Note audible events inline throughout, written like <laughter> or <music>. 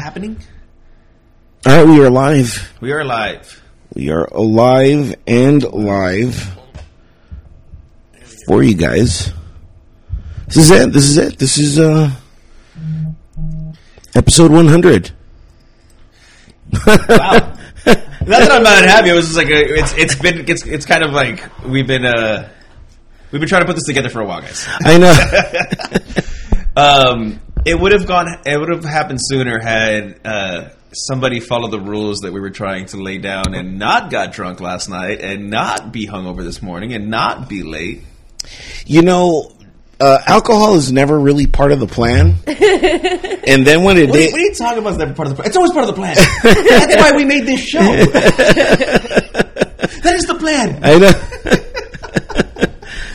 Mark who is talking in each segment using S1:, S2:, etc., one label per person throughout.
S1: happening?
S2: All right, we are live.
S1: We are live.
S2: We are alive and live for you guys. This is it. This is it. This is uh episode 100.
S1: Wow. <laughs> Not that I'm not happy. It was just like a, it's it's been it's it's kind of like we've been uh we've been trying to put this together for a while, guys.
S2: I know. <laughs>
S1: Um, it would have gone. It would have happened sooner had uh, somebody followed the rules that we were trying to lay down and not got drunk last night and not be hungover this morning and not be late.
S2: you know, uh, alcohol is never really part of the plan. <laughs> and then when it
S1: What,
S2: did,
S1: what are you talking about? Is never part of the plan? It's always part of the plan. <laughs> That's why we made this show. <laughs> that is the plan.
S2: I know.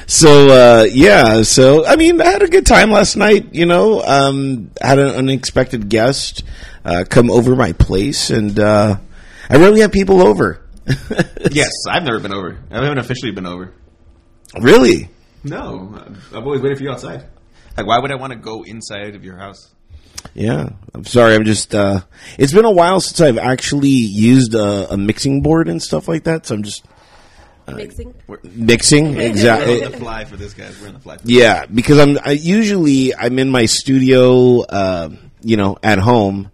S2: So uh, yeah, so I mean, I had a good time last night. You know, um, had an unexpected guest uh, come over my place, and uh, I rarely have people over. <laughs>
S1: Yes, I've never been over. I haven't officially been over.
S2: really?
S1: No, I've always waited for you outside. Like, why would I want to go inside of your house?
S2: Yeah, I'm sorry. I'm just. Uh, it's been a while since I've actually used a, a mixing board and stuff like that. So I'm just
S3: Mixing.
S2: mixing exactly.
S1: We're on the fly for this, guys. We're on the fly.
S2: Yeah, because I'm I, usually I'm in my studio, uh, you know, at home.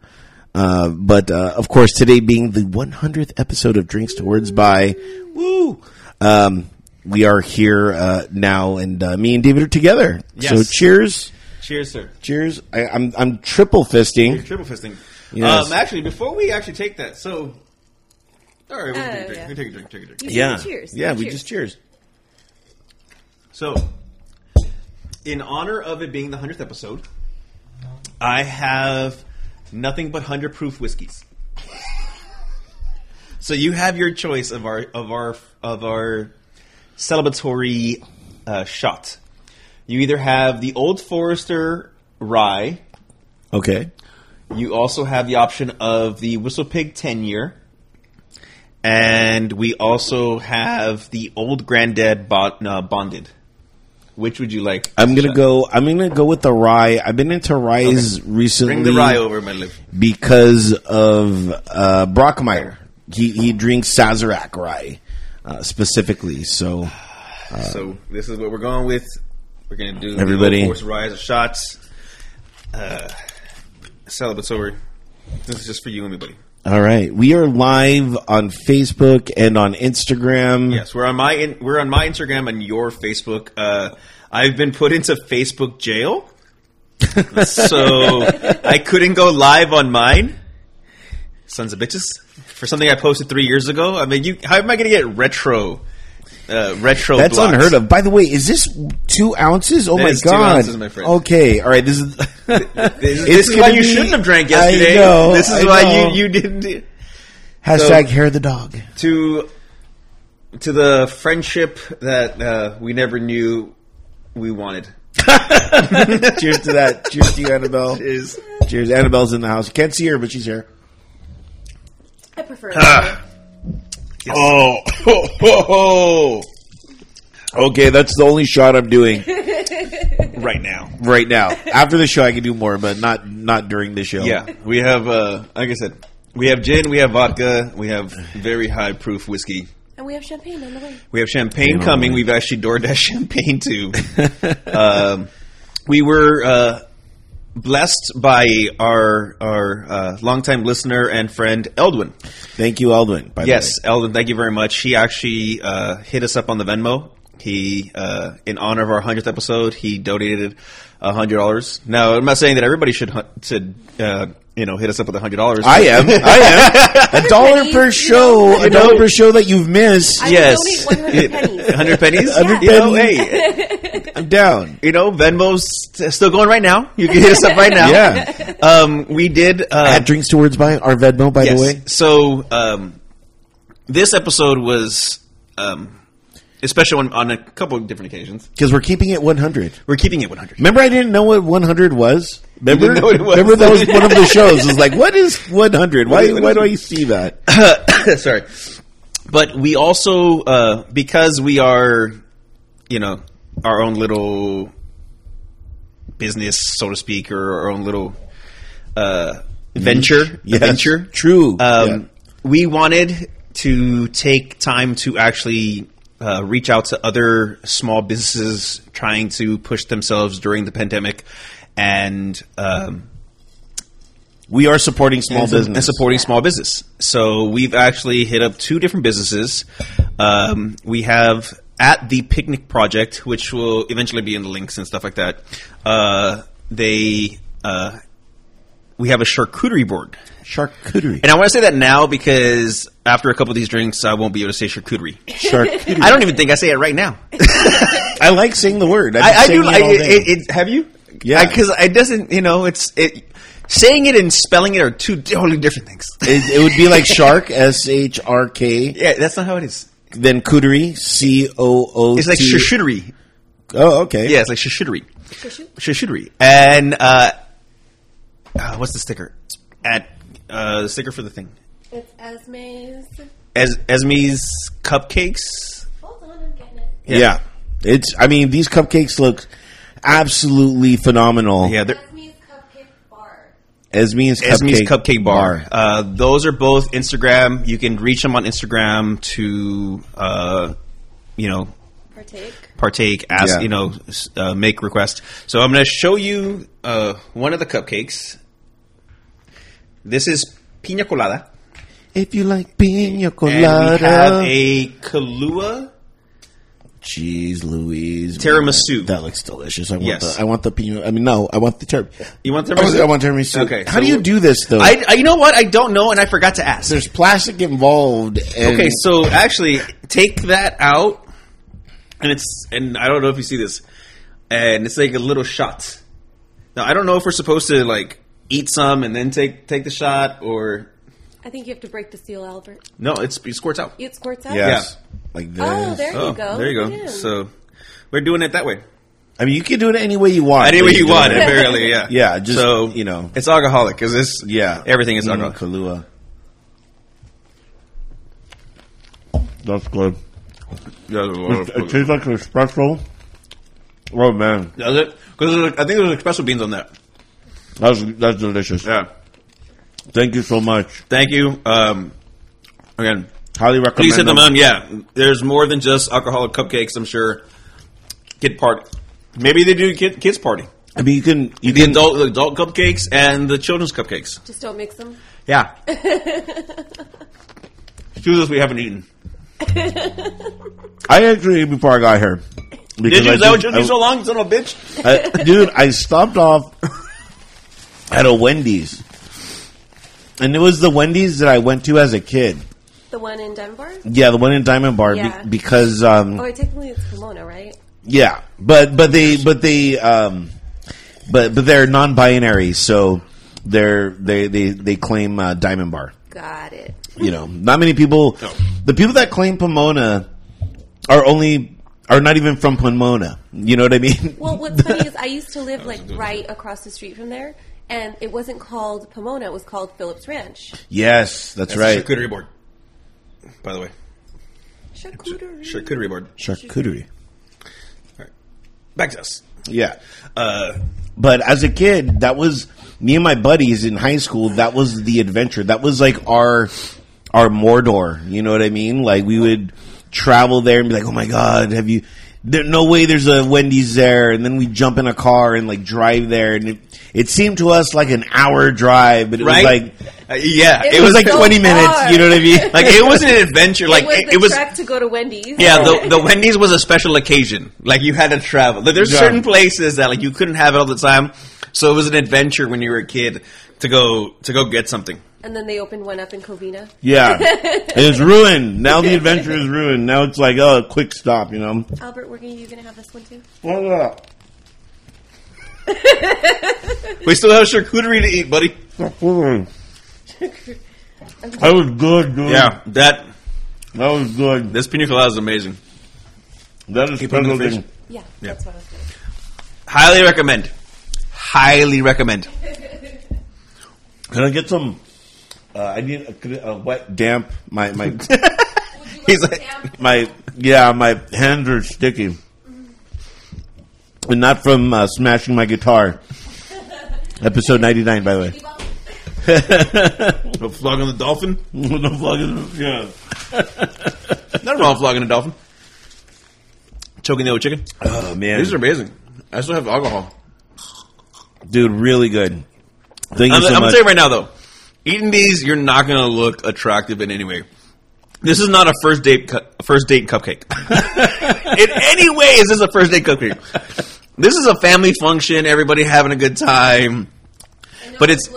S2: Uh, but uh, of course, today being the 100th episode of Drinks to Words by Woo, um, we are here uh, now, and uh, me and David are together.
S1: Yes.
S2: So cheers,
S1: Cheers, sir.
S2: cheers. I, I'm I'm triple fisting.
S1: Triple fisting.
S2: Yes.
S1: Um, actually, before we actually take that, so all right, we can
S3: Oh,
S1: take a drink.
S3: yeah.
S1: We can take a drink. Take a drink.
S3: You
S2: Yeah,
S3: said Cheers.
S2: yeah. We
S3: Cheers.
S2: just cheers.
S1: So, in honor of it being the hundredth episode, I have nothing but hundred proof whiskeys. so you have your choice of our of our of our celebratory uh, shot. You either have the Old Forester rye.
S2: Okay.
S1: You also have the option of the WhistlePig 10 year. And we also have the Old Granddad bond, uh, Bonded. Which would you like?
S2: I'm gonna go. I'm gonna go with the rye. I've been into ryes recently.
S1: Bring the rye over, my lip.
S2: because of uh, Brockmeyer. He he drinks Sazerac rye uh, specifically. So
S1: so this is what we're going with. We're going to do
S2: Everybody-
S1: the Old Force Rye as shots. Uh, celebratory. This is just for you and me, buddy.
S2: All right, we are live on Facebook and on Instagram.
S1: Yes, we're on my in, we're on my Instagram and your Facebook. Uh, I've been put into Facebook jail, <laughs> so I couldn't go live on mine. Sons of bitches for something I posted three years ago. I mean, you how am I going to get retro? Uh, retro.
S2: That's
S1: blocks?
S2: unheard of. By the way, is this two ounces? Oh
S1: That
S2: my
S1: is two
S2: god!
S1: ounces, my friend.
S2: Okay, all right. This is <laughs>
S1: This, <laughs> this is why
S2: gonna
S1: you shouldn't have drank yesterday.
S2: I know,
S1: this is
S2: I
S1: why
S2: know.
S1: you you didn't
S2: hashtag
S1: So-
S2: hair the dog.
S1: to to the friendship that uh, we never knew we wanted. <laughs>
S2: Cheers to that. Cheers to you, Annabelle.
S1: Is
S2: Cheers. Annabelle's in the house. Can't see her, but she's here.
S3: I prefer.
S2: Oh, <laughs> okay. That's the only shot I'm doing <laughs>
S1: right now.
S2: right now. After the show, I can do more, but not not during the show.
S1: Yeah, we have, uh, like I said, we have gin, we have vodka, we have very high proof whiskey.
S3: and we have champagne on the way.
S1: We have champagne coming. We've actually <laughs> DoorDash champagne too. um, we were uh, blessed by our our uh, longtime listener and friend Eldwin.
S2: Thank you, Aldwin. By
S1: Yes, Eldon, thank you very much. He actually uh, hit us up on the Venmo. He, uh, in honor of our hundredth episode, he donated hundred dollars. Now, I'm not saying that everybody should should uh, you know hit us up with a hundred dollars.
S2: I am. <laughs> I am. <laughs> A dollar
S3: pennies,
S2: per
S3: you
S2: show.
S3: know,
S2: A dollar per show that you've missed.
S3: I
S1: Yes.
S3: 100 <laughs> pennies.
S1: hundred pennies.
S2: Hundred
S1: You
S2: pennies.
S1: hey,
S2: I'm down.
S1: you know, Venmo's st- still going right now. You can hit us up right now.
S2: Yeah.
S1: Um, we did. Uh,
S2: At drinks towards by our Venmo, by
S1: yes.
S2: the way.
S1: So um, this episode was um, a special on, on a couple of different occasions.
S2: Because we're keeping it 100.
S1: We're keeping it 100.
S2: Remember, I didn't know what 100 was. Remember,
S1: know what it was.
S2: remember that was one of the <laughs> shows. It was like, what is 100? Why? Why do I see that? <laughs>
S1: Sorry. But we also, uh, because we are, you know, our own little business, so to speak, or our own little uh, venture,
S2: Yes.
S1: venture.
S2: True.
S1: Um,
S2: Yeah.
S1: We wanted to take time to actually uh, reach out to other small businesses trying to push themselves during the pandemic, and um,
S2: we are supporting small
S1: and,
S2: business.
S1: and supporting small business. So we've actually hit up two different businesses. Um, we have at the Picnic Project, which will eventually be in the links and stuff like that. Uh, they uh, we have a charcuterie board,
S2: charcuterie.
S1: and I want to say that now because after a couple of these drinks, I won't be able to say charcuterie.
S2: charcuterie.
S1: I don't even think I say it right now. <laughs>
S2: I like saying the word. I've
S1: I,
S2: been
S1: I
S2: saying
S1: do.
S2: it
S1: I,
S2: all day.
S1: it, it, have you?
S2: Yeah.
S1: because it doesn't. You know, it's it. Saying it and spelling it are two totally different things.
S2: It, it would be like <laughs> shark, S H R K,
S1: Yeah, that's not how it is.
S2: then cooterie, C O O.
S1: It's like charcuterie.
S2: Oh, okay.
S1: Yeah, it's like charcuterie.
S3: Shushu?
S1: Charcuterie. And uh, uh, what's the sticker? At uh, the sticker for the thing.
S3: It's Esme's.
S1: Es- Esme's cupcakes.
S3: Hold on, I'm getting it.
S2: yeah. It's. I mean, these cupcakes look absolutely phenomenal.
S1: Yeah, they're
S3: Esme's Cupcake Bar.
S2: Esme's cupcake,
S1: Esme's Cupcake Bar. Uh, those are both Instagram. You can reach them on Instagram to, uh, you know,
S3: Partake.
S1: partake, ask,
S2: Yeah.
S1: you know, uh, make requests. So I'm going to show you uh, one of the cupcakes. This is pina colada,
S2: If you like pina
S1: and
S2: colada,
S1: we have a Kahlua
S2: Jeez, Louise,
S1: Tiramisu.
S2: That looks delicious. I want
S1: Yes.
S2: the. I want the pina. I mean, no, I want the tir.
S1: You want
S2: I want,
S1: tiramisu?
S2: I want tiramisu.
S1: Okay,
S2: How
S1: so
S2: do you do this though?
S1: I, I, you know what? I don't know, and I forgot to ask.
S2: There's plastic involved. And
S1: Okay, so actually, take that out, and it's and I don't know if you see this, and it's like a little shot. Now I don't know if we're supposed to like eat some and then take take the shot, or
S3: I think you have to break the seal, Albert.
S1: no, it's it squirts out.
S3: It squirts out?
S2: yes, like this.
S3: Oh, there
S1: Oh,
S3: you go.
S1: there you go.
S3: at him.
S1: So we're doing it that way.
S2: I mean, you can do it any way you want.
S1: Any way
S2: ladies
S1: you want,
S2: gentlemen.
S1: apparently, <laughs> yeah.
S2: Yeah, just,
S1: so
S2: you know.
S1: it's alcoholic because this,
S2: Yeah,
S1: everything is
S2: Mm,
S1: alcoholic.
S2: Kahlua. That's good. Yeah, It tastes like an espresso. Oh man,
S1: Does it? Because I think there's espresso beans on that.
S2: that's that's delicious.
S1: Yeah.
S2: Thank you so much.
S1: Thank you. Um, again,
S2: Highly recommend.
S1: Please hit them
S2: them.
S1: on. Yeah, there's more than just alcoholic cupcakes. I'm sure. Kid party. Maybe they do kid, kids party.
S2: I mean, you can you
S1: The
S2: can
S1: adult the adult cupcakes and the children's cupcakes.
S3: Just don't mix them.
S1: Yeah. <laughs> Two of those we haven't eaten. <laughs>
S2: I actually ate before I got here.
S1: Did you?
S2: I
S1: Is that what took you so long, you son of a bitch? <laughs>
S2: I- dude, I stopped off at a Wendy's, and it was the Wendy's that I went to as a kid.
S3: The one in Denver?
S2: Yeah, the one in Diamond Bar, be- because um,
S3: Oh, technically it's Pomona, right?
S2: yeah, but but they but they um, but but they're non-binary, so they're they they they claim uh, Diamond Bar.
S3: Got it.
S2: You know, not many people.
S1: No.
S2: The people that claim Pomona are only are not even from Pomona. You know what I mean?
S3: Well, what's funny is I used to live like right across the street from there, and it wasn't called Pomona; it was called Phillips Ranch.
S2: yes, that's,
S1: That's
S2: right.
S1: the charcuterie board. By the way,
S3: Charcuterie.
S1: charcuterie board.
S2: Charcuterie.
S1: Back to us.
S2: Yeah.
S1: Uh,
S2: But as a kid, that was me and my buddies in high school. That was the adventure. That was like our our Mordor. You know what I mean? Like we would travel there and be like, "Oh my god, have you?" There, no way, there's a Wendy's there, and then we jump in a car and like drive there, and it, it seemed to us like an hour drive, but it
S1: right?
S2: was like
S1: Uh, yeah,
S3: It
S2: it was
S3: was
S2: like
S3: so
S2: 20 minutes. You know what I mean? <laughs>
S1: like it was an adventure. Like
S3: it was
S1: it,
S3: the
S1: it was.
S3: trek to go to Wendy's.
S1: Yeah, the, <laughs> the Wendy's was a special occasion. Like you had to travel. There's
S2: Yeah.
S1: certain places that like you couldn't have it all the time, so it was an adventure when you were a kid to go to go get something.
S3: And then they opened one up in Covina.
S2: yeah, <laughs> it's ruined. Now the adventure is ruined. Now it's like oh, quick stop. You know.
S3: Albert, we're gonna, you gonna have this one too? <laughs>
S1: We still have charcuterie to eat, buddy.
S2: That was good, dude.
S1: Yeah, that
S2: that was good.
S1: this pina colada is amazing.
S2: That is
S1: Keep on the
S2: special thing.
S3: Yeah,
S1: Yeah.
S3: that's what I was gonna.
S1: Highly recommend. Highly recommend. <laughs>
S2: Can I get some? Uh, I need a, a wet, damp. My my <laughs> <laughs>
S1: He's like,
S2: my yeah. My hands are sticky, and not from uh, smashing my guitar. <laughs> Episode ninety nine, by the way.
S1: flogging the dolphin.
S2: the fucking yeah.
S1: Nothing wrong with flogging a dolphin. Choking the old chicken.
S2: Oh man,
S1: These are amazing. I still have alcohol.
S2: dude, really good. Thank you
S1: I'm,
S2: so
S1: I'm gonna
S2: much.
S1: tell right now, though, eating these, you're not gonna look attractive in any way. This is not a first date cu- first date cupcake. <laughs> in any way, is this a first date cupcake? This is a family function. Everybody having a good time. But it's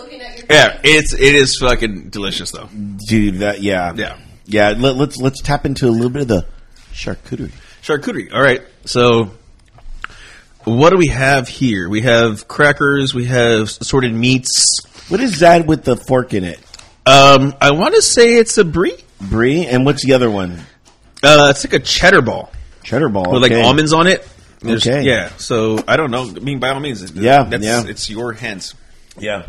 S1: yeah, it's it is fucking delicious though.
S2: dude. That yeah,
S1: Yeah.
S2: yeah. Let, let's let's tap into a little bit of the charcuterie.
S1: Charcuterie. All right. So, what do we have here? We have crackers. We have assorted meats.
S2: What is that with the fork in it?
S1: Um, I want to say it's a brie.
S2: Brie, and what's the other one?
S1: Uh, it's like a cheddar ball
S2: Cheddar ball
S1: with like almonds on it. There's-
S2: Okay.
S1: Yeah. So I don't know. I mean, by all means, it-
S2: Yeah,
S1: That's,
S2: yeah.
S1: It's your hands.
S2: Yeah,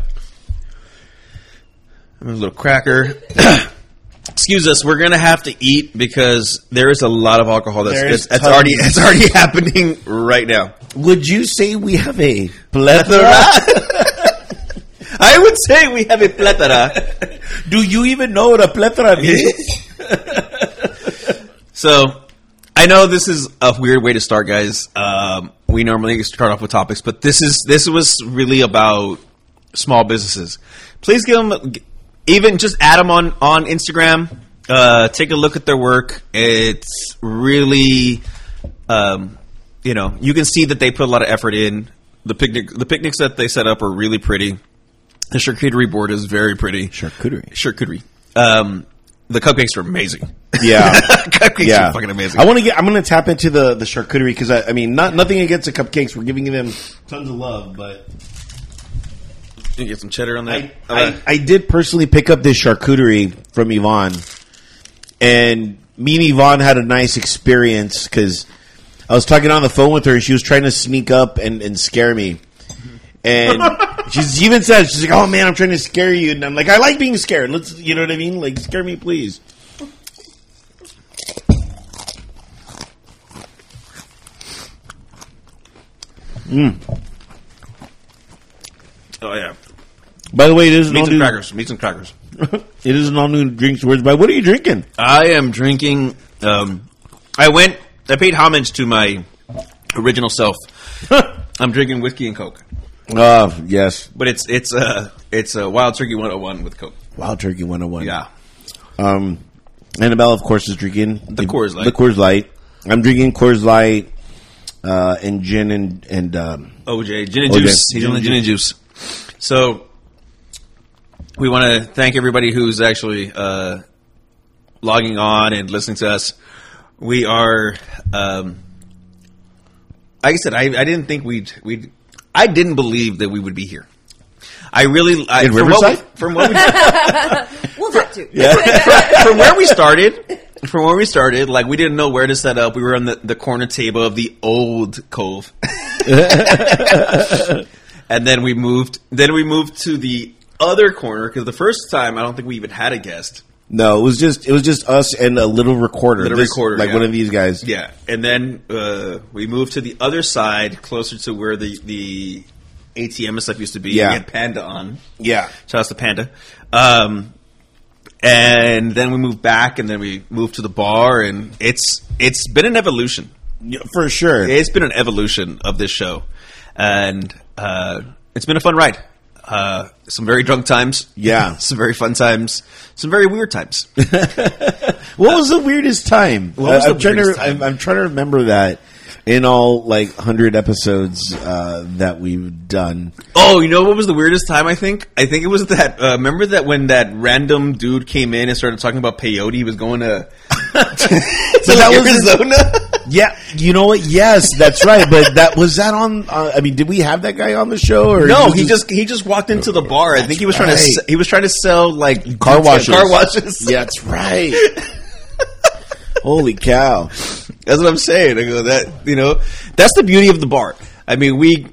S1: A little cracker. <coughs> <coughs> Excuse us. We're gonna have to eat because there is a lot of alcohol that's
S2: There is
S1: it's, it's
S2: tons.
S1: already it's <laughs> already happening right now.
S2: Would you say we have a plethora? <laughs>
S1: I would say we have a plethora.
S2: Do you even know what a plethora <laughs> means?
S1: So, I know this is a weird way to start, guys. Um, we normally start off with topics, but this is this was really about small businesses. Please give them, even just add them on on Instagram. Uh, take a look at their work. It's really, um, you know, you can see that they put a lot of effort in. The picnic, the picnics that they set up are really pretty. The charcuterie board is very pretty.
S2: Charcuterie.
S1: Charcuterie. Um, the cupcakes are amazing.
S2: Yeah. <laughs>
S1: cupcakes
S2: yeah,
S1: are fucking amazing.
S2: I want to get. I'm going to tap into the the charcuterie because I, I mean, not nothing against the cupcakes. We're giving them tons of love, but
S1: You get some cheddar on that.
S2: I, I, I did personally pick up this charcuterie from Yvonne, and me and Yvonne had a nice experience because I was talking on the phone with her, and she was trying to sneak up and, and scare me. And <laughs> she's even said, she's like, "Oh man, I'm trying to scare you," and I'm like, "I like being scared. Let's, you know what I mean? Like, scare me, please." Mm.
S1: oh yeah,
S2: By the way, it is an
S1: meat
S2: all
S1: and
S2: new.
S1: crackers. Meat and crackers. <laughs>
S2: It is an all new drinks words. By what are you drinking?
S1: I am drinking. Um, I went. I paid homage to my original self. <laughs> I'm drinking whiskey and coke,
S2: Uh, yes,
S1: but it's it's uh it's a Wild Turkey 101 with coke.
S2: Wild Turkey 101.
S1: Yeah,
S2: Um, Annabelle, of course, is drinking
S1: The Coors Light.
S2: The Coors Light. I'm drinking Coors Light uh, and gin and and um,
S1: OJ gin and
S2: OJ.
S1: juice. He's on the gin and juice. So we want to thank everybody who's actually uh, logging on and listening to us. We are, um, like I said, I, I didn't think we'd we I didn't believe that we would be here. I really I,
S2: In
S1: from what we-
S2: Riverside?
S1: from what we, <laughs> <laughs>
S3: Well, that too. <laughs>
S1: from where we started, from where we started, like we didn't know where to set up. We were on the, the corner table of the old cove, and then we moved. Then we moved to the other corner because the first time I don't think we even had a guest.
S2: no, it was just it was just us and a little recorder,
S1: Little
S2: This-
S1: recorder,
S2: like
S1: yeah.
S2: one of these guys.
S1: Yeah, and then uh, we moved to the other side, closer to where the the ATM and stuff used to be.
S2: Yeah.
S1: We had Panda on.
S2: yeah.
S1: Shout out to Panda. Um, and then we moved back, and then we moved to the bar, and it's it's been an evolution.
S2: For sure.
S1: It's been an evolution of this show, and uh, it's been a fun ride. Uh, some very drunk times,
S2: Yeah. <laughs>
S1: some very fun times, some very weird times. <laughs>
S2: what was the weirdest time?
S1: What was
S2: I,
S1: the
S2: am trying to
S1: weirdest
S2: I'm. I'm trying to remember that in all like hundred episodes uh, that we've done.
S1: Oh, you know what was the weirdest time? I think. I think it was that. Uh, remember that when that random dude came in and started talking about peyote, he was going to, <laughs> to
S2: that was-
S1: Arizona.
S2: Yeah, you know what? Yes, that's right. But that was that on. Uh, I mean, did we have that guy on the show? Or
S1: no, he just he just walked into the bar. I think he was trying to se- he was trying to sell like
S2: car washes.
S1: Car washes.
S2: Yeah, that's right. <laughs> Holy cow!
S1: That's what I'm saying. I go that you know that's the beauty of the bar. I mean, we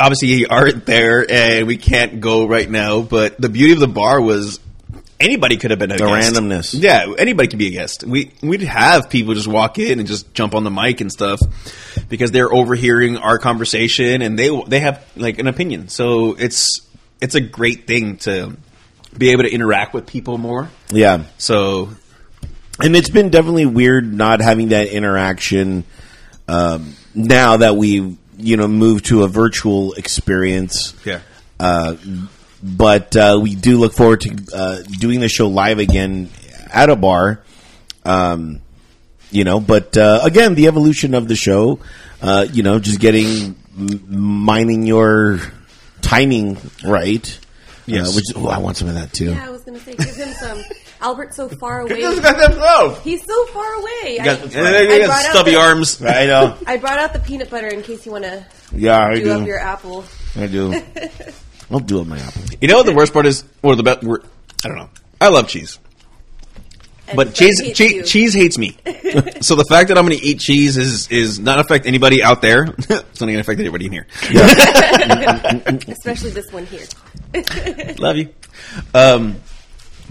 S1: obviously aren't there and we can't go right now, but the beauty of the bar was anybody could have been a
S2: The
S1: guest.
S2: randomness.
S1: Yeah, anybody could be a guest. We we'd have people just walk in and just jump on the mic and stuff because they're overhearing our conversation and they they have like an opinion. So it's it's a great thing to be able to interact with people more.
S2: Yeah,
S1: So
S2: and it's been definitely weird not having that interaction um, now that we've you know moved to a virtual experience.
S1: yeah,
S2: but uh, we do look forward to uh, doing the show live again at a bar. Um, you know, but uh, again, the evolution of the show, uh, you know, just getting m- mining your timing right.
S1: Yes.
S2: Uh, which oh, I want some of that too.
S3: Yeah, I was going to say, give him some. Albert's so far away. He's so far away. I,
S1: got,
S3: I brought out
S1: stubby
S3: the-
S1: arms. <laughs>
S2: I know.
S3: I brought out the peanut butter in case you want to
S2: Yeah, I
S3: do up
S2: do.
S3: your apple.
S2: I do. <laughs> I'll do it my apple.
S1: You know what the worst part is? Or the best? I don't know. I love cheese,
S3: And
S1: but
S3: Fred
S1: cheese
S3: hates
S1: cheese,
S3: you.
S1: cheese hates me. <laughs> so the fact that I'm going to eat cheese is is not affect anybody out there. <laughs> it's not going to affect anybody in here. <laughs>
S3: especially this one here.
S1: Love you. Um,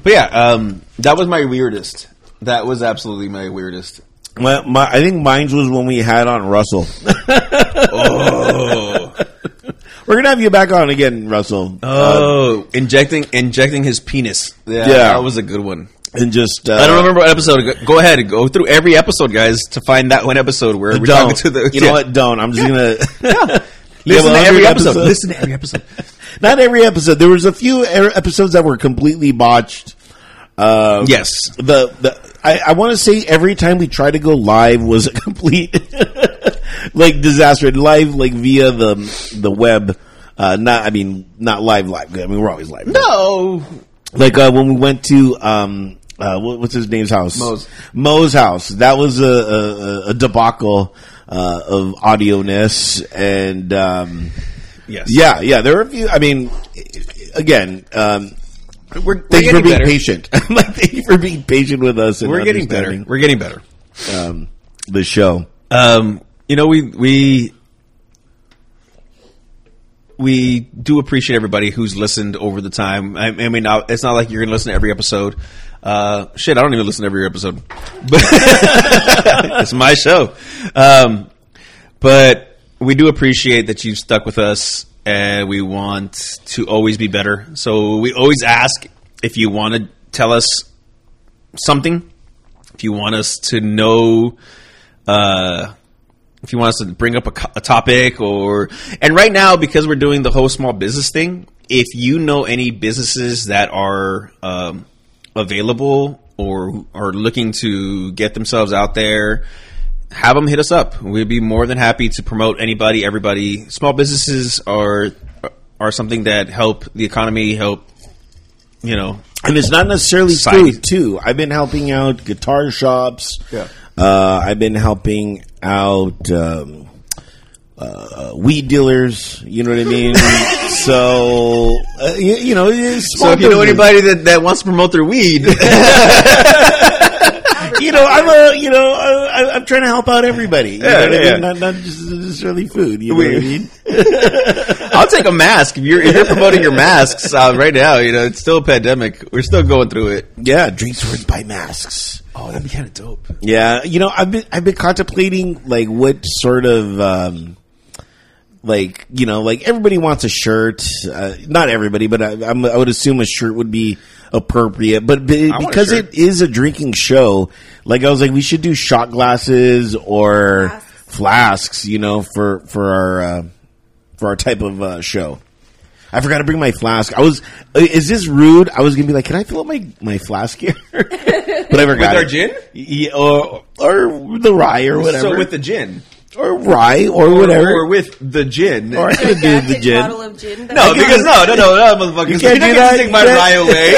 S1: but yeah, um, that was my weirdest. That was absolutely my weirdest.
S2: My, my, I think mine was when we had on Russell. We're gonna have you back on again, Russell.
S1: oh, injecting injecting his penis. Yeah,
S2: Yeah.
S1: that was a good one.
S2: and just uh,
S1: I don't remember what episode. Go- Go ahead, go through every episode, guys, to find that one episode where we're
S2: Don't.
S1: talking to the.
S2: you know what? Don't. I'm just gonna <laughs> <laughs>
S1: Listen to every
S2: 100
S1: episode. Listen to every episode. <laughs>
S2: Not every episode. There was a few episodes that were completely botched. Uh,
S1: yes.
S2: The the I, I want to say every time we tried to go live was a complete like disaster. Live like via the the web. Uh, not I mean not live live. I mean we're always live.
S1: No.
S2: Like uh, when we went to um, uh, what, what's his name's house?
S1: Mo's.
S2: Mo's house. That was a, a, a debacle uh, of audio ness and. Um,
S1: Yes.
S2: yeah, yeah. There were a few. I mean, again, um,
S1: We're, we're
S2: thank you for being
S1: better.
S2: patient. <laughs> like, thank you for being patient with us. And
S1: We're getting better. We're getting better.
S2: Um, the show.
S1: Um, you know, we we we do appreciate everybody who's listened over the time. I, I mean, it's not like you're going to listen to every episode. Uh, shit, I don't even listen to every episode, <laughs> it's my show. Um, but we do appreciate that you've stuck with us, and we want to always be better. So we always ask if you want to tell us something, if you want us to know uh, if you want us to bring up a, a topic or and right now because we're doing the whole small business thing if you know any businesses that are um, available or are looking to get themselves out there have them hit us up we'd be more than happy to promote anybody everybody small businesses are are something that help the economy help you know
S2: And it's not necessarily
S1: Society.
S2: food too. I've been helping out guitar shops.
S1: Yeah.
S2: Uh, I've been helping out um, uh, weed dealers. You know what I mean? <laughs> so uh, you, you know,
S1: so if you know anybody that, that wants to promote their weed <laughs>
S2: you know, I'm a, you know, I, I'm trying to help out everybody. You
S1: Yeah,
S2: know what I mean? Not, not just necessarily food. You know what I mean? <laughs>
S1: I'll take a mask if you're if you're promoting your masks uh, right now. You know, it's still a pandemic. We're still going through it.
S2: Yeah, drinks words by masks.
S1: Oh, that'd be kind of dope.
S2: Yeah, you know, I've been I've been contemplating like what sort of um like you know like everybody wants a shirt. Uh, not everybody, but I, I'm, I would assume a shirt would be appropriate. But be, because it is a drinking show, like I was like, we should do shot glasses or
S3: Flasks.
S2: flasks. You know, for for our uh, for our type of uh, show. I forgot to bring my flask. I was. uh, Is this rude? I was gonna be like, can I fill up my my flask here? <laughs> but I forgot.
S1: With our
S2: it.
S1: gin?
S2: Yeah, or or the rye or whatever.
S1: So with the gin,
S2: or rye or whatever.
S1: or with the gin.
S2: Or I could do the gin.
S3: bottle of gin.
S1: no, because no, no, no, no, motherfucker.
S2: You
S1: You
S2: can't
S1: can't
S2: do that.
S1: take my rye away.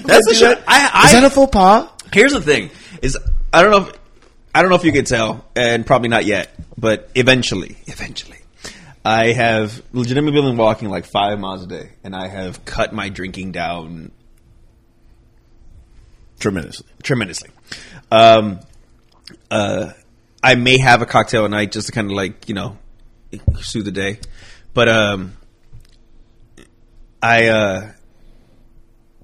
S1: <laughs> That's the shit. I, I,
S2: Is that a faux pas?
S1: here's the thing: is I don't know if I don't know if you can tell, and probably not yet, but eventually, eventually, I have legitimately been walking like five miles a day, and I have cut my drinking down
S2: Tremendously.
S1: tremendously. Um, uh, I may have a cocktail at night just to kind of like you know soothe the day, but um, I uh,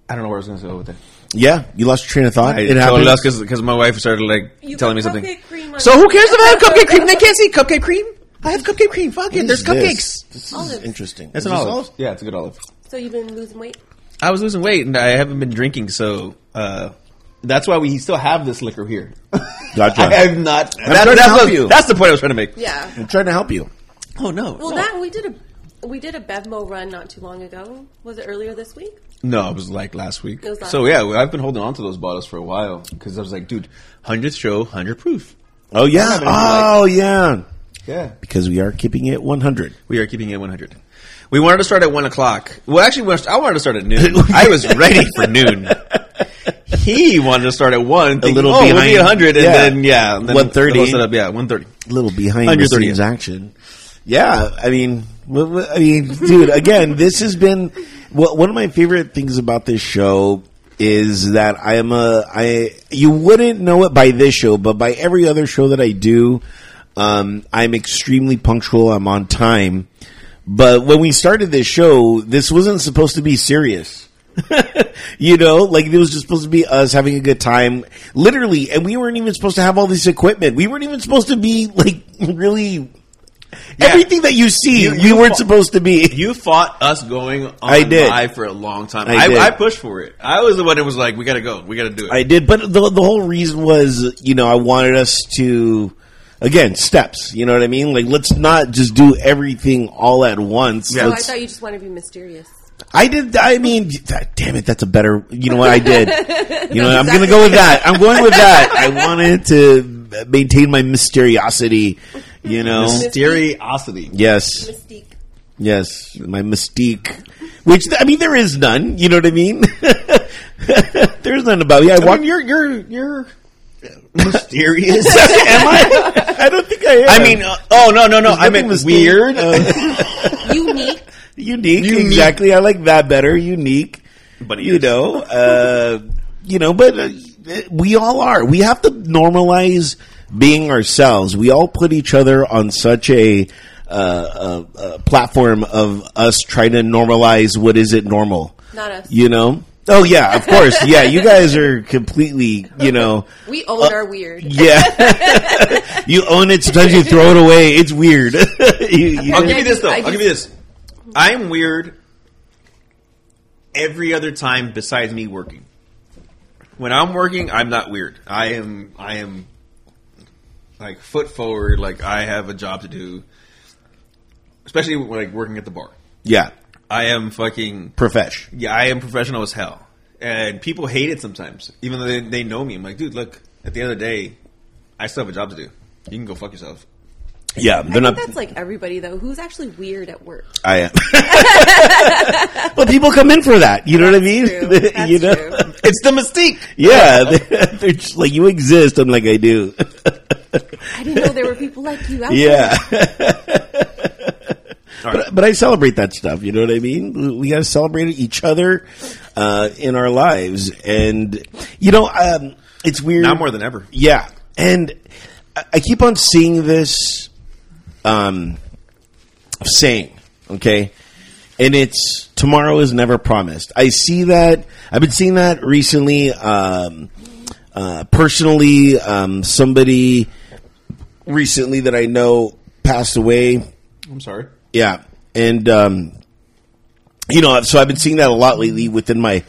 S1: I don't know where I was going to go with that.
S2: Yeah, you lost your train of thought.
S1: I
S2: it
S1: totally
S2: happens.
S1: lost because my wife started like
S3: You
S1: telling me something.
S3: cream
S1: So who cares if I have cupcake cream? They can't see cupcake cream. I have cupcake cream. Fuck it. There's cupcakes.
S2: This, this is
S3: Olives.
S2: interesting.
S1: That's
S2: Is
S1: an
S2: this
S1: olive. Yeah, it's a good olive.
S3: So you've been losing weight?
S1: I was losing weight and I haven't been drinking, so uh, that's why we still have this liquor here.
S2: Gotcha. <laughs>
S1: I have not.
S2: trying
S1: That,
S2: to
S1: that's,
S2: help
S1: the,
S2: you.
S1: that's the point I was trying to make.
S3: Yeah.
S2: I'm trying to help you.
S1: Oh no.
S3: Well,
S1: no.
S3: that we did a we did a Bevmo run not too long ago. Was it earlier this week?
S1: No, it was like last week.
S3: It was last
S1: so yeah, well, I've been holding on to those bottles for a while because I was like, dude, hundredth show, hundred proof.
S2: Oh yeah.
S1: having it,
S2: Oh yeah.
S1: Yeah,
S2: Because we are keeping it 100.
S1: we are keeping it one hundred. We wanted to start at one o'clock. Well, actually, I wanted to start at noon. <laughs> I was ready for noon. He wanted to start at one, thinking,
S2: little
S1: oh, we'll
S2: behind-
S1: be hundred, and
S2: yeah.
S1: then yeah, and then
S2: 1:30.
S1: the yeah, one thirty.
S2: A little behind the
S1: 130th.
S2: scenes action. Yeah, I mean, I mean, <laughs> dude. Again, this has been well, one of my favorite things about this show is that I am a I. You wouldn't know it by this show, but by every other show that I do, um, I'm extremely punctual. I'm on time. But when we started this show, this wasn't supposed to be serious. <laughs> you know, like it was just supposed to be us having a good time, literally, and we weren't even supposed to have all this equipment. We weren't even supposed to be like <laughs> really everything that you see.
S1: You-
S2: we
S1: you
S2: weren't supposed to be.
S1: You fought us going on
S2: I did.
S1: live for a long time.
S2: I
S1: I. I, pushed for it. I was the one that was like, "We got to go. We got to do it."
S2: I did, but the the whole reason was, you know, I wanted us to. Again, steps. You know what I mean? Like, let's not just do everything all at once.
S1: Yeah.
S3: Oh, I
S2: Let's-
S3: thought you just wanted to be mysterious.
S2: I did. I mean, damn it, that's a better. You know what I did? <laughs> You know, I'm going to go with that. I'm going with that. I wanted to maintain my mysteriosity. You know,
S1: Mysteriosity.
S2: yes,
S3: Mystique.
S2: yes, my mystique. Which I mean, there is none. You know what I mean? <laughs> There's none about me. I
S1: I
S2: walk.
S1: mean, you're you're you're <laughs> mysterious. <laughs>
S2: Am I? I don't think I am.
S1: I mean, uh, oh no no no. I
S2: nothing
S1: meant weird.
S2: Uh, <laughs>
S3: Unique.
S2: unique,
S1: Unique.
S2: exactly. I like that better. Unique.
S1: But
S2: you know, uh, you know, but uh, we all are. We have to normalize being ourselves. We all put each other on such a, uh, uh, uh, platform of us trying to normalize what is it normal.
S3: Not us.
S2: You know. Oh yeah, of course. Yeah, you guys are completely. You know.
S3: We own our weird.
S2: Yeah, <laughs> you own it. Sometimes you throw it away. It's weird. <laughs> you, you
S1: I'll give you this though.
S3: I
S1: I'll give you this. I'm weird every other time besides me working. When I'm working, I'm not weird. I am. I am like foot forward. Like I have a job to do. Especially when, like working at the bar.
S2: yeah,
S1: I am fucking
S2: profesh.
S1: yeah. I am professional as hell, and people hate it sometimes, even though they, they know me. I'm like, dude, look. At the end of the day, I still have a job to do. You can go fuck yourself.
S2: Yeah, they're
S3: think
S2: not.
S3: that's like everybody though. Who's actually weird at work?
S2: I am. <laughs> well, people come in for that. You know what I mean?
S3: True. <laughs> That's
S2: you know?
S3: true. <laughs>
S1: It's the mystique.
S2: Yeah, they're, they're just like you exist. I'm like I do.
S3: I didn't know there were people like you out there.
S2: yeah,
S1: All right.
S2: but, but I celebrate that stuff. You know what I mean? We got to celebrate each other uh, in our lives, and you know, um, it's weird
S1: Now more than ever.
S2: Yeah, and I- I keep on seeing this um, saying, okay, and it's tomorrow is never promised. I see that. I've been seeing that recently. Um, uh, personally, um, somebody recently that I know passed away.
S1: I'm sorry.
S2: Yeah, and um, you know, so I've been seeing that a lot lately within my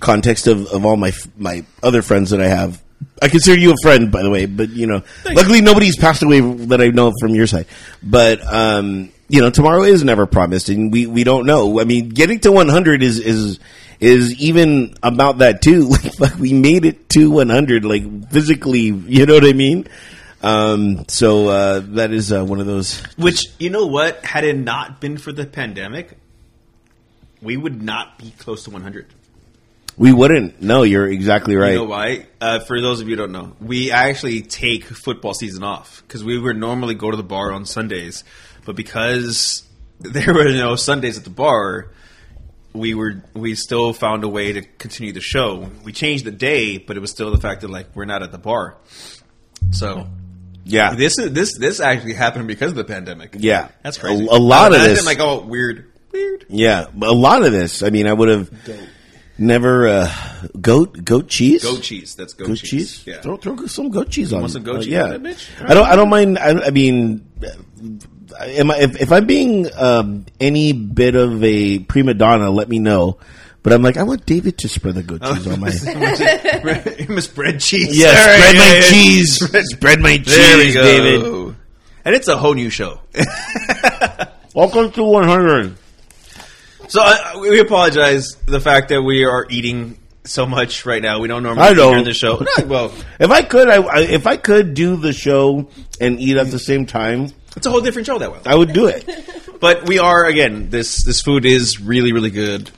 S2: context of, of all my my other friends that I have. I consider you a friend, by the way, but you know, luckily nobody's passed away that I know from your side. But um, you know, tomorrow is never promised, and we, we don't know. I mean, getting to 100 is is is even about that too. <laughs> Like we made it to 100, like physically. You know what I mean? Um, so uh, that is uh, one of those
S1: Which you know what? Had it not been for the pandemic, we would not be close to 100.
S2: We wouldn't. No, you're exactly right.
S1: You know why? Uh, for those of you who don't know, we actually take football season off because we would normally go to the bar on Sundays, but because <laughs> there were no Sundays at the bar, we were we still found a way to continue the show. We changed the day, but it was still the fact that like we're not at the bar. So
S2: yeah,
S1: this is this this actually happened because of the pandemic.
S2: yeah,
S1: that's crazy.
S2: A, a lot of this,
S1: like oh weird, weird.
S2: yeah, a lot of this. I mean, I would have never uh, goat goat cheese.
S1: Goat cheese. That's goat,
S2: Goat
S1: cheese.
S2: cheese.
S1: Yeah.
S2: Throw, throw some goat cheese on.
S1: want some goat
S2: uh,
S1: cheese
S2: yeah,
S1: on that bitch?
S2: I don't. I don't mind. I, I mean, am I if, if I'm being um, any bit of a prima donna? Let me know. But I'm like, I want David to spread the good cheese on my. <laughs> <laughs>
S1: Miss bread <laughs> cheese.
S2: Yes,
S1: All right,
S2: spread
S1: yeah,
S2: my
S1: yeah.
S2: cheese. Spread my
S1: There we
S2: cheese,
S1: go.
S2: David.
S1: And it's a whole new show.
S2: Welcome to 100.
S1: So uh, we apologize the fact that we are eating so much right now. We don't normally
S2: I
S1: eat
S2: know.
S1: during the show. No, well,
S2: If I could, I, I if I could do the show and eat at the same time,
S1: it's a whole different show that way.
S2: I would do it.
S1: But we are again. This this food is really really good.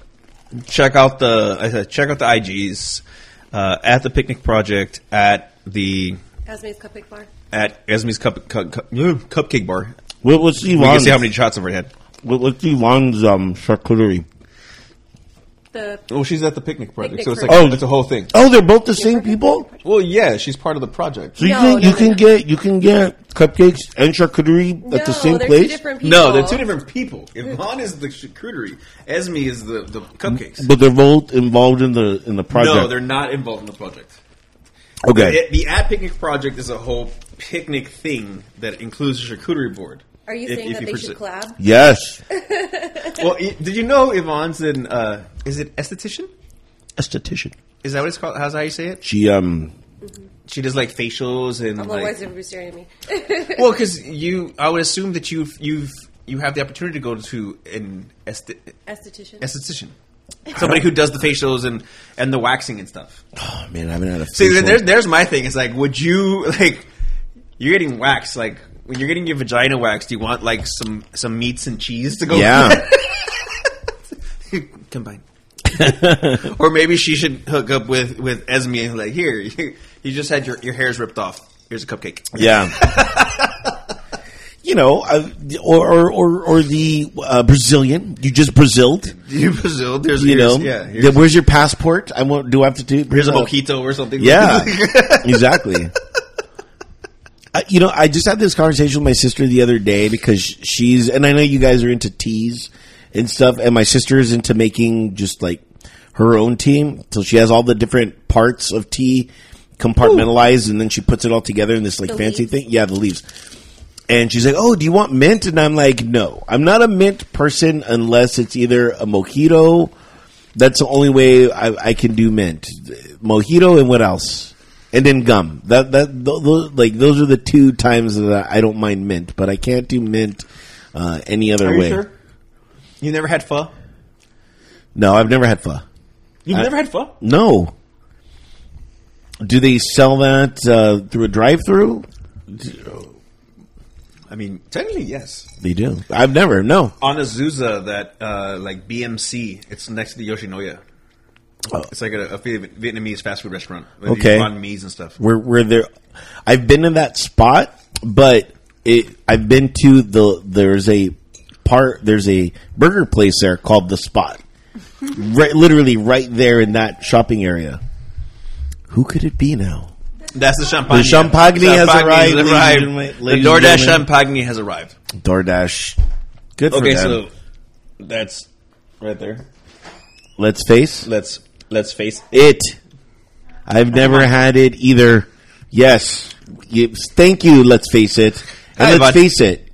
S1: Check out the I said check out the IGs uh, at the picnic project at the
S3: Esme's Cupcake Bar.
S1: at Esme's cup, cup, cup, cupcake bar.
S2: What, what's
S1: We can see how many shots I've already had.
S2: what, what's Yvonne's um, charcuterie?
S3: The
S1: Well, she's at the picnic project,
S3: Picnic
S1: so it's like
S3: project.
S2: Oh.
S1: it's a whole thing.
S2: Oh, they're both the same people.
S1: Well, yeah, she's part of the project.
S2: So you
S3: No,
S2: can
S3: no,
S2: you can
S3: no.
S2: get you can get cupcakes and charcuterie at the same
S3: they're
S2: place.
S3: Two different people.
S1: No, they're two different people. Yvonne is the charcuterie. Esme is the, the cupcakes.
S2: But they're both involved in the in the project.
S1: No, they're not involved in the project.
S2: okay.
S1: The, the At Picnic project is a whole picnic thing that includes a charcuterie board.
S3: Are you
S1: If-
S3: saying
S1: if
S3: that
S1: you
S3: they should collab?
S2: yes, <laughs>
S1: Well, y- did you know Yvonne's an uh, is it esthetician?
S2: esthetician.
S1: Is that what it's called? How's how you say it?
S2: She um
S1: She does like facials and
S3: Although why is everybody staring at me? <laughs>
S1: well, because you, I would assume that you've you've you have the opportunity to go to an esth-
S3: Esthetician.
S1: esthetician, somebody who does the facials and and the waxing and stuff.
S2: oh man, I haven't had a
S1: See,
S2: facial.
S1: there's there's my thing. It's like, would you like you're getting waxed? Like when you're getting your vagina waxed, do you want like some some meats and cheese to go?
S2: yeah. <laughs>
S1: combine. or maybe she should hook up with with Esme and like, here, you, <laughs> you just had your your hairs ripped off. Here's a cupcake.
S2: Yeah. <laughs> you know, uh, or, or or or the uh, Brazilian. You just Braziled.
S1: You Brazil, there's
S2: You know.
S1: here's- yeah.
S2: Yeah,
S1: Here's,
S2: where's your passport? I want. Do I have to do?
S1: here's a mojito or something.
S2: Yeah, exactly. Uh, you know, I just had this conversation with my sister the other day because she's, and I know you guys are into teas and stuff, and my sister is into making just like her own tea. So she has all the different parts of tea compartmentalized, and then she puts it all together in this like
S3: The
S2: fancy
S3: leaves?
S2: thing. Yeah, the leaves. And she's like, "Oh, do you want mint?" And I'm like, "No, I'm not a mint person unless it's either a mojito. That's the only way I, I can do mint. Mojito and what else? And then gum. That that th- th- like those are the two times that I don't mind mint, but I can't do mint uh, any other
S1: Are you
S2: way.
S1: sure? You never had pho?
S2: No, I've never had pho.
S1: You've
S2: I-
S1: never had pho?
S2: No. Do they sell that uh, through a drive-through?
S1: I mean, technically, yes.
S2: They do. I've never. No.
S1: On Azusa, that uh, like BMC, it's next to the Yoshinoya.
S2: Oh.
S1: It's like a, a Vietnamese fast food restaurant. with
S2: Okay.
S1: mi's and stuff.
S2: Where where there, I've been in that spot, but it I've been to the there's a part there's a burger place there called the Spot, right, literally right there in that shopping area. Who could it be now?
S1: That's the champagne.
S2: The champagne has arrived,
S1: arrived. The
S2: ladies
S1: DoorDash champagne has arrived.
S2: DoorDash. Good for
S1: Okay, so that's right there.
S2: let's face
S1: Let's let's face
S2: it. I've never <laughs> had it either. Yes, You- thank you. Let's face it, and
S1: Hi,
S2: let's face it.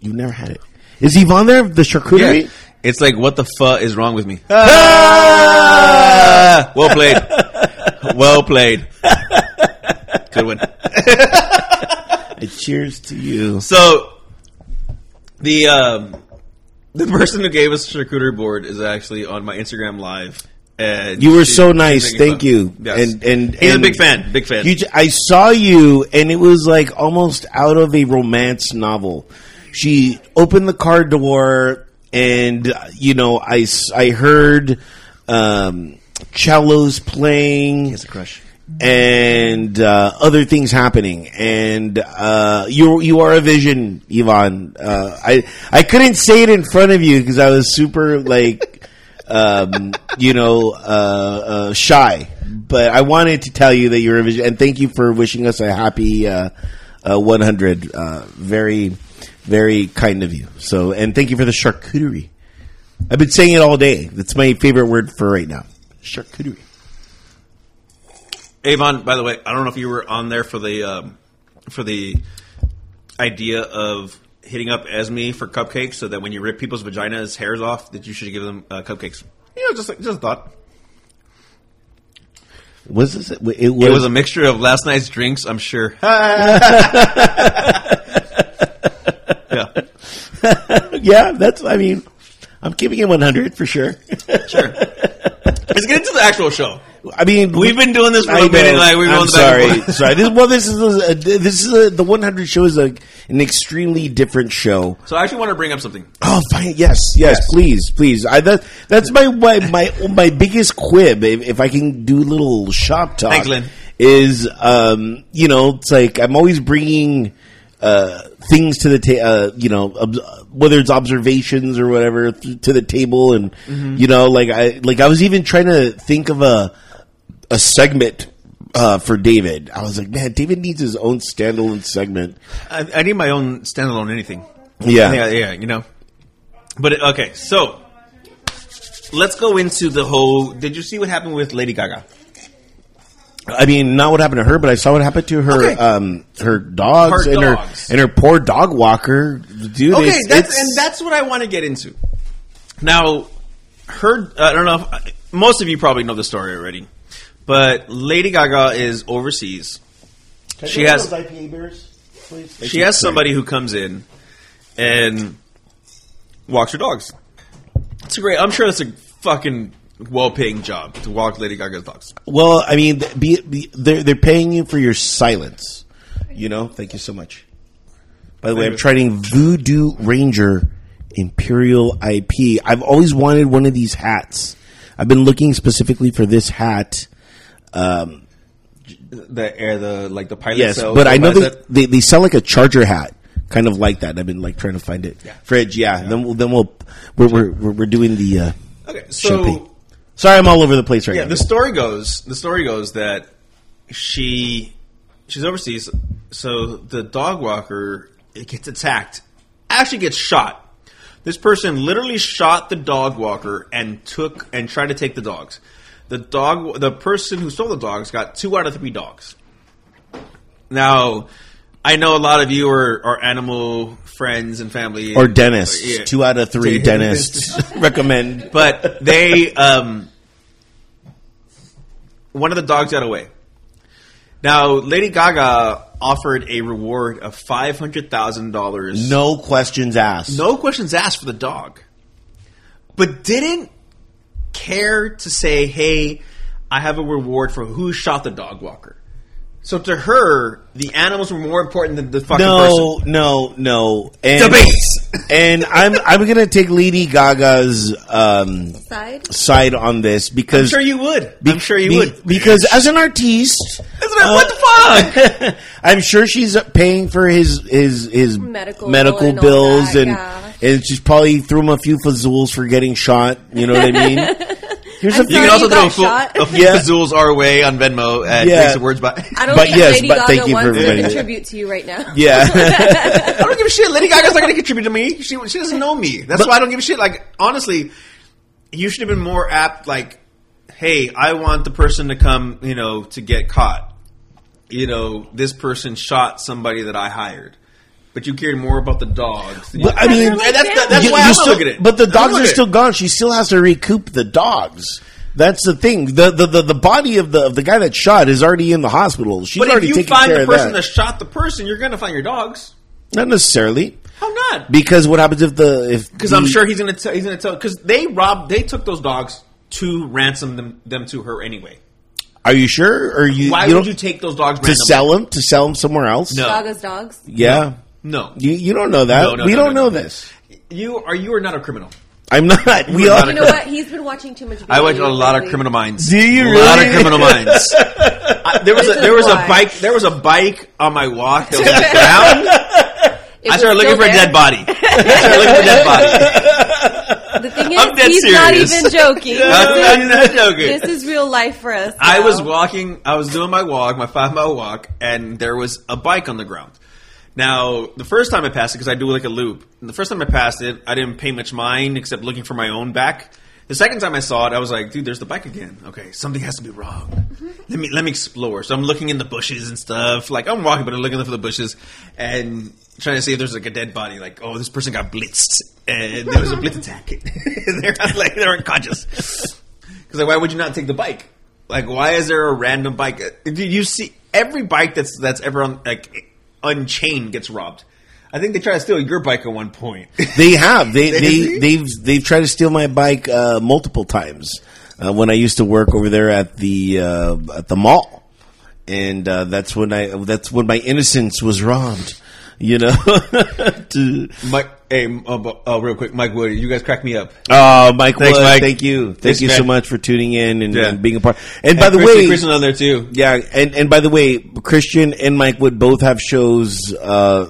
S2: You've never had it. Is Yvonne there? The charcuterie.
S1: Yeah. It's like what the fuck is wrong with me? <laughs> Ah! well played. Well played. Good one. <laughs>
S2: Cheers to you.
S1: So the um, the person who gave us charcuterie board is actually on my Instagram live. And
S2: You were
S1: she-
S2: so nice. Thank
S1: fun.
S2: you.
S1: Yes.
S2: And and
S1: he's
S2: and
S1: a big fan. Big fan.
S2: You, j- I saw you, and it was like almost out of a romance novel. She opened the car door, and uh, you know, I I heard um, cellos playing.
S1: He has a crush.
S2: and uh, other things happening. And uh, you you are a vision, Yvonne. Uh, I I couldn't say it in front of you because I was super like um, you know uh, uh, shy. But I wanted to tell you that you're a vision, and thank you for wishing us a happy uh, uh, 100. Uh, very very kind of you. So and thank you for the charcuterie. I've been saying it all day. That's my favorite word for right now. Charcuterie.
S1: Yvonne, by the way, I don't know if you were on there for the um, for the idea of hitting up Esme for cupcakes, so that when you rip people's vaginas hairs off, that you should give them uh, cupcakes.
S2: You
S1: No, just just a thought.
S2: Was this? It was,
S1: It was a mixture of last night's drinks, I'm sure. <laughs> yeah,
S2: yeah. That's. I mean, I'm keeping it 100 for sure.
S1: sure. Let's get into the actual show.
S2: I mean,
S1: We've been doing this for
S2: I
S1: a minute. Like we've
S2: I'm sorry. sorry. This, well, this is a, this is a, the 100 show is a, an extremely different show.
S1: So I actually want to bring up something.
S2: Oh, fine. Yes, yes, please, please. I that that's my my my, my biggest quib. If, if I can do a little shop talk,
S1: Thanks, Lynn.
S2: is um, you know, it's like I'm always bringing uh things to the ta- uh, you know, ob- whether it's observations or whatever th- to the table, and
S1: Mm-hmm.
S2: you know, like I like I was even trying to think of a a segment. Uh, for David, I was like, man, David needs his own standalone segment.
S1: I, I need my own standalone anything.
S2: Yeah,
S1: yeah, yeah, you know. But it, okay, so let's go into the whole. Did you see what happened with Lady Gaga?
S2: I mean, not what happened to her, but I saw what happened to her,
S1: Okay.
S2: um, her dogs
S1: Her
S2: and
S1: dogs.
S2: her and her poor dog walker. Dude,
S1: Okay,
S2: it's,
S1: that's
S2: it's-
S1: and that's what I want to get into. Now, her. I don't know. If, most of you probably know the story already, but Lady Gaga is overseas. she has-
S2: IPA beers, please.
S1: She has somebody who comes in and walks her dogs. It's a great. I'm sure that's a fucking well-paying job to walk Lady Gaga's dogs.
S2: Well, I mean, be, be, they're they're paying you for your silence. You know. Thank you so much. By the way, I'm trying Voodoo Ranger Imperial IP. I've always wanted one of these hats. I've been looking specifically for this hat.
S1: The air, the like the pilot.
S2: Yes, but I know they, they they sell like a charger hat, kind of like that. I've been like trying to find it. Fridge, yeah. Then we'll then we'll we're we're we're, we're doing the uh,
S1: Okay, so
S2: champagne. Sorry, I'm all over the place right
S1: yeah,
S2: now.
S1: Yeah, the story goes. The story goes that she she's overseas, so the dog walker it gets attacked, actually gets shot. This person literally shot the dog walker and took and tried to take the dogs. The dog, the person who stole the dogs, got two out of three dogs. Now, I know a lot of you are, are animal friends and family,
S2: or dentists,
S1: Yeah.
S2: two out of three <laughs>
S1: Dentists. <laughs>
S2: recommend.
S1: but they um one of the dogs got away. Now, Lady Gaga offered a reward of five hundred thousand dollars.
S2: No questions asked.
S1: no questions asked for the dog, but didn't care to say, "Hey, I have a reward for who shot the dog walker." So to her, the animals were more important than the fucking
S2: no,
S1: person.
S2: no, no. And,
S1: Debates. <laughs>
S2: and I'm I'm gonna take Lady Gaga's um,
S3: Side.
S2: side on this because I'm
S1: sure you would. I'm sure you
S2: be-
S1: would.
S2: because as an artiste,
S1: That's what- what the fuck? <laughs>
S2: I'm sure she's paying for his his his
S3: Medical
S2: medical
S3: and
S2: bills
S3: that,
S2: and
S3: yeah.
S2: And she's probably threw him a few fazools for getting shot. You know what I mean? <laughs> Here's
S3: I'm
S2: a
S1: You can also
S3: you
S1: throw a full, a few
S2: Yeah.
S1: fazools our way on Venmo at
S2: Yeah.
S1: Drinks and Words by.
S3: I don't
S2: But
S3: think
S2: yes,
S3: Lady
S2: but
S3: Gaga
S2: thank you for
S3: wants to contribute to you right now.
S2: yeah. <laughs>
S1: I don't give a shit. Lady Gaga's not going to contribute to me. She, she doesn't know me. That's why I don't give a shit. Like, honestly, you should have been more apt, like, hey, I want the person to come, you know, to get caught. You know, this person shot somebody that I hired. But you cared more about the dogs.
S2: But, I mean,
S3: They're
S1: that's,
S3: family.
S1: that's
S2: You-
S1: why
S2: you
S1: I'm
S2: still-
S1: looking at it.
S2: But the dogs are
S1: at it.
S2: still gone. She still has to recoup the dogs. That's the thing. The, the the the body of the of the guy that shot is already in the hospital. She's already taking care
S1: But if you
S2: taking
S1: find
S2: care
S1: the person
S2: that.
S1: that shot the person, you're going to find your dogs.
S2: Not necessarily,
S1: How not?
S2: because what happens if the if
S1: Because I'm sure he's going to tell. He's going to tell. Because they robbed. They took those dogs to ransom them, them to her anyway.
S2: Are you sure? Or you
S1: Why
S2: you
S1: would
S2: don't-
S1: you take those dogs
S2: to
S1: randomly?
S2: sell them to sell them somewhere else?
S1: No.
S3: Gaga's dogs.
S2: Yeah,
S1: No,
S2: you you don't know that.
S1: No, no,
S2: we
S1: no,
S2: don't
S1: no,
S2: know
S1: no.
S2: this.
S1: you are. You are not a criminal.
S2: I'm not. We
S1: are
S2: all.
S1: not
S3: You know what? He's been watching too much.
S1: I watch
S3: video
S1: a lot of. Criminal Minds.
S2: Do you
S1: a lot of? Criminal Minds. <laughs> I, there was a
S3: This
S1: there
S3: is
S1: was a bike there was a bike on my walk that <laughs> was down.
S3: It
S1: I started looking
S3: still
S1: for a dead body. I started looking for a dead body.
S3: The thing is,
S1: I'm dead
S3: he's
S1: serious. <laughs>
S3: not even joking.
S1: I'm not joking.
S3: this is real life for us.
S1: I was walking. I was doing my walk, my five mile walk, and there was a bike on the ground. Now, the first time I passed it, because I do like a loop. and The first time I passed it, I didn't pay much mind except looking for my own back. The second time I saw it, I was like, "Dude, there's the bike again. Okay, something has to be wrong. Let me let me explore." So I'm looking in the bushes and stuff. Like I'm walking, but I'm looking for the bushes and trying to see if there's like a dead body. Like, oh, this person got blitzed, and there was a blitz attack. <laughs> they're like they're unconscious. Because like, why would you not take the bike? Like, why is there a random bike? Uh, Did you see every bike that's that's ever on like unchained gets robbed? I think they tried to steal your bike at one point. <laughs>
S2: They have. They they they've they've tried to steal my bike uh, multiple times uh, when I used to work over there at the uh, at the mall, and uh, that's when I that's when my innocence was robbed. You know. <laughs> to,
S1: Mike, hey, uh, uh, real quick, Mike Wood, you guys crack me up.
S2: oh, Mike
S1: Thanks,
S2: Wood,
S1: Mike.
S2: thank you, thank
S1: Thanks,
S2: you
S1: man.
S2: so much for tuning in and,
S1: Yeah.
S2: and being a part. And by the
S1: Kristen,
S2: way,
S1: Christian on there too.
S2: Yeah, and and by the way, Christian and Mike would both have shows uh,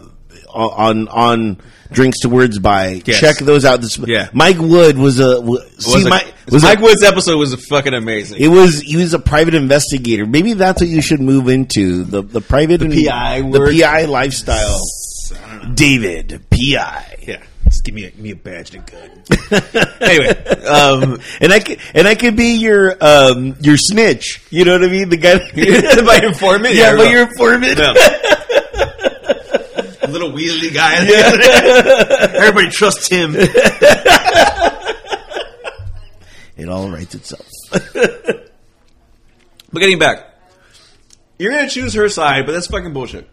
S2: on on drinks to words by.
S1: Yes.
S2: Check those out. This,
S1: Yeah.
S2: Mike Wood was a w- see
S1: Was a-
S2: Mike was
S1: Mike
S2: a,
S1: Wood's episode was fucking amazing.
S2: it was he was a private investigator. Maybe that's what you should move into the the private the
S1: PI
S2: the
S1: work.
S2: PI lifestyle. David PI.
S1: yeah, just give me a, give me a badge and gun. <laughs> anyway, um,
S2: And I could, and I could be your um your snitch. You know what I mean? The guy <laughs>
S1: my informant.
S2: Yeah,
S1: well,
S2: your informant.
S1: yeah. <laughs> little Weasley guy. Yeah. Everybody trusts him.
S2: It all writes itself.
S1: But getting back, you're gonna choose her side, but that's fucking bullshit.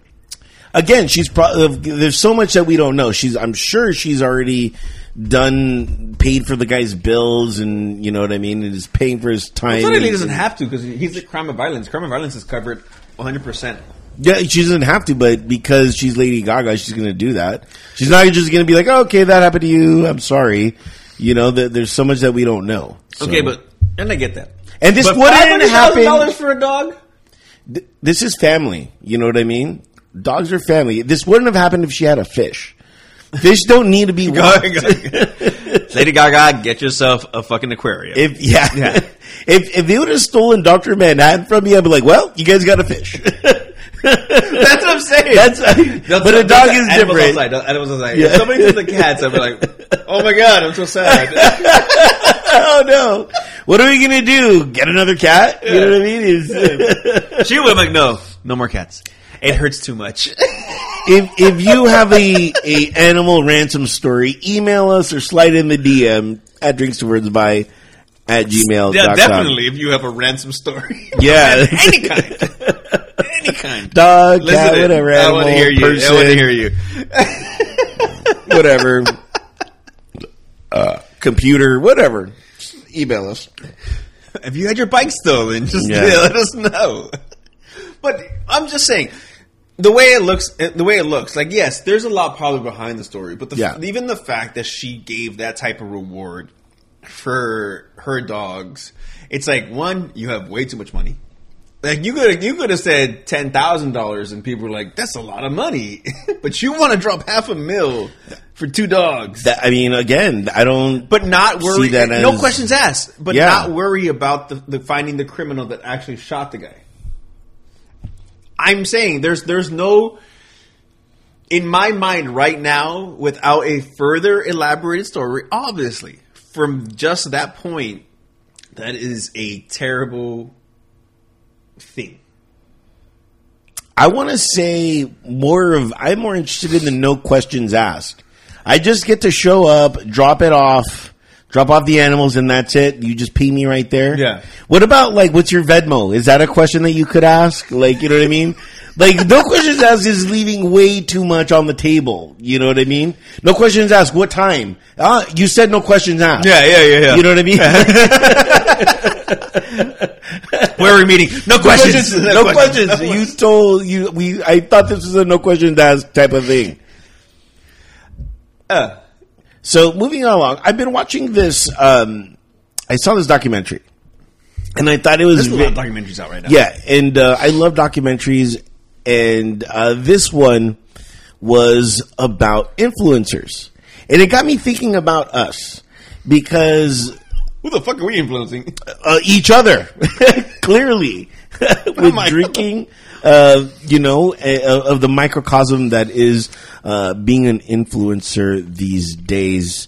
S2: Again, she's pro- uh, there's so much that we don't know. She's I'm sure she's already done paid for the guy's bills and you know what I mean. And is paying for his time.
S1: Well, he doesn't have to because he's a crime of violence. Crime of violence is covered 100. percent
S2: yeah, she doesn't have to, but because she's Lady Gaga, she's going to do that. She's not just going to be like, oh, "Okay, that happened to you. I'm sorry." You know, th- there's so much that we don't know. So-
S1: Okay, but and I get that.
S2: and this
S1: But
S2: wouldn't happen.
S1: dollars for a dog.
S2: th- This is family. You know what I mean? Dogs are family. This wouldn't have happened if she had a fish. Fish don't need to be <laughs> walked.
S1: Lady Gaga, get yourself a fucking aquarium.
S2: If yeah,
S1: Yeah. <laughs>
S2: if if they would have stolen Doctor Manhattan from me, I'd be like, well, you guys got a fish. <laughs>
S1: That's what I'm saying.
S2: That's but a dog is different.
S1: Outside. Animals outside.
S2: Yeah.
S1: If somebody took the cats, I'd be like, "Oh my god, I'm so sad."
S2: oh no, what are we gonna do? Get another cat? You know what I mean? It's-
S1: she would be like, "No, no more cats. It hurts too much." <laughs>
S2: if if you have a a animal ransom story, email us or slide in the DM at drinks to words by at gmail.
S1: Yeah, definitely. If you have a ransom story, <laughs>
S2: Yeah. <laughs>
S1: any kind, any kind.
S2: Dog,
S1: Listen
S2: cat,
S1: it.
S2: whatever.
S1: I
S2: Animal,
S1: want to hear you.
S2: person,
S1: I want to hear you.
S2: whatever. uh, computer, whatever. Just email us.
S1: If you had your bike stolen, just
S2: Yeah.
S1: let us know. But I'm just saying, the way it looks, the way it looks, like yes, there's a lot probably behind the story, but the,
S2: Yeah.
S1: even the fact that she gave that type of reward for her dogs, it's like one, you have way too much money. Like you could you could have said ten thousand dollars, and people were like, "That's a lot of money," <laughs> but you want to drop half a mil for two dogs.
S2: That, I mean, again, I don't.
S1: But not worry. No
S2: as-
S1: questions asked. But
S2: Yeah.
S1: not worry about the, the finding the criminal that actually shot the guy. I'm saying there's there's no in my mind right now without a further elaborated story. Obviously, from just that point, that is a terrible thing.
S2: I want to say more of. I'm more interested in the no questions asked. I just get to show up, drop it off, drop off the animals, and that's it. You just pee me right there.
S1: Yeah.
S2: What about like, what's your Venmo? Is that a question that you could ask? Like, you know what I mean? Like, no questions asked is leaving way too much on the table. You know what I mean? No questions asked. What time? Ah, you said no questions asked.
S1: yeah, yeah, yeah, yeah.
S2: You know what I mean? <laughs>
S1: Where are we meeting? No questions.
S2: no questions. You told you we. I thought this was a no questions asked type of thing.
S1: Uh,
S2: So moving along, I've been watching this. Um, I saw this documentary, and I thought it was
S1: there's a lot of documentaries out right now.
S2: yeah, and uh, I love documentaries, and uh, this one was about influencers, and it got me thinking about us because
S1: Who the fuck are we influencing?
S2: uh, each other <laughs> clearly <laughs> with
S1: my
S2: drinking uh, you know uh, of the microcosm that is uh, being an influencer these days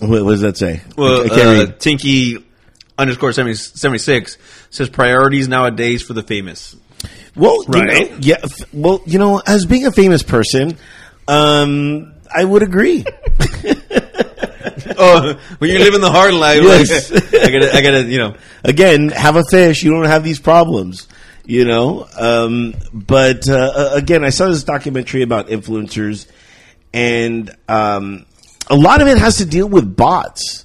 S2: what, what does that say
S1: Well,
S2: I can't
S1: uh. Tinky underscore 70, 76 says priorities nowadays for the famous.
S2: well you
S1: right.
S2: know, yeah f- well you know as being a famous person um, I would agree
S1: oh, when you're living the hard life,
S2: Yes.
S1: like, <laughs> I gotta, I gotta, you know.
S2: Again, have a fish. You don't have these problems. You know, um, but uh, again, I saw this documentary about influencers, and um, a lot of it has to deal with bots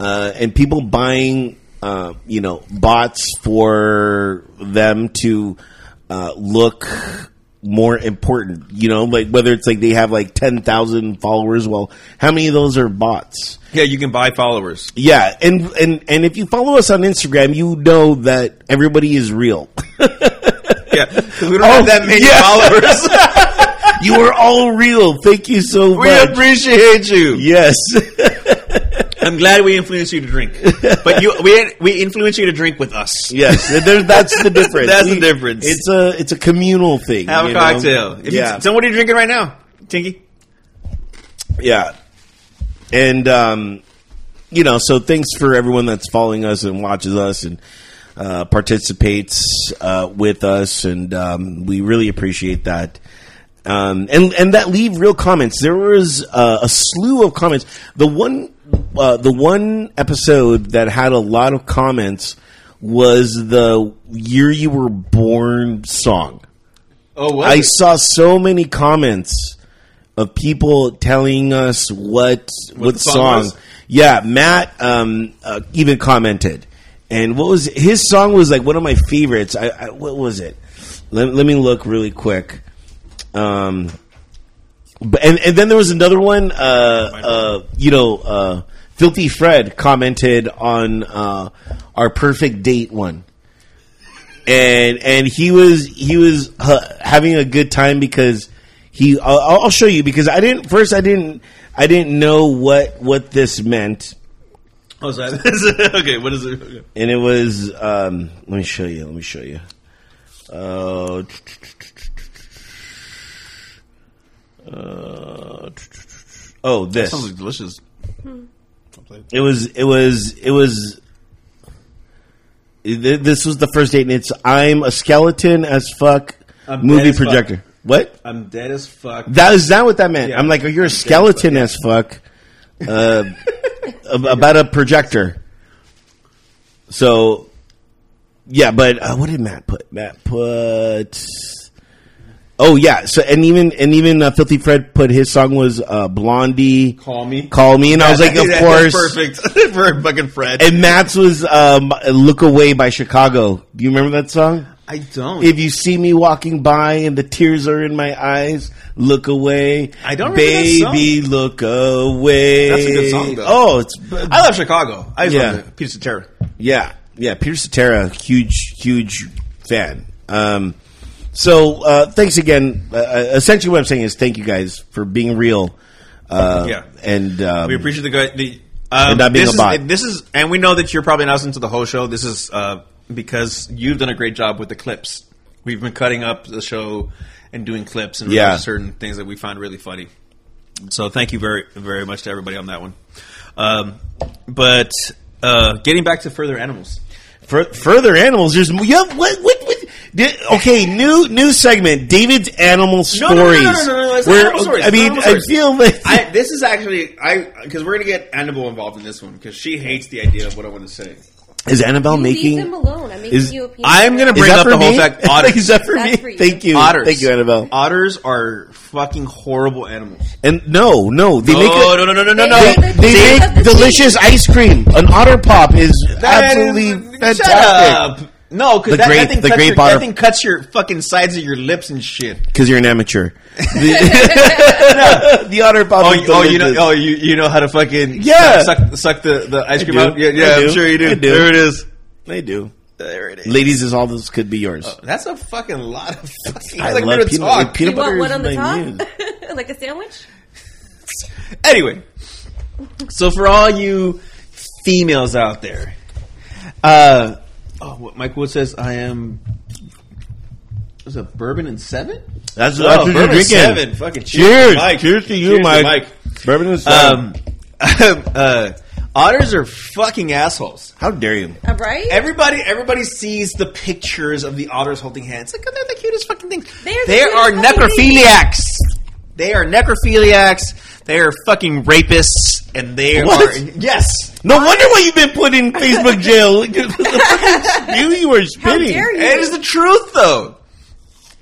S2: uh, and people buying, uh, you know, bots for them to uh, look more important. You know, like whether it's like they have like ten thousand followers. Well, how many of those are bots?
S1: Yeah, you can buy followers.
S2: Yeah, and and and if you follow us on Instagram, you know that everybody is real. <laughs>
S1: Yeah, we don't
S2: Oh,
S1: have that many
S2: yeah.
S1: followers. <laughs> <laughs>
S2: you are all real. Thank you so
S1: we
S2: much.
S1: We appreciate you.
S2: yes.
S1: I'm glad we influenced you to drink, but you, we, we influence you to drink with us.
S2: Yes, there, that's the difference. <laughs>
S1: That's the difference.
S2: It's a it's a communal thing.
S1: Have
S2: you
S1: a
S2: know?
S1: cocktail. If
S2: yeah,
S1: You, so what are you drinking right now, Tinky?
S2: yeah, and um, you know, so thanks for everyone that's following us and watches us and uh, participates uh, with us, and um, we really appreciate that. Um, and and that leave real comments. There was uh, a slew of comments. The one uh, the one episode that had a lot of comments was the year you were born song.
S1: Oh, what?
S2: I saw so many comments of people telling us what what,
S1: the song
S2: song. Yeah, Matt um, uh, even commented, and what was his song was like one of my favorites. I, I what was it? Let, let me look really quick. Um, but and and then there was another one. Uh, uh, you know, uh, Filthy Fred commented on uh, our perfect date one and and he was he was uh, having a good time because he I'll, I'll show you because I didn't first I didn't I didn't know what what this meant
S1: oh, sorry. <laughs> okay, what is it? Okay.
S2: and it was um let me show you let me show you uh, uh oh this
S1: Sounds like delicious.
S2: It was it was it was this was the first date and it's I'm a skeleton as fuck
S1: I'm
S2: movie
S1: as fuck.
S2: projector what
S1: I'm dead as fuck.
S2: That is that what that meant?
S1: Yeah.
S2: I'm like, oh, you're a
S1: I'm dead as
S2: skeleton as fuck, uh, <laughs> about a projector. So, yeah, but uh, what did Matt put? Matt put. Oh yeah, so and even and even uh, Filthy Fred put his song was uh, Blondie.
S1: Call me.
S2: Call me, and I was like, of <laughs> course.
S1: perfect <laughs> for fucking Fred.
S2: And Matt's was um, "Look Away" by Chicago. Do you remember that song?
S1: I don't.
S2: If you see me walking by and the tears are in my eyes, look away.
S1: I don't remember that
S2: Baby, look away.
S1: That's a good song, though.
S2: Oh, it's
S1: I love Chicago. I just
S2: Yeah.
S1: love Peter Cetera.
S2: yeah, yeah. Peter Cetera, huge, huge fan. Um, so uh, thanks again. Uh, essentially, what I'm saying is thank you guys for being real. Uh,
S1: Yeah.
S2: and um,
S1: We appreciate the guy. The, um,
S2: And not being
S1: this
S2: a bot.
S1: Is, this is, and we know that you're probably not listening to the whole show. This is uh, because you've done a great job with the clips. We've been cutting up the show and doing clips and
S2: Yeah.
S1: certain things that we find really funny. So thank you very, very much to everybody on that one. Um, but uh, getting back to further animals.
S2: Fur further animals. There's yeah. What? What? what did, okay, new new segment. David's animal stories.
S1: no, no, no, no, no, no, it's not
S2: Where-
S1: animal stories,
S2: I mean,
S1: not
S2: I feel like
S1: I, this is actually I because we're gonna get Annabelle involved in this one because she hates the idea of what I want to say.
S2: is Annabelle
S3: You
S2: making.
S3: leave them alone. I'm making
S2: is-
S3: you a peanut
S1: I'm gonna bring up
S2: for
S1: the whole fact otters.
S2: is that for
S3: That's
S2: me?
S3: for you.
S2: Thank you,
S1: Otters.
S2: thank you, Annabelle.
S1: Otters are fucking horrible animals.
S2: And no, no, they
S1: No,
S2: make a,
S1: no, no, no, no, no, no.
S2: They,
S3: the
S2: they make
S3: the
S2: delicious ice cream. An otter pop is
S1: That
S2: absolutely
S1: is-
S2: fantastic.
S1: Shut up. No, because
S2: The
S1: that,
S2: grape-
S1: that thing
S2: the
S1: cuts
S2: grape
S1: your,
S2: otter-
S1: that thing cuts your fucking sides of your lips and shit. <laughs>
S2: Because you're an amateur. <laughs> The, the otter pop.
S1: Oh, you- oh, you know, oh, you you know how to fucking
S2: Yeah.
S1: suck suck, suck the, the ice cream
S2: do.
S1: out. Yeah, yeah,
S2: I
S1: I'm
S2: do.
S1: sure you do.
S2: I do.
S1: There it is.
S2: they do.
S1: There it is.
S2: Ladies, is all this could be yours.
S1: That's a fucking lot of fucking.
S2: I
S1: like
S2: love peanut,
S1: talk.
S2: peanut
S3: You want
S2: butter.
S3: one
S2: is
S3: on the
S2: my
S3: top, <laughs> like a sandwich?
S1: Anyway, so for all you females out there, uh, oh, what Mike Wood says, I am. Was it bourbon and seven?
S2: That's,
S1: Oh,
S2: that's what you're
S1: bourbon
S2: drinking.
S1: seven. Fucking cheers,
S2: Cheers.
S1: to Mike.
S2: Cheers to you,
S1: Cheers to
S2: Mike.
S1: Mike.
S2: Bourbon and seven.
S1: Um, <laughs> uh, otters are fucking assholes.
S2: How dare you?
S3: Uh, right?
S1: Everybody, everybody sees the pictures of the otters holding hands. Like, oh, they're the cutest fucking things.
S3: They're
S1: they
S3: cutest
S1: are
S3: fucking
S1: necrophiliacs. They are necrophiliacs. They are fucking rapists, and they
S2: What?
S1: are yes.
S2: No wonder why you've been put in Facebook <laughs> jail. <laughs> you, you were
S3: How
S2: spitting.
S3: dare?
S1: It is the truth, though.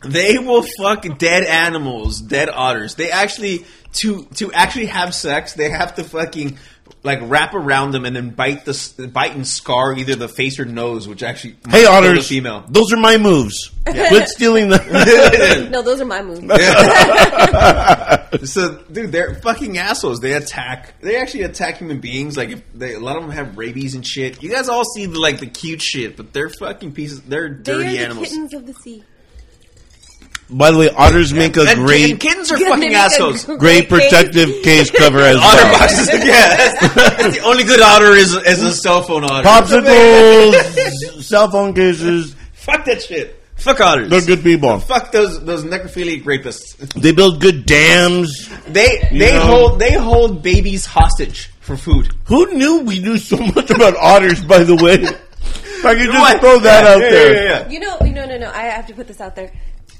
S1: They will fuck dead animals, dead otters. They actually to to actually have sex, they have to fucking like wrap around them and then bite the bite and scar either the face or nose, which actually
S2: Hey,
S1: might
S2: otters.
S1: the female.
S2: Those are my moves. Quit stealing them. <laughs> <laughs>
S3: No, those are my moves. <laughs>
S1: So, dude, they're fucking assholes. They attack. They actually attack human beings. Like, if they, a lot of them have rabies and shit. You guys all see the, like the cute shit, but they're fucking pieces. They're
S3: They
S1: dirty
S3: are the
S1: animals.
S3: kittens of the sea.
S2: By the way, otters make a
S1: And, and
S2: great,
S1: kittens are fucking assholes.
S2: great protective case <laughs> cover as
S1: Otter
S2: well.
S1: boxes. yeah, that's, that's the only good otter is is a cell phone otter.
S2: Popsicles, <laughs> cell phone cases.
S1: Fuck that shit. Fuck otters.
S2: They're good people.
S1: Fuck those those necrophiliac rapists.
S2: They build good dams.
S1: They they
S2: know?
S1: hold they hold babies hostage for food.
S2: Who knew we knew so much about otters? By the way, if <laughs> I could just
S1: What?
S2: throw that
S1: Yeah,
S2: out
S1: yeah,
S2: there.
S1: yeah, yeah.
S3: You know, no, no, no. I have to put this out there.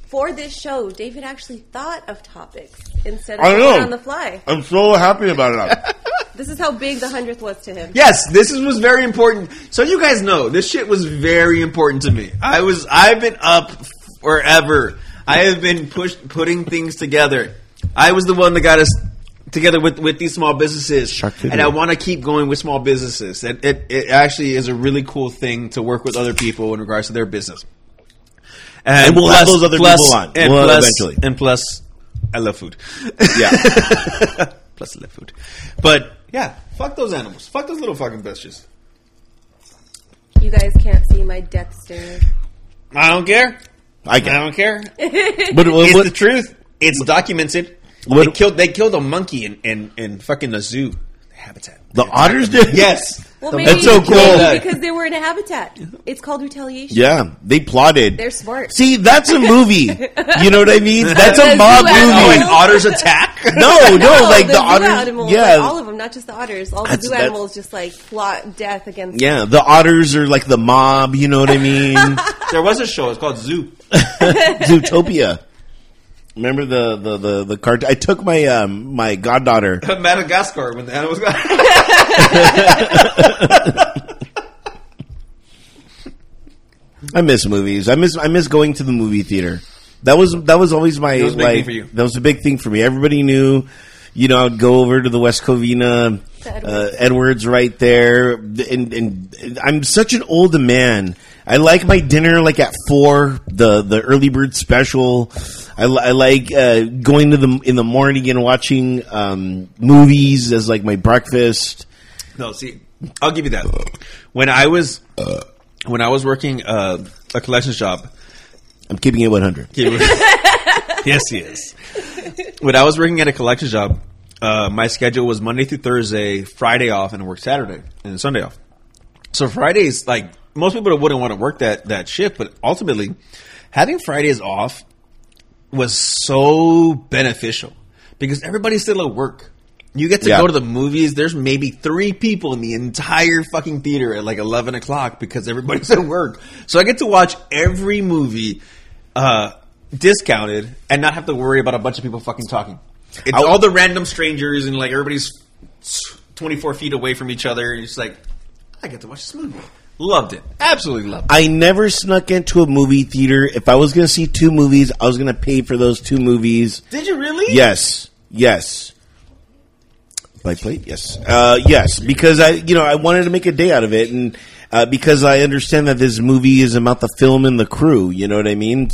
S3: For this show, David actually thought of topics instead of
S2: I
S3: going
S2: know.
S3: on the fly.
S2: I'm so happy about it. <laughs>
S3: This is how big the hundredth was to him.
S1: Yes, this is, was very important. So you guys know this shit was very important to me. I was I've been up forever. I have been push, putting things together. I was the one that got us together with, with these small businesses,
S2: Charcuterie.
S1: and I want to keep going with small businesses. And it, it actually is a really cool thing to work with other people in regards to their business.
S2: And we'll have those other people on.
S1: And
S2: We'll
S1: plus,
S2: eventually.
S1: and plus, I love food.
S2: Yeah. <laughs>
S1: plus, I love food. But yeah, fuck those animals. Fuck those little fucking bitches.
S3: You guys can't see my death stare.
S1: I don't care.
S2: I
S1: I don't care. <laughs>
S2: But uh,
S1: It's
S2: what,
S1: the truth. It's documented.
S2: What-
S1: they killed. They killed a monkey in in, in fucking a zoo habitat.
S2: the otters did?
S1: Yes.
S3: Well, maybe
S2: That's so cool.
S1: killed
S3: maybe
S1: that.
S3: because they were in a habitat. It's called retaliation.
S2: Yeah, they plotted.
S3: They're smart.
S2: See, that's a movie. <laughs> You know what I mean? That's a mob
S3: zoo
S1: Oh,
S3: animals.
S1: and
S2: movie.
S1: otters attack. <laughs>
S2: No, no, like the,
S3: zoo
S2: otters.
S3: animals,
S2: yeah,
S3: like all of them, not just the otters. All the zoo animals just like plot death against.
S2: yeah, the otters are like the mob. You know what I mean? <laughs>
S1: there was a show. It's called Zoo.
S2: Zootopia. Remember the the the the cart? I took my um my goddaughter. <laughs>
S1: Madagascar when the animals got. <laughs>
S2: I miss movies. I miss I miss going to the movie theater. That was that was always my
S1: That was
S2: like
S1: for you.
S2: that was a big thing for me. Everybody knew, you know, I'd go over to the West Covina,
S3: To Edwards.
S2: uh, Edwards right there, and, and I'm such an old man. I like my dinner like at four, the the early bird special. I, li- I like uh, going to the in the morning and watching um, movies as like my breakfast.
S1: No, see, I'll give you that. When I was when I was working uh, a collection job,
S2: I'm keeping it 100. <laughs>
S1: yes, he is. When I was working at a collection job, uh, my schedule was Monday through Thursday, Friday off, and I worked Saturday and Sunday off. So Fridays, like most people wouldn't want to work that that shift, but ultimately, having Fridays off was so beneficial because everybody's still at work. You get to
S2: Yeah.
S1: go to the movies. There's maybe three people in the entire fucking theater at like eleven o'clock because everybody's <laughs> at work. So I get to watch every movie uh, discounted and not have to worry about a bunch of people fucking talking. It's
S2: I-
S1: all the random strangers and like everybody's twenty four feet away from each other. And it's like I get to watch this movie. Loved it. Absolutely loved it.
S2: I never snuck into a movie theater. If I was going to see two movies, I was going to pay for those two movies.
S1: Did you really?
S2: Yes, yes. By plate, yes, uh, yes. Because I, you know, I wanted to make a day out of it, and uh, because I understand that this movie is about the film and the crew. You know what I mean?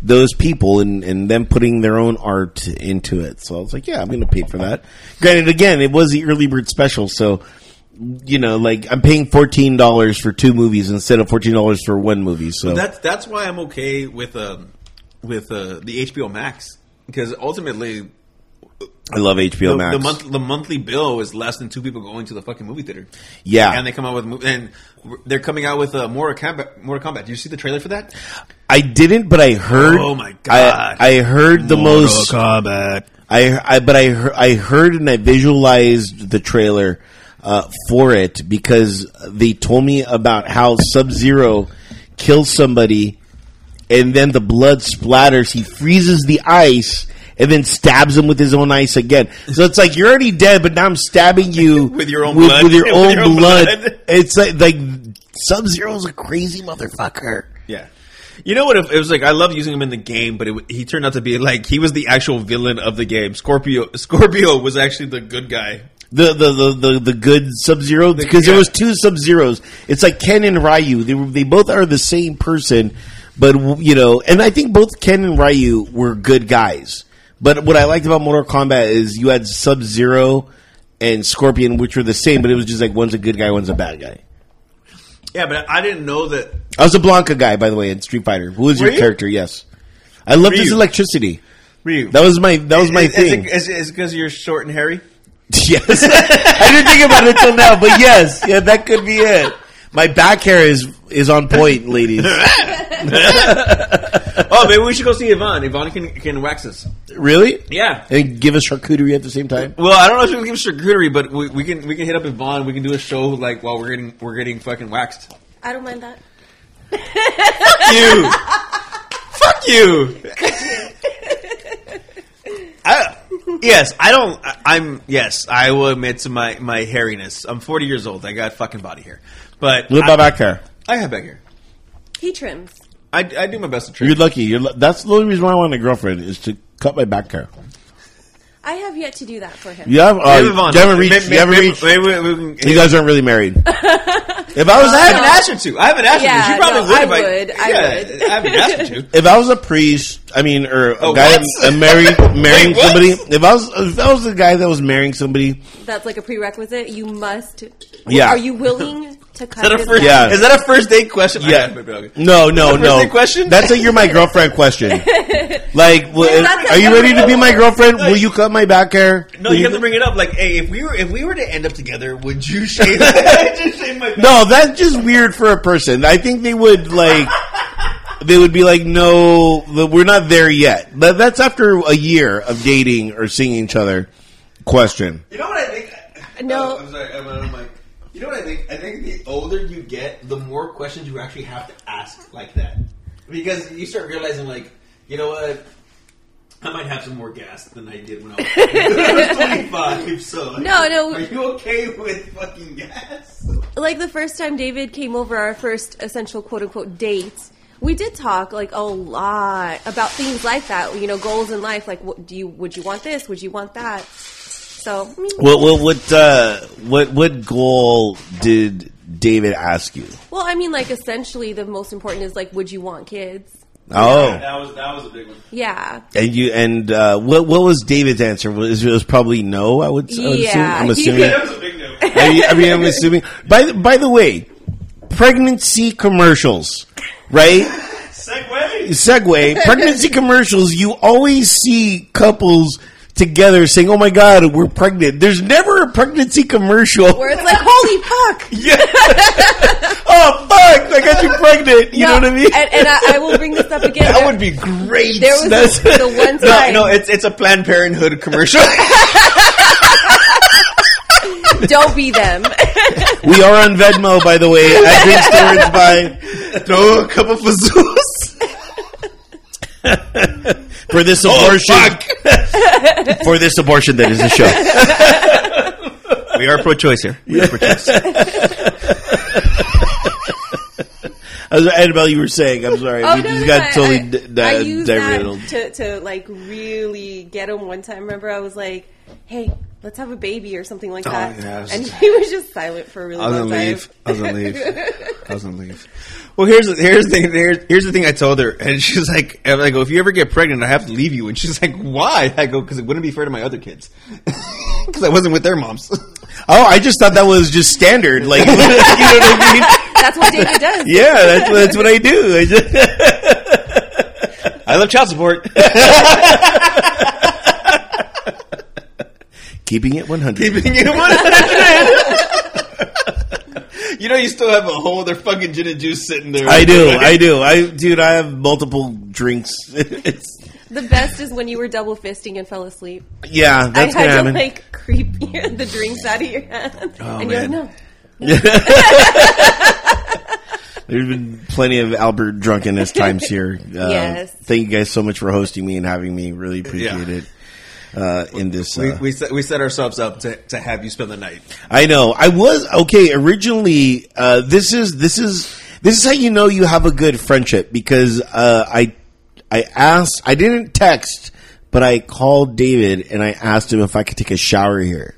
S2: Those people and and them putting their own art into it. So I was like, yeah, I'm going to pay for that. Granted, again, it was the early bird special, so you know, like I'm paying fourteen dollars for two movies instead of fourteen dollars for one movie. So
S1: That's that's why I'm okay with um, with uh, the HBO Max because ultimately
S2: I love HBO
S1: the,
S2: Max.
S1: the month the monthly bill is less than two people going to the fucking movie theater.
S2: Yeah.
S1: and they come out with and they're coming out with uh, Mortal Kombat. Mortal Kombat. Did you see the trailer for that?
S2: I didn't, but I heard.
S1: Oh my God.
S2: I, I heard the most.
S1: Kombat.
S2: I, I but I I heard and I visualized the trailer uh, for it because they told me about how Sub Zero kills somebody and then the blood splatters. He freezes the ice and then stabs him with his own ice again. So it's like you're already dead, but now I'm stabbing you <laughs>
S1: With your own
S2: with,
S1: blood.
S2: with your <laughs>
S1: With your own
S2: blood.
S1: blood. <laughs>
S2: It's like like Sub Zero's a crazy motherfucker.
S1: Yeah. You know what? If, it was like I love using him in the game, but it, he turned out to be like he was the actual villain of the game. Scorpio Scorpio was actually the good guy.
S2: The the the the, the good Sub Zero because there
S1: yeah.
S2: was two Sub Zeros. It's like Ken and Ryu. They they both are the same person, but you know, and I think both Ken and Ryu were good guys. But what I liked about Mortal Kombat is you had Sub Zero and Scorpion, which were the same, but it was just like one's a good guy, one's a bad guy.
S1: Yeah, but I didn't know that.
S2: I was a Blanka guy, by the way, in Street Fighter. Who was your
S1: you?
S2: character? Yes, I loved his electricity.
S1: Ryu.
S2: That was my that was my
S1: is,
S2: thing.
S1: Is, it because you're short and hairy? <laughs>
S2: Yes. I didn't think about it till now, but yes, yeah, that could be it. My back hair is is on point, ladies. <laughs>
S1: oh, maybe we should go see Yvonne. Yvonne can can wax us.
S2: Really?
S1: Yeah.
S2: And give us charcuterie at the same time.
S1: Well, I don't know if we can give us charcuterie, but we, we can we can hit up Yvonne. We can do a show like while we're getting we're getting fucking waxed.
S3: I don't mind that.
S1: you. Fuck you. <laughs> I, yes, I don't. I- I'm yes. I will admit to my my hairiness. I'm 40 years old. I got fucking body hair, but
S2: What about
S1: I,
S2: back hair?
S1: I have back hair.
S3: He trims.
S1: I, I do my best to trim.
S2: You're lucky. You're lu- that's the only reason why I want a girlfriend is to cut my back hair.
S3: I have yet to do that for him.
S2: You have, uh, you haven't
S1: maybe-
S2: reached. You haven't reached.
S1: maybe we- we can-
S2: You guys aren't really married. <laughs> if I was,
S1: I haven't asked her to. I haven't asked her to. She probably
S3: no,
S1: would.
S3: I
S1: if
S3: would. I
S1: yeah,
S3: would.
S1: I haven't asked her <laughs> to.
S2: if I was a priest, I mean, or a
S1: Oh,
S2: guy, a married, <laughs> marrying
S1: Wait,
S2: somebody. If I was, if I was the guy that was marrying somebody,
S3: That's like a prerequisite. You must.
S2: Yeah.
S3: Are you willing to cut
S1: Is that a first?
S2: Yeah.
S1: Is that a first date question?
S2: Yeah.
S1: I got- maybe, okay.
S2: no, no,
S1: First
S2: no.
S1: date question?
S2: That's a you're my girlfriend question. Like, well,
S3: Yeah, that's a-
S2: are you ready to be my girlfriend? Will you cut my back hair?
S1: No,
S2: Will
S1: you have to bring it up. Like, hey, if we were if we were to end up together, would you shave? <laughs> just shave my
S2: No, that's just weird for a person. I think they would like. They would be like, no, we're not there yet. But that's after a year of dating or seeing each other. Question.
S1: You know what I think?
S3: No.
S1: Oh, I'm sorry. I'm, I'm like, you know what I think? I think the older you get, the more questions you actually have to ask like that, because you start realizing, like, you know what? I might have some more gas than I did when I was, when I was 25. So,
S3: No, no.
S1: Are you okay with fucking gas?
S3: like the first time David came over, our first essential quote unquote date, we did talk like a lot about things like that. You know, goals in life. Like, what do you would you want this? Would you want that? So, I mean,
S2: What what what uh, what what goal did David ask you?
S3: well, I mean, like essentially, the most important is like, would you want kids?
S2: Oh,
S1: that was that was a big one.
S3: Yeah,
S2: and you and uh, what what was David's answer? Was it was probably no. I would, I would assume. I'm <laughs>
S3: he-
S2: assuming.
S1: That was a big no.
S2: I mean, I mean, I'm assuming. By the, by the way, pregnancy commercials, right?
S1: Segway.
S2: segue pregnancy commercials you always see couples together saying oh my god we're pregnant there's never a pregnancy commercial
S3: where it's like, holy fuck. <laughs>
S2: yeah. <laughs> oh fuck i got you pregnant you know what i mean
S3: And, and I, I will bring this up again.
S2: that would be great
S3: There was
S2: That's-
S3: the one <laughs>
S1: No,
S3: time.
S1: no, it's it's a Planned Parenthood commercial.
S3: Don't be them.
S2: we are on venmo by the way at Drinks to Words by
S1: Throw a couple fazools. <laughs>
S2: for this
S1: Oh,
S2: abortion <laughs> for this abortion that is a show
S1: We are pro-choice here. We are pro-choice.
S2: As Annabelle, you were saying, I'm sorry,
S3: Oh,
S2: we
S3: no,
S2: just
S3: no,
S2: got
S3: I-
S2: totally
S3: I,
S2: d- d-
S3: I used
S2: derailed.
S3: that to, to like really get him one time. Remember, I was like, "Hey, let's have a baby" or something like oh, that,
S1: yeah, was
S3: and he was just silent for a really
S1: I was
S3: long time.
S1: leave. I was gonna leave. I was gonna leave. Well, here's the, here's the thing. Here's, here's the thing. I told her, and she's like, and I go, if you ever get pregnant, I have to leave you. And she's like, why? I go, because it wouldn't be fair to my other kids, <laughs> because I wasn't with their moms. <laughs>
S2: Oh, I just thought that was just standard. Like, <laughs> you know what I mean?
S3: That's what David does.
S2: Yeah, that's that's what I do. I just,
S1: I love child support.
S2: Keeping it 100.
S1: Keeping it 100. <laughs> you know, you still have a whole other fucking gin and juice sitting there.
S2: I do, I do. I dude, I have multiple drinks. <laughs> It's
S3: The best is when you were double fisting and fell asleep.
S2: yeah, that's
S3: I had to
S2: happen.
S3: like creep the drinks out of your hand,
S1: Oh,
S3: and you're
S1: man.
S3: like, "No." <laughs>
S2: There's been plenty of Albert drunkenness times here. Uh,
S3: Yes.
S2: Thank you guys so much for hosting me and having me. Really appreciate
S1: Yeah.
S2: it. Uh, in this, uh,
S1: We, we, set, we set ourselves up to, to have you spend the night.
S2: I know. I was okay originally. Uh, this is this is this is how you know you have a good friendship because uh, I I asked I didn't text, but I called David and I asked him if I could take a shower here.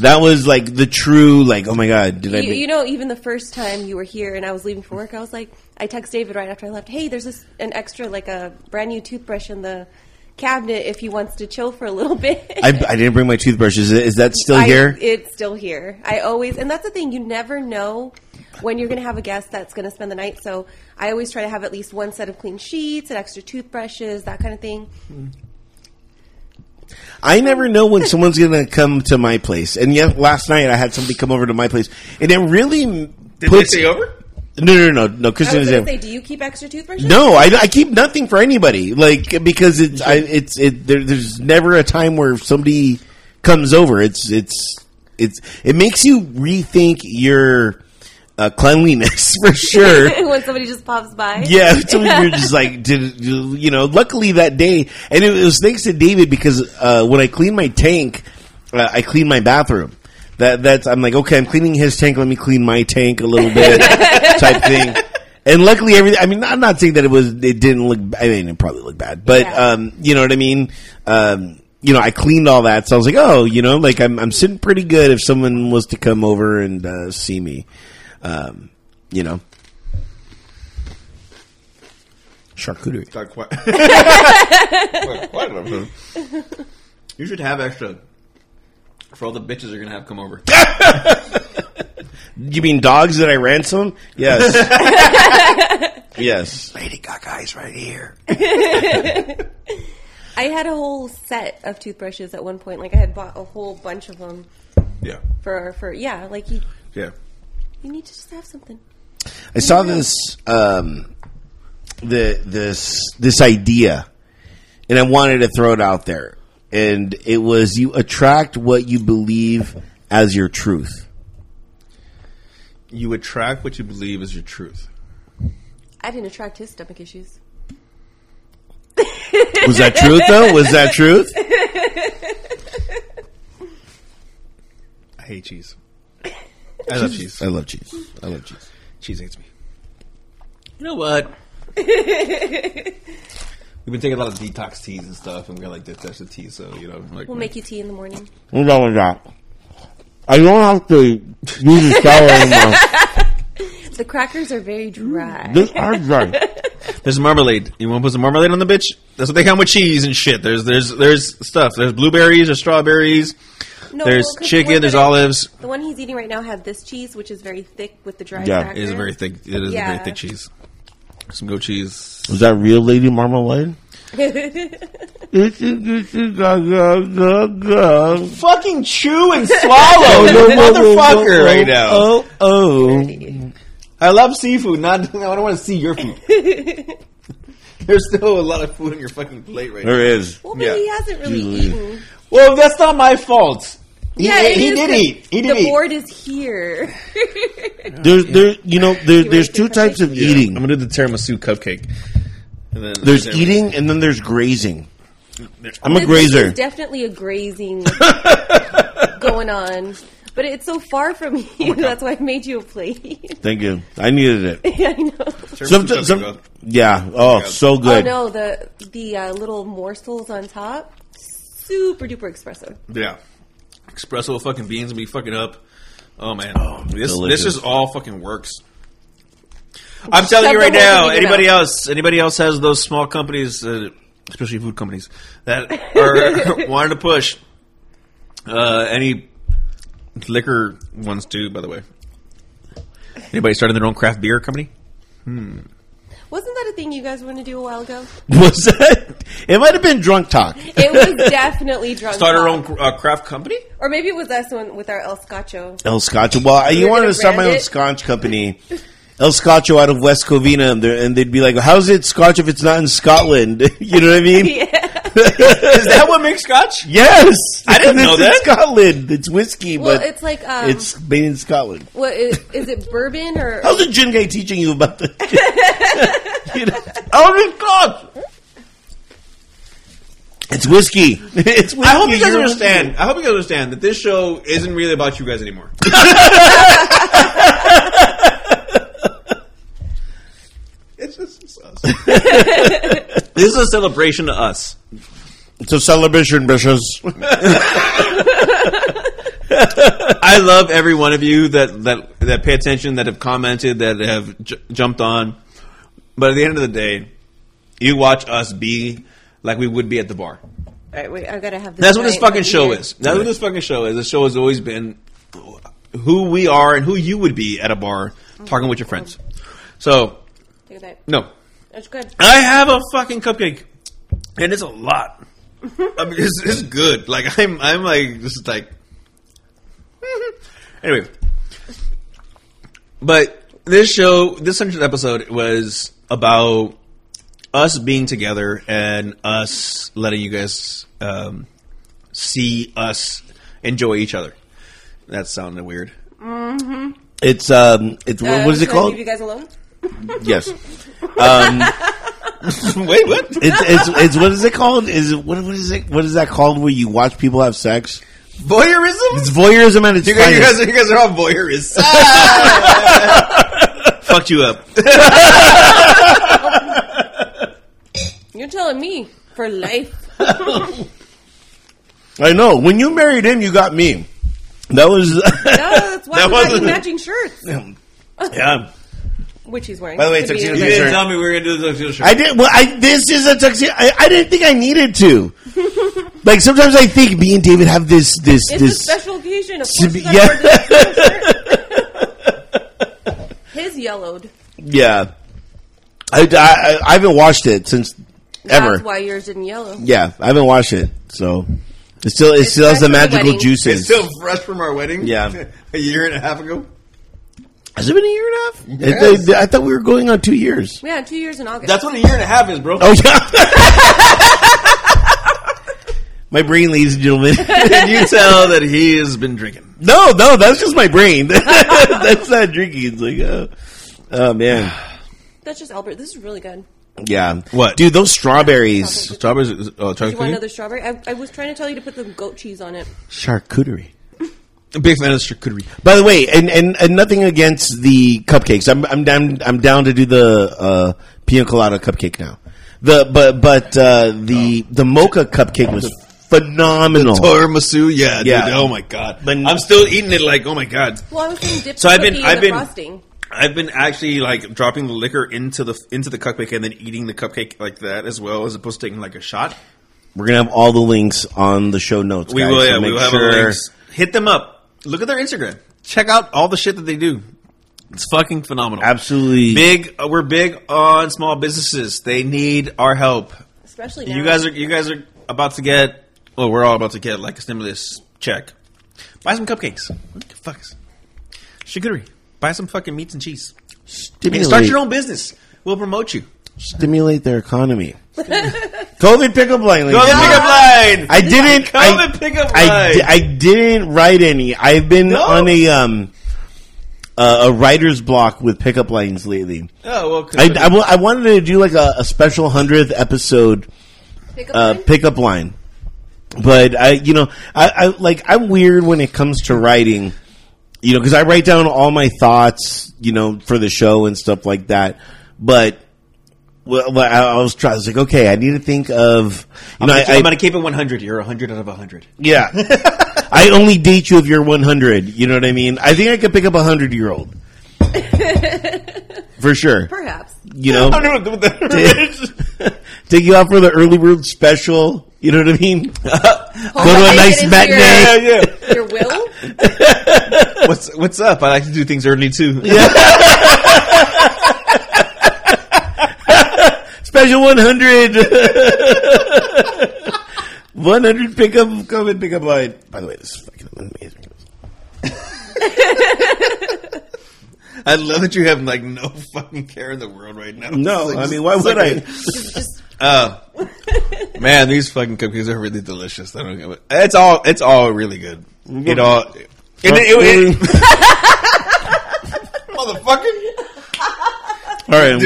S2: That was like the true like oh my god did I
S3: You,
S2: make-
S3: you know, even the first time you were here and I was leaving for work, I was like, I text David right after I left. Hey, there's this an extra like a brand new toothbrush in the cabinet if he wants to chill for a little <laughs> bit.
S2: I, I didn't bring my toothbrush. Is, it, is that still
S3: I-
S2: here?
S3: It's still here. I always, and that's the thing. You never know when you're going to have a guest that's going to spend the night. So I always try to have at least one set of clean sheets and extra toothbrushes, that kind of thing.
S2: I never know when <laughs> someone's going to come to my place. And yet, last night I had somebody come over to my place, and it really
S1: Did
S2: puts.
S1: they stay over?
S2: No, no, no, no.
S3: I was
S2: is
S3: going
S2: there.
S3: to say, do you keep extra toothbrushes?
S2: No, I, I keep nothing for anybody. Like because it's I, it's it. There, there's never a time where somebody comes over. It's it's it's it makes you rethink your uh, cleanliness <laughs> for sure. <laughs>
S3: when somebody just pops by.
S2: Yeah, so you're just <laughs> like, did you know? Luckily that day, and it was thanks to David because uh, when I cleaned my tank, uh, I cleaned my bathroom. That that's I'm like, okay, I'm cleaning his tank. Let me clean my tank a little bit, <laughs> type thing. And luckily, everything. I mean, I'm not saying that it was. It didn't look. I mean, it probably looked bad, but
S3: Yeah.
S2: um, you know what I mean. Um, you know, I cleaned all that, so I was like, oh, you know, like I'm I'm sitting pretty good if someone was to come over and uh, see me. Um, you know, charcuterie.
S1: Got quiet. Quiet, quiet about it. you should have extra for all the bitches you're gonna have come over.
S2: You mean dogs that I ransom? Yes. <laughs> yes. Lady Gaga is right here. <laughs>
S3: I had a whole set of toothbrushes at one point. Like I had bought a whole bunch of them
S1: Yeah,
S3: for for yeah. Like you
S1: yeah.
S3: you need to just have something.
S2: I saw this um, the this this idea, and I wanted to throw it out there. And it was you attract what you believe as your truth.
S1: You attract what you believe is your truth.
S3: I didn't attract his stomach issues.
S2: Was that truth though? Was that truth?
S1: I hate cheese. I love cheese.
S2: I love cheese. I love cheese.
S1: Cheese hates me. You know what? <laughs> We've been taking a lot of detox teas and stuff, and we're like digestive tea, so you know, like
S3: We'll make you tea in the morning.
S2: What's wrong with that? I don't have to use the shower anymore. <laughs>
S3: The crackers are very dry.
S2: This are dry. <laughs>
S1: There's marmalade. You want to put some marmalade on the bitch? That's what they come with cheese and shit. There's there's there's stuff. There's blueberries. or strawberries.
S3: No,
S1: there's
S3: well, 'cause the
S1: chicken.
S3: one
S1: There's
S3: that
S1: olives.
S3: The one he's eating right now had this cheese, which is very thick with the dry
S2: Yeah.
S3: cracker.
S1: It is a very thick. It is a
S3: Yeah.
S1: very thick cheese. Some goat cheese.
S2: Was that real lady marmalade? <laughs>
S1: Fucking chew and swallow, <laughs> you motherfucker, right now.
S2: Oh, oh.
S1: I love seafood. Not <laughs> I don't want to see your food. There's still a lot of food on your fucking plate right
S2: There
S1: now.
S2: is.
S3: Well, but
S1: Yeah.
S3: he hasn't really
S2: Usually.
S3: eaten.
S1: Well, that's not my fault. He,
S3: Yeah,
S1: ate-
S3: it
S1: he did
S3: the-
S1: eat. He did
S3: the
S1: eat.
S3: board is here. <laughs>
S2: There's, there, you know, there, there's two
S3: for
S2: types of
S1: Yeah.
S2: eating.
S1: I'm gonna do the tiramisu cupcake. And then
S2: There's eating, and then there's grazing. I'm a
S3: This- This
S2: grazer.
S3: is definitely a grazing <laughs> going on. But it's so far from
S1: Oh
S3: you. That's why I made you a plate.
S2: Thank you. I needed it. <laughs>
S3: yeah, I know.
S1: Tiramisu
S2: Some,
S1: cupcake,
S2: some, yeah. Oh, so
S3: Oh
S2: good.
S3: no, the the uh, little morsels on top, super duper expressive.
S1: Yeah. Espresso fucking beans and be fucking up. Oh man, this
S2: delicious.
S1: this just all fucking works. I'm telling you right now.
S3: thing
S1: Anybody
S3: mouth.
S1: else? Anybody else has those small companies, uh, especially food companies, that are <laughs> wanting to push uh, any liquor ones too? By the way, anybody starting their own craft beer company?
S3: Wasn't that a thing you guys wanted to do a while ago? <laughs>
S2: Was that? It might have been drunk talk.
S3: It was <laughs> definitely drunk.
S1: Start our
S3: talk.
S1: own uh, craft company?
S3: or maybe it was us when, with our El Scotcho.
S2: El Scotcho. Well, you
S3: We're
S2: wanted
S3: gonna
S2: to start my
S3: brand
S2: own
S3: it?
S2: scotch company. El Scotcho out of West Covina, and, they're- and they'd be like, "How's it Scotch if it's not in Scotland?" <laughs> you know what I mean?
S3: Yeah.
S1: Is that what makes scotch?
S2: Yes,
S1: I didn't know
S2: It's in
S1: that.
S2: Scotland. It's whiskey,
S3: Well,
S2: but
S3: it's like um,
S2: it's made in Scotland.
S3: what is, is it bourbon or
S2: How's the gin guy teaching you about the? <laughs> you know,
S1: Oh, it's scotch.
S2: it's whiskey. <laughs> It's whiskey.
S1: I hope you guys
S2: You're-
S1: understand. I hope you guys understand that this show isn't really about you guys anymore. <laughs> it's just it's us. <laughs> this is a celebration to us.
S2: It's a celebration, bitches. <laughs>
S1: I love every one of you that that that pay attention, that have commented, that have j- jumped on. But at the end of the day, you watch us be like we would be at the bar.
S3: All right, wait, I gotta have this.
S1: That's what this fucking show
S3: here.
S1: is. That's what this fucking show is. This show has always been who we are and who you would be at a bar talking with your friends. So,
S3: Take that.
S1: no.
S3: That's good.
S1: I have a fucking cupcake. And it's a lot. <laughs> I mean, it's, it's good. Like, I'm, I'm like, just like, <laughs> anyway. But this show, this 100th episode was about us being together and us letting you guys um, see us enjoy each other. That sounded weird.
S2: It's um, it's
S3: Uh,
S2: what is it
S3: should I
S2: called?
S3: Leave you guys alone.
S2: Yes, um, <laughs>
S1: Wait, what?
S2: it's it's it's what is it called? Is it what what is it? What is that called? Where you watch people have sex?
S1: Voyeurism?
S2: It's voyeurism at its
S1: You guys, you
S2: finest.
S1: guys, you guys are all voyeurists. <laughs> Fucked you up. <laughs>
S3: You're telling me for life.
S2: I know. When you married him, you got me. That was
S3: No, that's why
S1: That
S3: we got you
S1: wasn't-
S3: matching shirts,
S2: yeah.
S3: Which he's wearing.
S2: By the way, tuxedo
S3: a-
S1: You didn't tell me we were going to do the tuxedo shirt.
S2: I did. Well, I this is a tuxedo. I, I didn't think I needed to. <laughs> like sometimes I think me and David have this this
S3: It's
S2: this.
S3: a special occasion. Of course,
S2: be- yeah.
S3: wear the tuxedo shirt. <laughs> His yellowed.
S2: yeah, I, I I haven't washed it since ever.
S3: That's why yours didn't yellow.
S2: Yeah, I haven't washed it, so it still it
S3: It's
S2: still has
S3: fresh
S2: the
S3: from the
S2: magical
S3: wedding.
S2: juices.
S1: It's still fresh from our wedding.
S2: Yeah. <laughs>
S1: a year and a half ago.
S2: Has it been a year and a half?
S1: Yes.
S2: I, I thought we were going on two years.
S3: Yeah, two years in August.
S1: That's what a year and a half is, bro.
S2: Oh yeah. <laughs> my brain, ladies and gentlemen. <laughs>
S1: Can you tell that he has been drinking?
S2: no, no, that's just my brain. <laughs> that's not drinking. It's like, oh, oh man, <sighs>
S3: That's just Albert. This is really good.
S2: yeah.
S1: What?
S2: dude? Those strawberries,
S1: Strawberries. Oh, uh,
S3: Do you want another strawberry? I, I was trying to tell you to put the goat cheese on it.
S2: charcuterie.
S1: A big fan of charcuterie.
S2: By the way, and, and, and nothing against the cupcakes. I'm I'm down I'm down to do the uh, pina colada cupcake now. The but but uh, the the mocha cupcake was phenomenal.
S1: Tiramisu, yeah, dude.
S2: Yeah.
S1: Oh my god.
S2: But-
S1: I'm still eating it. Like, oh my god.
S3: Well, I was saying dip
S1: So I've been-
S3: cookie
S1: I've been-
S3: frosting.
S1: I've been actually like dropping the liquor into the into the cupcake and then eating the cupcake like that as well, as opposed to taking like a shot.
S2: We're gonna have all the links on the show notes.
S1: We
S2: guys,
S1: will.
S2: so
S1: Yeah, we will have
S2: sure-
S1: a links. Hit them up. Look at their Instagram. Check out all the shit that they do. It's fucking phenomenal.
S2: Absolutely,
S1: Big. Uh, we're big on small businesses. They need our help.
S3: Especially now.
S1: You guys are. You guys are about to get. Well, we're all about to get like a stimulus check. Buy some cupcakes. What the fuck? is- Charcuterie. Buy some fucking meats and cheese. And
S2: stimulate,
S1: start your own business. We'll promote you.
S2: stimulate their economy. <laughs> COVID pickup line.
S1: Go
S2: ladies
S1: to
S2: and
S1: pickup line.
S2: I didn't.
S1: Come
S2: I,
S1: and pick up
S2: I,
S1: line.
S2: di- I didn't write any. I've been
S1: No?
S2: on a um uh, a writer's block with pickup lines lately.
S1: oh well.
S2: I, I, I wanted to do like a, a special hundredth episode
S3: Pick up
S2: uh,
S3: line?
S2: pickup line, but I, you know, I, I like I'm weird when it comes to writing. You know, because I write down all my thoughts, you know, for the show and stuff like that. But well, well, I, I was trying. I was like, okay, I need to think of. You
S1: I'm,
S2: know,
S1: gonna,
S2: I,
S1: I'm gonna keep it 100. You're 100 out of 100.
S2: yeah. <laughs> I only date you if you're 100. You know what I mean? I think I could pick up a 100 year old. <laughs> For sure.
S3: Perhaps.
S2: You know? <laughs>
S1: I don't know what the-
S2: Take you out for the early bird special. You know what I mean?
S3: Go
S2: to a nice matinee.
S1: yeah, yeah.
S3: Your will?
S1: What's what's up? I like to do things early too.
S2: Special 100. <laughs> 100 pickup, come and pick up line. By the way, this is fucking amazing. <laughs>
S1: I love that you have like no fucking care in the world right now.
S2: No,
S1: like,
S2: I mean, why would
S1: like
S2: I?
S1: a-
S3: Just, just
S1: Uh, Man, these fucking cookies are really delicious. I don't give it. It's all. It's all really good. It all. It, it, it, <laughs> motherfucker.
S2: All right, I'm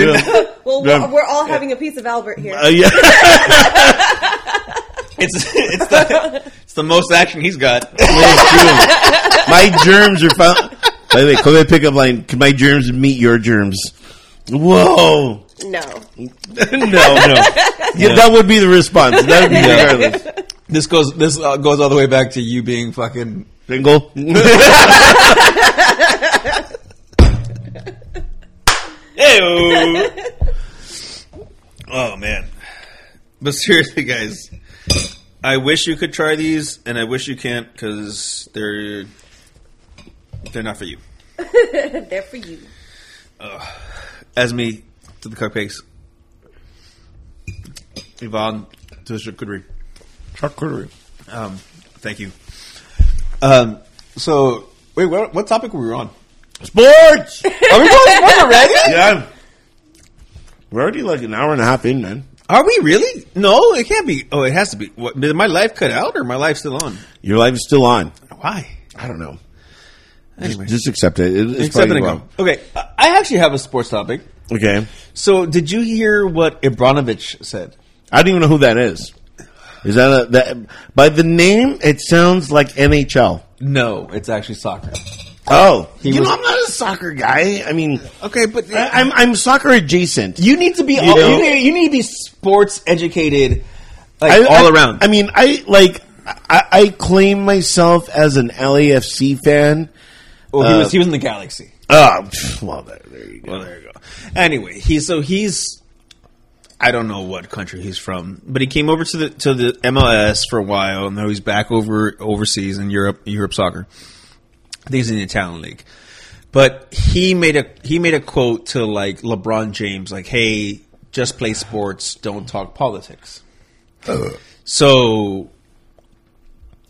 S3: Well, <laughs> we're, we're all having a piece of Albert here.
S2: uh, yeah. <laughs>
S1: It's it's the it's the most action he's got.
S2: my germs are found. By the way, COVID pickup line. Can my germs meet your germs? Whoa.
S3: no. <laughs>
S2: no, no. Yeah, that would be the response. That would be
S1: Yeah.
S2: regardless.
S1: This goes this uh, goes all the way back to you being fucking.
S2: Single. <laughs>
S1: Oh man. But seriously, guys, I wish you could try these, and I wish you can't because they're they're not for you. <laughs>
S3: They're for you.
S1: As me to the cupcakes, Yvonne to the charcuterie.
S2: Charcuterie.
S1: Um, thank you. Um, so wait, what, what topic were we on?
S2: Sports.
S1: Are we going sports already? <laughs>
S2: yeah. We're already like an hour and a half in, man.
S1: Are we really? No, it can't be. Oh, it has to be. What, did my life cut out or my life still on?
S2: Your life is still on.
S1: Why?
S2: I don't know.
S1: Anyway.
S2: Just accept it. it it's
S1: Except
S2: probably
S1: and
S2: wrong.
S1: go. Okay, I- I actually have a sports topic.
S2: Okay.
S1: So, did you hear what Ibranovich said?
S2: I don't even know who that is. Is that a that by the name? It sounds like NHL.
S1: No, it's actually soccer.
S2: Oh,
S1: He
S2: you
S1: was-
S2: know, I'm not a soccer guy. I mean,
S1: Okay, but
S2: I, I'm I'm soccer adjacent.
S1: you need to be
S2: You
S1: all, you, need, you need to be sports educated, like
S2: I-
S1: all
S2: I-
S1: around.
S2: I mean, I like I, I claim myself as an LAFC fan.
S1: well, he
S2: uh,
S1: was he was in the Galaxy.
S2: Oh, well, there, there you go.
S1: Well, there you go. Anyway, he so he's I don't know what country he's from, but he came over to the to the MLS for a while, and now he's back over overseas in Europe, Europe soccer. I think he's in the Italian league. But he made a he made a quote to like LeBron James, like, "Hey, just play sports, don't talk politics." So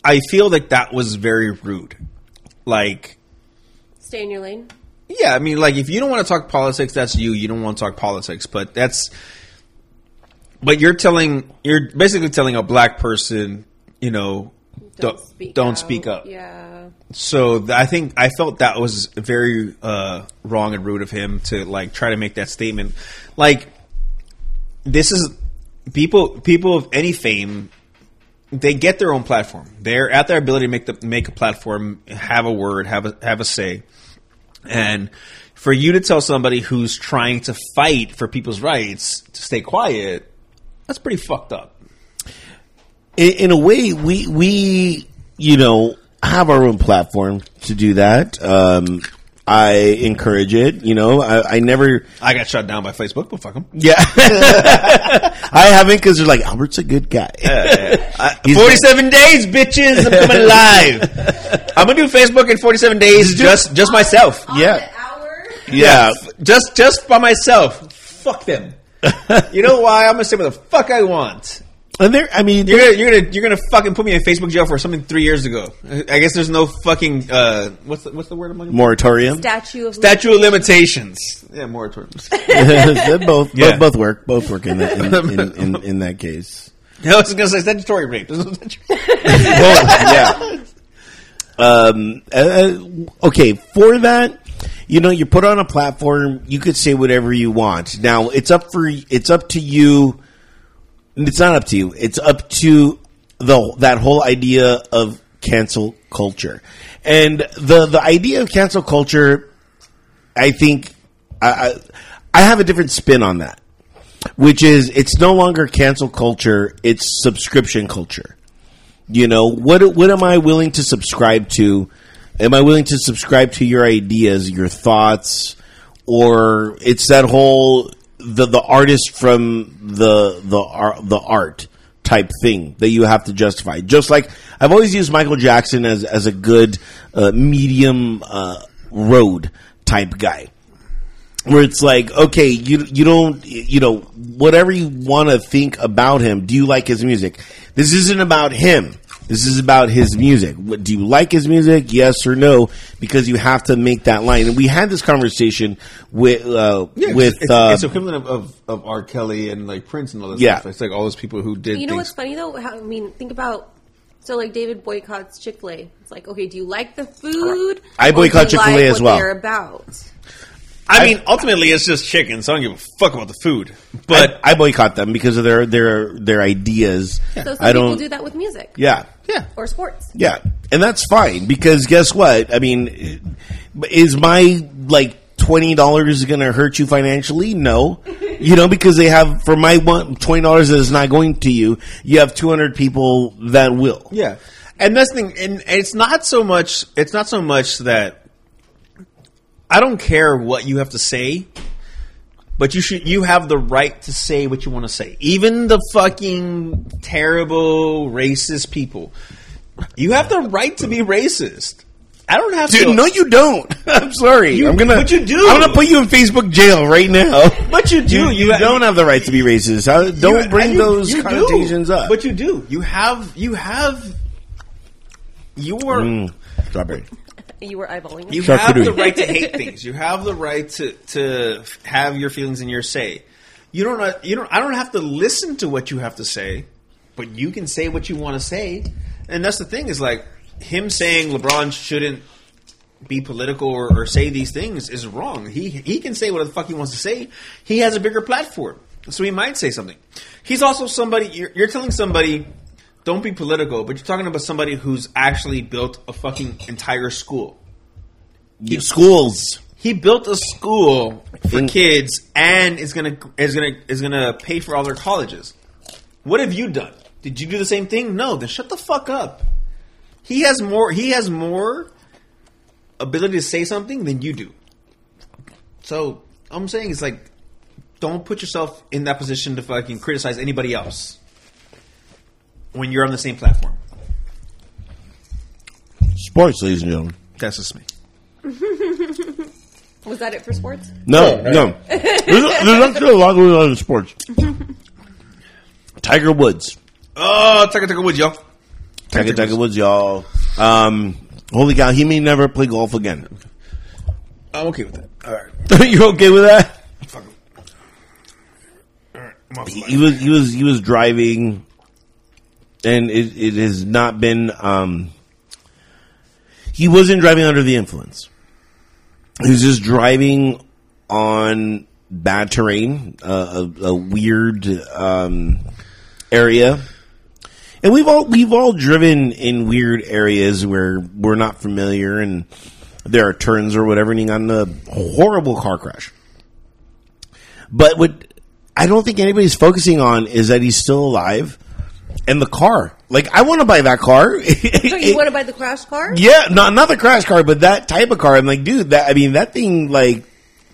S1: I feel like that was very rude. Like
S3: Stay in your lane.
S1: yeah, I mean, like if you don't want to talk politics, that's you. You don't want to talk politics, but that's. But you're telling, you're basically telling a black person, you know, don't don't speak,
S3: out.
S1: up.
S3: Yeah.
S1: So I think I felt that was very uh, wrong and rude of him to like try to make that statement. Like this is people people of any fame they get their own platform. They're at their ability to make the make a platform, have a word, have a have a say. And for you to tell somebody who's trying to fight for people's rights to stay quiet, that's pretty fucked up.
S2: in, in a way, we we you know have our own platform to do that. Um, I encourage it. You know, I, I never.
S1: I got shut down by Facebook, but fuck them.
S2: Yeah, <laughs> I haven't because they're like Albert's a good guy. <laughs> He's-
S1: 47 days, bitches. I'm coming live. <laughs> I'm gonna do Facebook in 47 days, just just myself.
S2: Yeah,
S3: hour.
S2: yeah.
S1: just just by myself. Fuck them. you know why? I'm gonna say what the fuck I want.
S2: And there, I mean,
S1: You're gonna you're gonna you're gonna fucking put me in Facebook jail for something three years ago. I guess there's no fucking uh what's the, what's the word I'm looking
S2: moratorium.
S3: Statue of
S1: Statute of limitations. Yeah, moratoriums. <laughs> <laughs>
S2: They both,
S1: Yeah.
S2: both both work. Both work in that in, in, <laughs> in, in that case.
S1: I was gonna say statutory rape. There's no statutory-
S2: yeah. Um. uh, okay. For that, you know, you put on a platform. You could say whatever you want. Now, it's up for it's up to you. It's not up to you. It's up to the that whole idea of cancel culture, and the the idea of cancel culture. I think I I, I have a different spin on that, which is it's no longer cancel culture. It's subscription culture. You know what? What am I willing to subscribe to? Am I willing to subscribe to your ideas, your thoughts, or it's that whole the the artist from the the art the art type thing that you have to justify? Just like I've always used Michael Jackson as as a good uh, medium uh, road type guy where it's like, okay, you you don't you know whatever you want to think about him. Do you like his music? This isn't about him. This is about his music. What, do you like his music? Yes or no? Because you have to make that line. And we had this conversation with uh, with
S1: it's,
S2: uh,
S1: it's equivalent of, of, of R. Kelly and like Prince and all that
S2: Yeah.
S1: stuff. It's like all those people who did
S3: You know
S1: things.
S3: what's funny though? How, I mean, think about so like David boycotts Chick Fil A. It's like, okay, do you like the food?
S2: I boycott Chick-fil-A
S3: like
S2: as
S3: what
S2: well.
S3: They're about.
S1: I mean, ultimately, it's just chicken, so I don't give a fuck about the food. But
S2: I, I boycott them because of their their their ideas.
S3: So some
S2: I
S3: people
S2: don't.
S3: do that with music
S2: Yeah,
S1: yeah,
S3: or sports.
S2: yeah, and that's fine because guess what? I mean, is my like twenty dollars going to hurt you financially? No, you know because they have for my one twenty dollars that is not going to you. You have two hundred people that will.
S1: yeah. And that's the thing, and it's not so much. It's not so much that I don't care what you have to say, but you should. You have the right to say what you want to say. Even the fucking terrible racist people, you have the right to be racist. I don't have
S2: Dude,
S1: to.
S2: no, you don't. <laughs> I'm sorry.
S1: You-
S2: I'm gonna.
S1: but you do.
S2: I'm gonna put you in Facebook jail right now. <laughs>
S1: But you do.
S2: You,
S1: You-
S2: don't have the right to be racist. I- don't
S1: You-
S2: bring
S1: you-
S2: those
S1: you do.
S2: connotations up.
S1: But you do. You have. You have. You are.
S2: Mm, strawberry.
S3: You were eyeballing.
S1: You have the right to hate things. You have the right to to have your feelings and your say. You don't. uh, You don't. I don't have to listen to what you have to say, but you can say what you want to say. And that's the thing is like him saying LeBron shouldn't be political or, or say these things is wrong. He he can say what the fuck he wants to say. He has a bigger platform, so he might say something. He's also somebody. You're, you're telling somebody. Don't be political, but you're talking about somebody who's actually built a fucking entire school.
S2: Schools.
S1: He built a school for
S2: In-
S1: kids and is gonna is gonna is gonna pay for all their colleges. What have you done? Did you do the same thing? No. Then shut the fuck up. He has more. He has more ability to say something than you do. So I'm saying is like, don't put yourself in that position to fucking criticize anybody else when you're on the same platform.
S2: Sports, ladies and gentlemen.
S1: That's just me. <laughs>
S3: Was that it for sports?
S2: No, no. there's, there's actually a lot going on in sports. <laughs> Tiger Woods.
S1: Oh, take a take a wood, yo.
S2: Tiger, Tiger Woods, y'all. Um, holy cow, he may never play golf again.
S1: I'm okay with that. All right. <laughs>
S2: You're okay with that?
S1: Fuck. All right. I'm off the
S2: He was he was he was driving, and it, it has not been. Um, he wasn't driving under the influence. He was just driving on bad terrain, uh, a, a weird um, area. And we've all we've all driven in weird areas where we're not familiar, and there are turns or whatever, and he got in a horrible car crash. But what I don't think anybody's focusing on is that he's still alive, and the car. Like I want to buy that car. <laughs>
S3: So you want to buy the crash car?
S2: Yeah, not not the crash car, but that type of car. I'm like, dude, that I mean, that thing like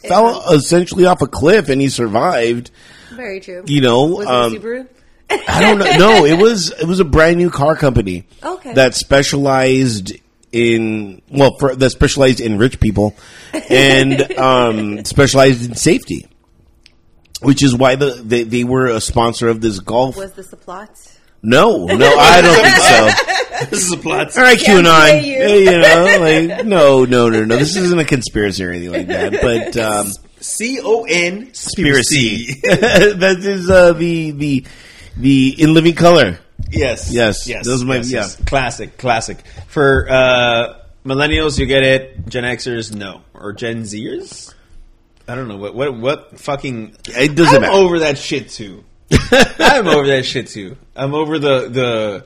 S2: fell essentially off a cliff, and he survived.
S3: Very true.
S2: You know,
S3: was
S2: um,
S3: it Subaru?
S2: I don't know. No, it was it was a brand new car company.
S3: Okay.
S2: That specialized in well, for, that specialized in rich people, and <laughs> um, specialized in safety, which is why the they, they were a sponsor of this golf.
S3: Was this a plot?
S2: No, no, I don't think so. <laughs>
S1: This is a plot.
S2: All right,
S3: Can't
S2: QAnon.
S3: you.
S2: Yeah, You know, like no, no, no, no. This isn't a conspiracy or anything like that. But um,
S1: C O N
S2: conspiracy. <laughs> that is uh, the the the in living color.
S1: Yes.
S2: Yes.
S1: Yes.
S2: Those are my-
S1: yes,
S2: yeah.
S1: yes. Classic. Classic. For uh, millennials, you get it. Gen Xers, no. Or Gen Zers? I don't know. What what what fucking
S2: It doesn't
S1: I'm
S2: matter.
S1: over that shit too. <laughs> I'm over that shit too. I'm over the the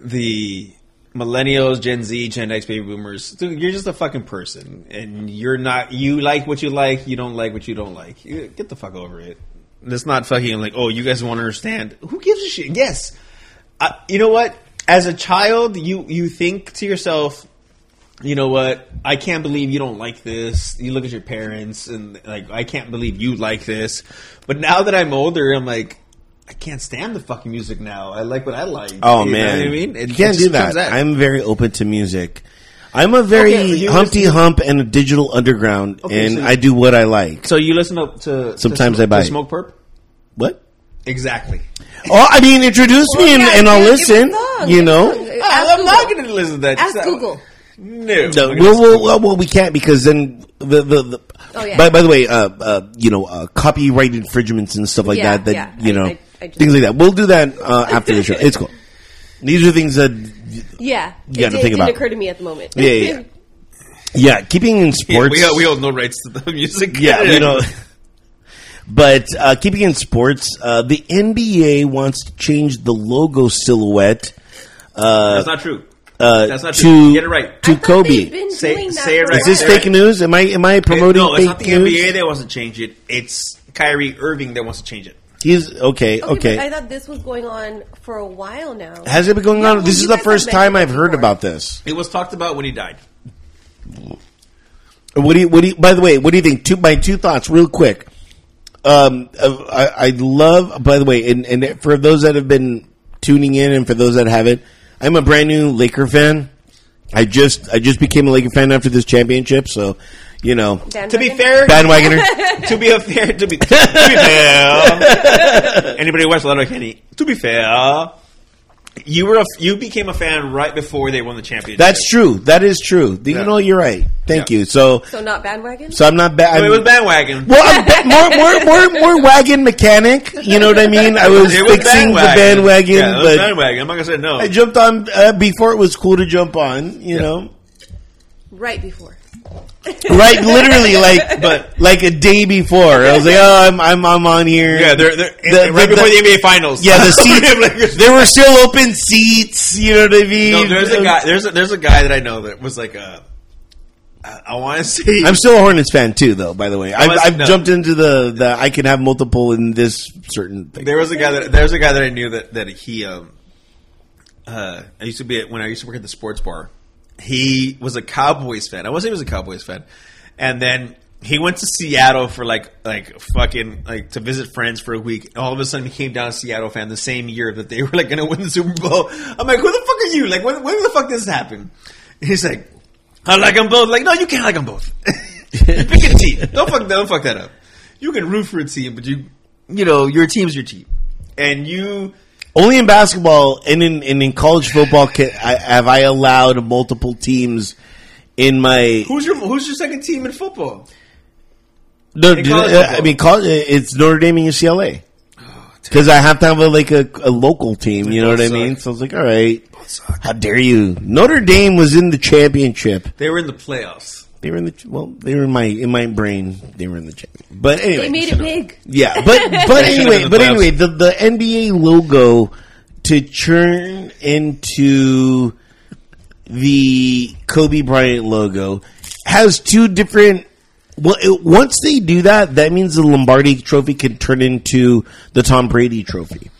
S1: the millennials, Gen Z, Gen X baby boomers. Dude, you're just a fucking person, and you're not. You like what you like. You don't like what you don't like. Get the fuck over it. That's not fucking like, oh, you guys want to understand. Who gives a shit? Yes. Uh, you know what? As a child, you you think to yourself, you know what? I can't believe you don't like this. You look at your parents and like, I can't believe you like this. But now that I'm older, I'm like, I can't stand the fucking music now. I like what I like.
S2: Oh
S1: You know
S2: man,
S1: what I mean, It
S2: you can't
S1: just
S2: do that. I'm very open to music. I'm a very
S1: Okay,
S2: Humpty
S1: listen
S2: Hump and a digital underground,
S1: Okay,
S2: and
S1: so-
S2: I do what I like.
S1: so you listen to, to
S2: Sometimes
S1: to,
S2: I bite.
S1: to smoke perp.
S2: What?
S1: Exactly.
S2: Oh, I mean, introduce me and,
S3: yeah,
S2: and I'll listen. You know,
S3: oh,
S1: I'm not going to listen to that.
S3: Ask
S1: So-
S3: Google.
S1: No.
S2: No,
S1: I'm
S2: well,
S1: gonna
S2: well, well, well, we can't because then the the. the
S3: Oh, yeah.
S2: By, by the way, uh, uh, you know, uh, copyright infringements and stuff like
S3: Yeah,
S2: that. That
S3: yeah.
S2: you know,
S3: I- I just-
S2: things like that. We'll do that uh, after the show. It's cool. These are things that,
S3: Yeah,
S2: You gotta
S3: it,
S2: think
S3: it
S2: about.
S3: didn't occur to me at the moment.
S2: yeah, yeah, yeah. yeah keeping in
S1: Yeah,
S2: sports.
S1: we, got, we hold no rights to the <laughs> music.
S2: yeah, you know. But uh, keeping in sports, uh, the NBA wants to change the logo silhouette
S1: That's not true.
S2: Uh,
S1: That's not
S2: to
S1: true. Get it right.
S2: To
S3: thought
S2: Kobe.
S3: been
S1: Say-
S3: doing that
S1: say it right.
S2: Is this
S3: while.
S1: Right.
S2: fake news? Am I am I promoting
S1: no, it's
S2: fake
S1: not the
S2: news?
S1: NBA that wants to change it. It's Kyrie Irving that wants to change it.
S2: He's okay.
S3: Okay,
S2: Okay.
S3: but I thought this was going on for a while now.
S2: Has it been going
S3: Yeah,
S2: on?
S3: well,
S2: This
S3: you
S2: is the
S3: guys
S2: first
S3: have
S2: time
S3: mentioned
S2: I've heard
S3: before.
S2: about this.
S1: It was talked about when he died.
S2: What do you? What do you? By the way, what do you think? Two my two thoughts, real quick. Um, uh, I, I love. By the way, and, and for those that have been tuning in, and for those that haven't, I'm a brand new Laker fan. I just I just became a Laker fan after this championship, so you know,
S3: Bandwagon?
S1: To be fair,
S2: bandwagoner. <laughs>
S1: to be a fair, to be, to be <laughs> fair, anybody who watched Letterkenny, to be fair, you were a, you became a fan right before they won the championship.
S2: That's true. That is true. You
S1: Yeah.
S2: know, you're right. Thank
S1: Yeah.
S2: you. So,
S3: so not bandwagon.
S2: so I'm not bad.
S1: No, it was bandwagon.
S2: Well, I'm ba- more, more, more, more wagon mechanic. You know what I mean? I was, <laughs>
S1: was
S2: fixing the bandwagon,
S1: Yeah, it was
S2: but
S1: bandwagon. I'm not gonna say no.
S2: I jumped on uh, before it was cool to jump on. You know,
S3: right before.
S2: Right? Literally, like,
S1: But-
S2: like a day before. I was like, oh, I'm, I'm, I'm on here.
S1: yeah, they're, they're
S2: The-
S1: right
S2: the-
S1: before
S2: the-
S1: the NBA finals.
S2: yeah. The <laughs> seats, there were still open seats. You know what I mean?
S1: no, there's a guy. There's a, there's a guy that I know that was like a. I, I want to <laughs> say.
S2: I'm still a Hornets fan too, though. By the way, I've, I've
S1: no.
S2: jumped into the, the I can have multiple in this certain thing.
S1: There was a guy that there's a guy that I knew that that he um uh I used to be at, when I used to work at the sports bar. He was a Cowboys fan. I wasn't he was a Cowboys fan, and then he went to Seattle for like like fucking like to visit friends for a week. And All of a sudden, he came down a Seattle fan the same year that they <laughs> were like going to win the Super Bowl. I'm like, who the fuck are you? Like, when when the fuck did this happen? And he's like, I like them both. Like, no, you can't like them both. <laughs> pick a team. Don't fuck don't fuck that up. You can root for a team, but you you know your team's your team, and you.
S2: Only in basketball and in and in college football can, I, have I allowed multiple teams in my.
S1: Who's your Who's your second team in football?
S2: No,
S1: in college
S2: uh, I mean, college, it's Notre Dame and UCLA
S1: Oh,
S2: because I have to have a, like a, a local team. You know what
S1: both
S2: I mean? So I was like, all right, how dare you? Notre Dame was in the championship.
S1: They were in the playoffs.
S2: They were in the well. They were in my in my brain. They were in the championship. But anyway,
S3: They made it big.
S2: Yeah, but <laughs> but anyway,
S1: the
S2: but anyway, the the NBA logo to turn into the Kobe Bryant logo has two different. Well, it, once they do that, that means the Lombardi Trophy can turn into the Tom Brady Trophy.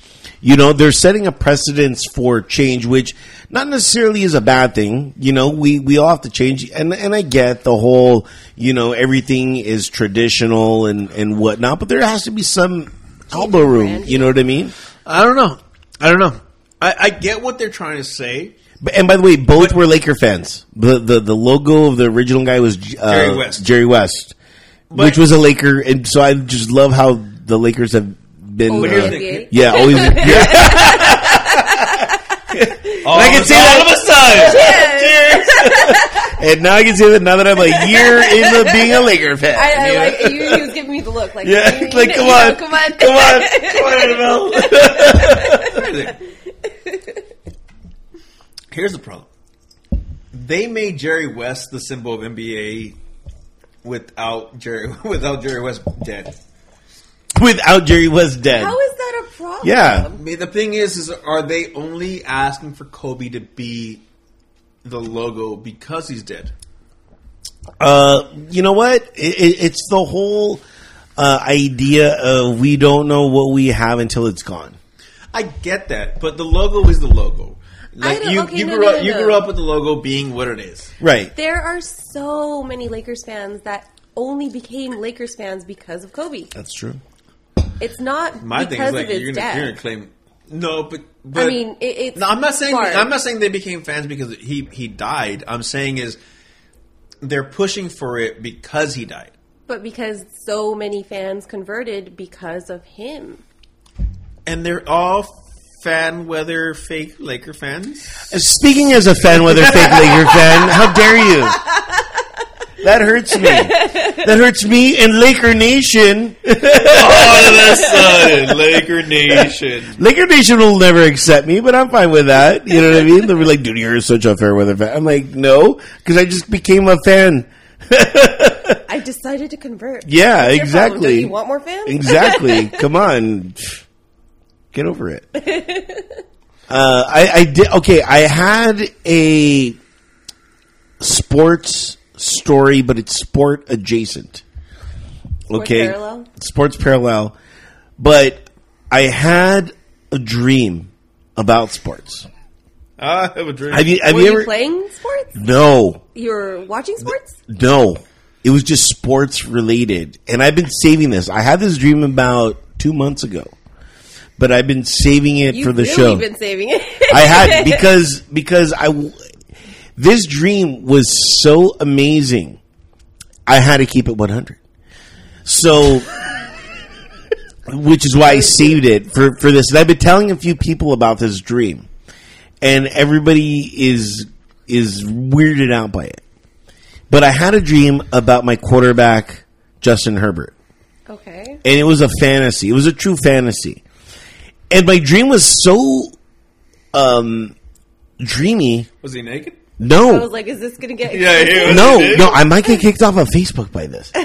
S2: You know, they're setting a precedence for change, which not necessarily is a bad thing. You know, we, we all have to change. And, and I get the whole, you know, everything is traditional and, and whatnot, but there has to be some elbow room. You know what I mean?
S1: I don't know. I don't know. I, I get what they're trying to say.
S2: But, and by the way, both were Laker fans. The, the, the logo of the original guy was, uh,
S1: Jerry West.
S2: Jerry West,
S1: But-
S2: which was a Laker. And so I just love how the Lakers have been,
S3: Over
S1: here's
S2: uh,
S1: the-
S3: NBA.
S2: yeah, always, <laughs> yeah.
S1: All
S2: I can
S1: see
S2: that-
S1: all of a sudden. <laughs>
S2: And now I can see that now that I'm a year into being a Laker fan.
S3: I, I
S2: you know?
S3: like you. He was giving me the look, like
S2: Yeah,
S3: you- you
S2: like come
S3: you know,
S2: on,
S3: come on,
S2: come on, come on, Annabelle. <laughs>
S1: Here's the problem. They made Jerry West the symbol of NBA without Jerry without Jerry West dead.
S2: Without Jerry was dead.
S3: How is that a problem?
S2: Yeah.
S1: I mean, the thing is, is are they only asking for Kobe to be the logo because he's dead?
S2: Uh, you know what? It, it, it's the whole uh, idea of we don't know what we have until it's gone.
S1: I get that, but the logo is the logo. Like you,
S3: okay,
S1: you
S3: no,
S1: grew
S3: no,
S1: up,
S3: no,
S1: you grew up with the logo being what it is.
S2: Right.
S3: There are so many Lakers fans that only became Lakers fans because of Kobe.
S2: That's true.
S3: It's not
S1: My thing
S3: because
S1: is like
S3: of his
S1: you're gonna,
S3: death.
S1: you're gonna claim no, but, but
S3: I mean, it, it's
S1: no, I'm not saying
S3: smart.
S1: I'm not saying they became fans because he he died. I'm saying is they're pushing for it because he died.
S3: but because so many fans converted because of him.
S1: and they're all fan weather fake Laker fans.
S2: Speaking as a fan, whether fake Laker fan, how dare you? <laughs> That hurts me. <laughs> That hurts me and Laker Nation.
S1: All of a sudden, Laker Nation.
S2: Laker Nation will never accept me, but I'm fine with that. You know what I mean? They'll be like, dude, you're such a fair weather fan. I'm like, no, because I just became a fan. <laughs>
S3: I decided to convert.
S2: Yeah,
S3: What's
S2: exactly.
S3: Don't you want more fans?
S2: Exactly. <laughs> Come on. Get over it. Uh, I, I did. Okay, I had a sports story, but it's sport adjacent. okay,
S3: parallel?
S2: sports parallel. But I had a dream about sports.
S1: I have a dream.
S2: Have you? Have
S3: Were
S2: you
S3: you
S2: ever?
S3: playing sports?
S2: No,
S3: You were watching sports?
S2: no. It was just sports related, and I've been saving this. I had this dream about two months ago, but I've been saving it
S3: You've
S2: for the
S3: really
S2: show.
S3: been saving it.
S2: I had <laughs> because because I w- this dream was so amazing. I had to keep it 100. So <laughs> which is why I saved it for for this. And I've been telling a few people about this dream. And everybody is is weirded out by it. But I had a dream about my quarterback Justin Herbert
S3: okay.
S2: and it was a fantasy. It was a true fantasy. And my dream was so um dreamy.
S1: Was he naked?
S3: I was like, is this going to get.
S1: Yeah,
S2: No, no, I might get kicked off of Facebook by this. <laughs>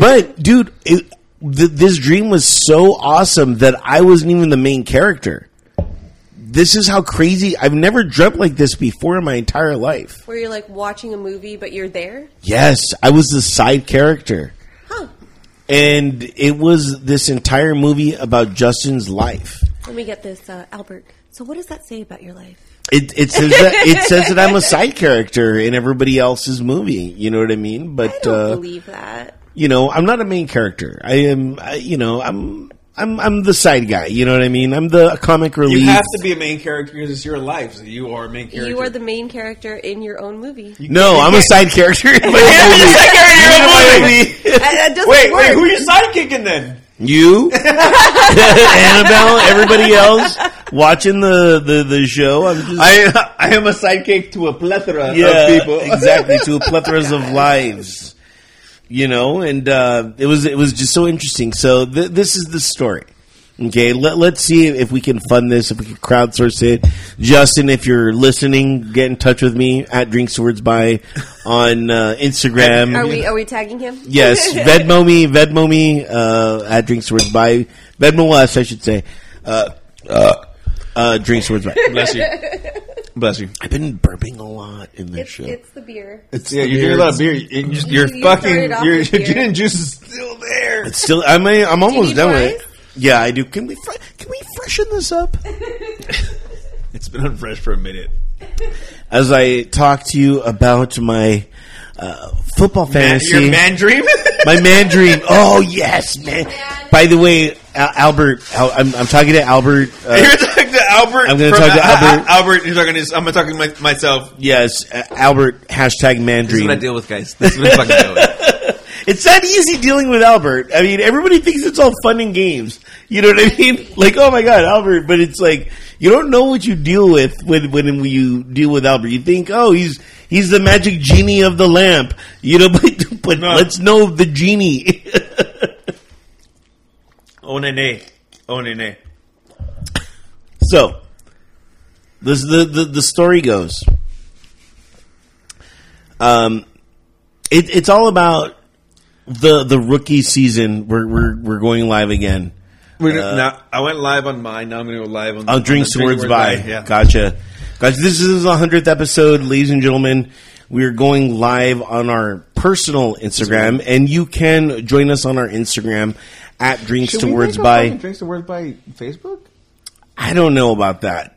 S2: But dude, it, th- this dream was so awesome that I wasn't even the main character. This is how crazy. I've never dreamt like this before in my entire life.
S3: Where you're like watching a movie, but you're there?
S2: Yes, I was the side character.
S3: Huh.
S2: And it was this entire movie about Justin's life.
S3: Let me get this, uh, Albert. So, what does that say about your life?
S2: It, it says that it says that I'm a side character in everybody else's movie. You know what I mean?
S3: I
S2: But
S3: don't
S2: uh,
S3: believe that.
S2: you know, I'm not a main character. I am. I, you know, I'm. I'm. I'm the side guy. You know what I mean? I'm the comic relief.
S1: You have to be a main character because it's your life. So you are a main character.
S3: You are the main character in your own movie.
S2: no, I'm a side character. in my <laughs>
S1: You're the
S2: movie.
S1: side character in your
S2: In my
S1: movie.
S2: movie.
S3: That- that doesn't
S1: Wait, wait, who are you sidekicking then?
S2: You, <laughs> Annabelle, everybody else watching the, the, the show. I'm just
S1: I I am a sidekick to a plethora
S2: yeah,
S1: of people. <laughs>
S2: exactly to a plethora of lives. You know, and uh, it was it was just so interesting. So th- this is the story. Okay, let, let's see if we can fund this, if we can crowdsource it. Justin, if you're listening, get in touch with me at Drinks Words By on uh, Instagram.
S3: Are we are we tagging him?
S2: Yes, <laughs> Venmo me, Venmo me uh, at Drinks Words By. Venmo us, I should say. Uh, uh, uh, Drinks Words By.
S1: Bless you. Bless you.
S2: I've been burping a lot in this
S3: It's,
S2: show.
S3: it's the beer.
S2: It's
S1: Yeah,
S2: the
S1: you're drinking a lot of beer. You, you,
S3: You-
S1: you're
S3: you
S1: fucking. Your, your gin and juice is still there.
S2: It's still. I'm. I'm almost done with it. Yeah, I do. Can we? Fr- can we freshen this up? <laughs>
S1: It's been unfresh for a minute.
S2: As I talk to you about my uh, football
S1: Man,
S2: fantasy,
S1: your man dream. <laughs>
S2: my man dream. <laughs> Oh yes, man. By the way, Al- Albert, Al- I'm, I'm talking to Albert. Uh,
S1: you're talking to Albert.
S2: I'm gonna talk to
S1: uh, uh,
S2: Albert.
S1: Albert, you're talking to. I'm talking to my, myself.
S2: yes, uh, Albert. Hashtag man
S1: This is
S2: dream.
S1: what I deal with, guys. This is what I fucking deal with.
S2: It's not easy dealing with Albert. I mean, everybody thinks it's all fun and games. You know what I mean? <laughs> Like, oh my god, Albert! But it's like you don't know what you deal with when when you deal with Albert. You think, oh, he's he's the magic genie of the lamp. You know, <laughs> but but
S1: No.
S2: let's know the genie.
S1: Oh nene, oh nene.
S2: so, this the, the the story goes. Um, it, it's all about the the rookie season. We're we're we're going live again.
S1: We're gonna, now, I went live on mine. Now I'm going to go live on.
S2: I'll
S1: on
S2: Drinks
S1: to
S2: Words by.
S1: Yeah.
S2: Gotcha. Guys, this is the hundredth episode, ladies and gentlemen. We are going live on our personal Instagram, and you can join us on our Instagram at Drinks
S1: Should
S2: to
S1: we
S2: Words
S1: make
S2: by.
S1: Drinks to words by Facebook.
S2: I don't know about that.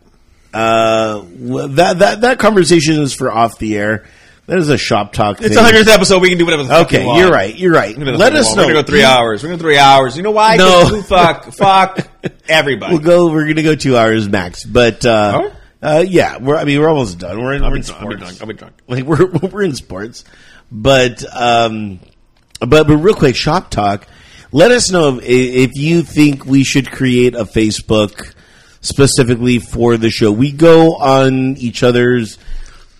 S2: Uh, that that that conversation is for off the air. That is a shop talk.
S1: It's the hundredth episode. We can do whatever. The fuck
S2: Okay,
S1: want.
S2: you're right. You're right.
S1: We can do
S2: Let us know.
S1: We're gonna go three hours. We're gonna go three hours. You know why?
S2: No.
S1: fuck, <laughs> fuck everybody.
S2: We'll go. We're gonna go two hours max. But uh, uh, yeah, we're. I mean, we're almost done. We're in,
S1: I'll
S2: we're in
S1: drunk. I'll be
S2: sports.
S1: I'll be drunk. <laughs>
S2: like we're <laughs> we're in sports, but um, but but real quick, shop talk. Let us know if, if you think we should create a Facebook specifically for the show. We go on each other's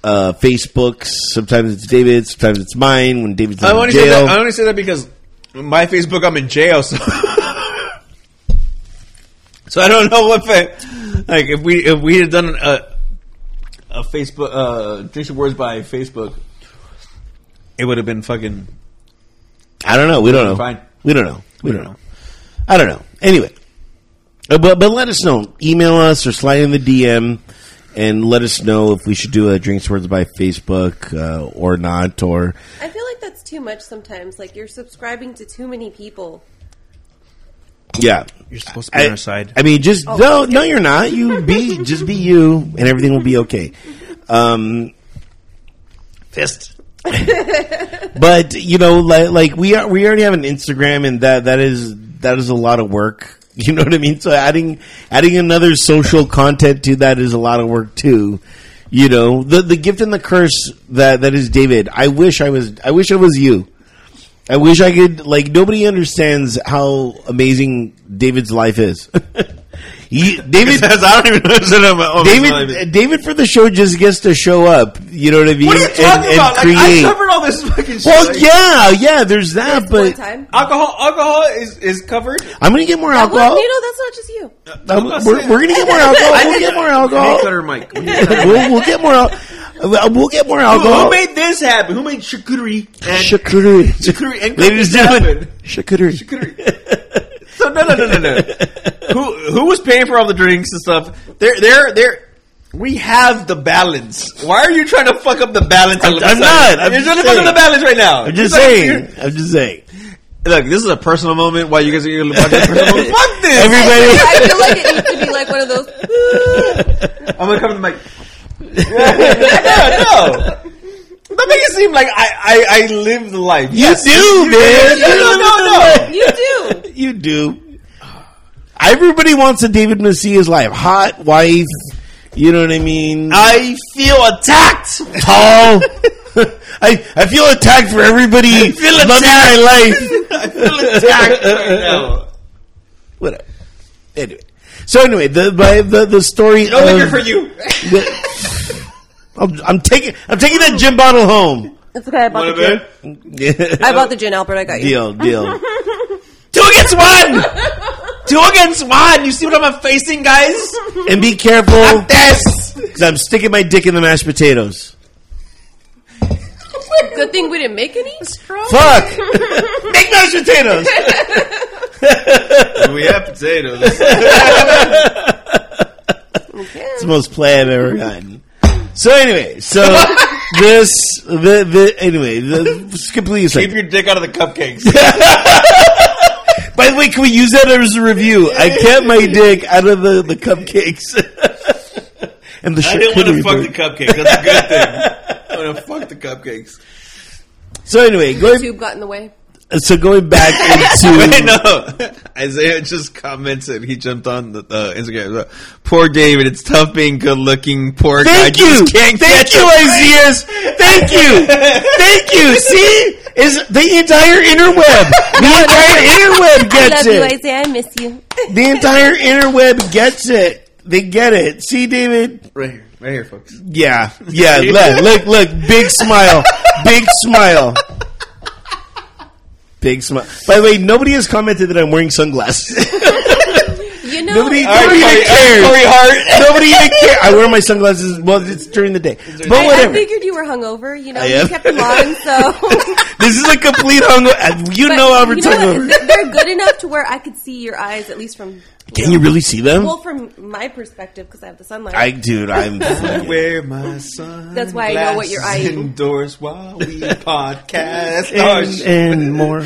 S2: uh, Facebooks. Sometimes it's David, sometimes it's mine. When David's
S1: I
S2: in
S1: only say
S2: jail,
S1: that. I only say that because my Facebook, I'm in jail, so <laughs> so I don't know what fa- like if we if we had done a a Facebook uh drinks words by Facebook, it would have been fucking.
S2: I don't know. We don't know.
S1: Fine.
S2: We don't know. We, don't know. I don't know. Anyway, Uh, but but let us know. Email us or slide in the DM and let us know if we should do a drinks words by Facebook uh, or not. Or
S3: I feel like that's too much sometimes. Like you're subscribing to too many people.
S2: yeah,
S1: You're supposed to be on our side.
S2: I mean, just no, no, you're not. You be just be you, and everything will be okay. Um,
S1: Fist. <laughs>
S2: but you know, like, like we are, we already have an Instagram, and that that is that is a lot of work. <laughs> You know what I mean? So adding adding another social content to that is a lot of work too. You know, the the gift and the curse that that is David. I wish I was. I wish it was you. I wish I could. Like nobody understands how amazing David's life is. <laughs> he, <laughs> David.
S1: Because I don't even know what's in
S2: David. David for the show just gets to show up. You know what I mean?
S1: What are you talking
S2: and
S1: about? Like. I covered all this fucking shit.
S2: Well,
S1: Like,
S2: yeah, yeah. There's that,
S3: This
S2: but
S3: time.
S1: Alcohol, alcohol is, is covered.
S2: I'm gonna get more
S3: Well,
S2: alcohol.
S3: you know, that's not just you.
S2: Um, we're, we're gonna get more alcohol. We'll get more alcohol.
S1: Cutter Mike. <laughs>
S2: We'll, we'll get more. al- uh, We'll get more alcohol.
S1: who made this happen? Who made charcuterie and
S2: Charcuterie.
S1: charcuterie and
S2: Ladies and gentlemen,
S1: happen?
S2: charcuterie.
S1: Charcuterie. So no, no, no, no, no. <laughs> who who was paying for all the drinks and stuff? They're they're they're. We have the balance. Why are you trying to fuck up the balance? all of a
S2: I'm not. I'm
S1: You're
S2: just
S1: trying to fuck up the balance right now.
S2: I'm just
S1: You're like-
S2: saying. I'm just saying.
S1: Look, this is a personal moment. Why you guys are going to personal moment? Fuck this.
S2: Everybody.
S3: I feel like it needs to be like one of those.
S1: I'm gonna come to the mic. yeah, no. Don't make it seem like I, I, I live the life.
S2: You do, man.
S1: No, no, no, no.
S3: You do.
S2: You do. Everybody wants a David Macias life. Hot wife. You know what I mean?
S1: I feel attacked.
S2: Tall. <laughs> I, I feel attacked for everybody
S1: feel
S2: loving
S1: attacked.
S2: my life. <laughs>
S1: I feel attacked right now.
S2: Whatever. Anyway. So anyway, the by the the story.
S1: No
S2: of,
S1: liquor for you.
S2: the- I'm, I'm taking I'm taking that gin bottle home.
S3: It's okay. I bought
S1: Want
S3: the gin.
S1: bit? <laughs>
S3: I bought the gin, Albert. I got you.
S2: deal, deal.
S1: Two against one. Two against one. You see what I'm facing, guys? <laughs>
S2: And be careful,
S1: Fuck this.
S2: because I'm sticking my dick in the mashed potatoes.
S3: Good thing we didn't make any.
S2: Fuck! <laughs> Make mashed potatoes.
S1: We have potatoes. <laughs>
S2: It's the most play I've ever gotten. So anyway, so this the the anyway the it's completely
S1: Keep
S2: aside.
S1: your dick out of the cupcakes.
S2: By the way, can we use that as a review? I kept my dick out of the the cupcakes <laughs> and the shit.
S1: I didn't want to fuck
S2: board.
S1: the cupcakes. That's a good thing. <laughs> I want to fuck the cupcakes.
S2: So anyway, going
S3: Tube got in the way.
S2: So going back
S1: Wait, <laughs>
S2: into
S1: no. Isaiah just commented. He jumped on the uh, Instagram. Poor David. It's tough being good looking. Poor guy
S2: Thank you,
S1: just can't
S2: thank
S1: catch
S2: you,
S1: a break.
S2: Isaias. Thank you, thank you. See, is the entire interweb? The <laughs> entire interweb gets
S3: I
S2: gets
S3: love you,
S2: it.
S3: Isaiah. I miss you.
S2: The entire interweb gets it. They get it. See, David?
S1: Right here, right here, folks.
S2: Yeah, yeah. Look, look, look. Big smile. Big smile. Big smile. By the way, nobody has commented that I'm wearing sunglasses. <laughs>
S3: You know,
S2: Nobody-
S1: right,
S2: Nobody
S1: Corey,
S2: even cares.
S1: Corey Hart. <laughs>
S2: nobody even <laughs> cares. I wear my sunglasses. Well, it's during the day, but
S3: I, I
S2: whatever.
S3: figured you were hungover. You know,
S2: I
S3: you kept them on, so.
S2: This is a complete hungover. You
S3: But
S2: know Albert's
S3: you know
S2: hungover.
S3: They're good enough to where I could see your eyes, at least from.
S2: Can you really see them?
S3: Well, from my perspective, because I have the sunlight.
S2: I, dude, I'm. <laughs> fucking-
S1: Wear my son. <laughs>
S3: That's why I know what you're eyeing.
S1: Indoors while we <laughs> podcast. oh,
S2: and, and more.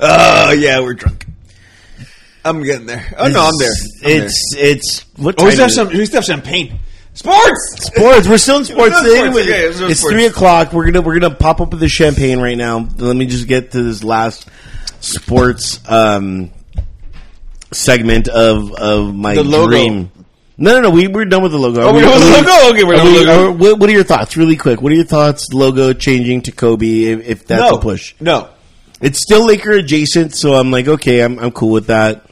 S1: Oh, yeah, we're drunk. I'm getting there. Oh no, I'm there. I'm
S2: It's it's what
S1: there. Oh, we still have some. We still have champagne. Sports.
S2: sports. We're still in sports.
S1: We're still in
S2: Anyway,
S1: sports, okay, it's
S2: it's
S1: sports.
S2: three o'clock. We're gonna we're gonna pop up with the champagne right now. Let me just get to this last sports um, segment of of my
S1: The logo.
S2: dream. No, no, no. We we're done with the logo.
S1: Oh,
S2: Are
S1: we're
S2: we-
S1: done with the logo? Okay, we're done with the logo.
S2: what, what are your thoughts, really quick? What are your thoughts? Logo changing to Kobe, if, if that's
S1: no
S2: a push.
S1: No.
S2: It's still Laker adjacent, so I'm like, okay, I'm I'm cool with that.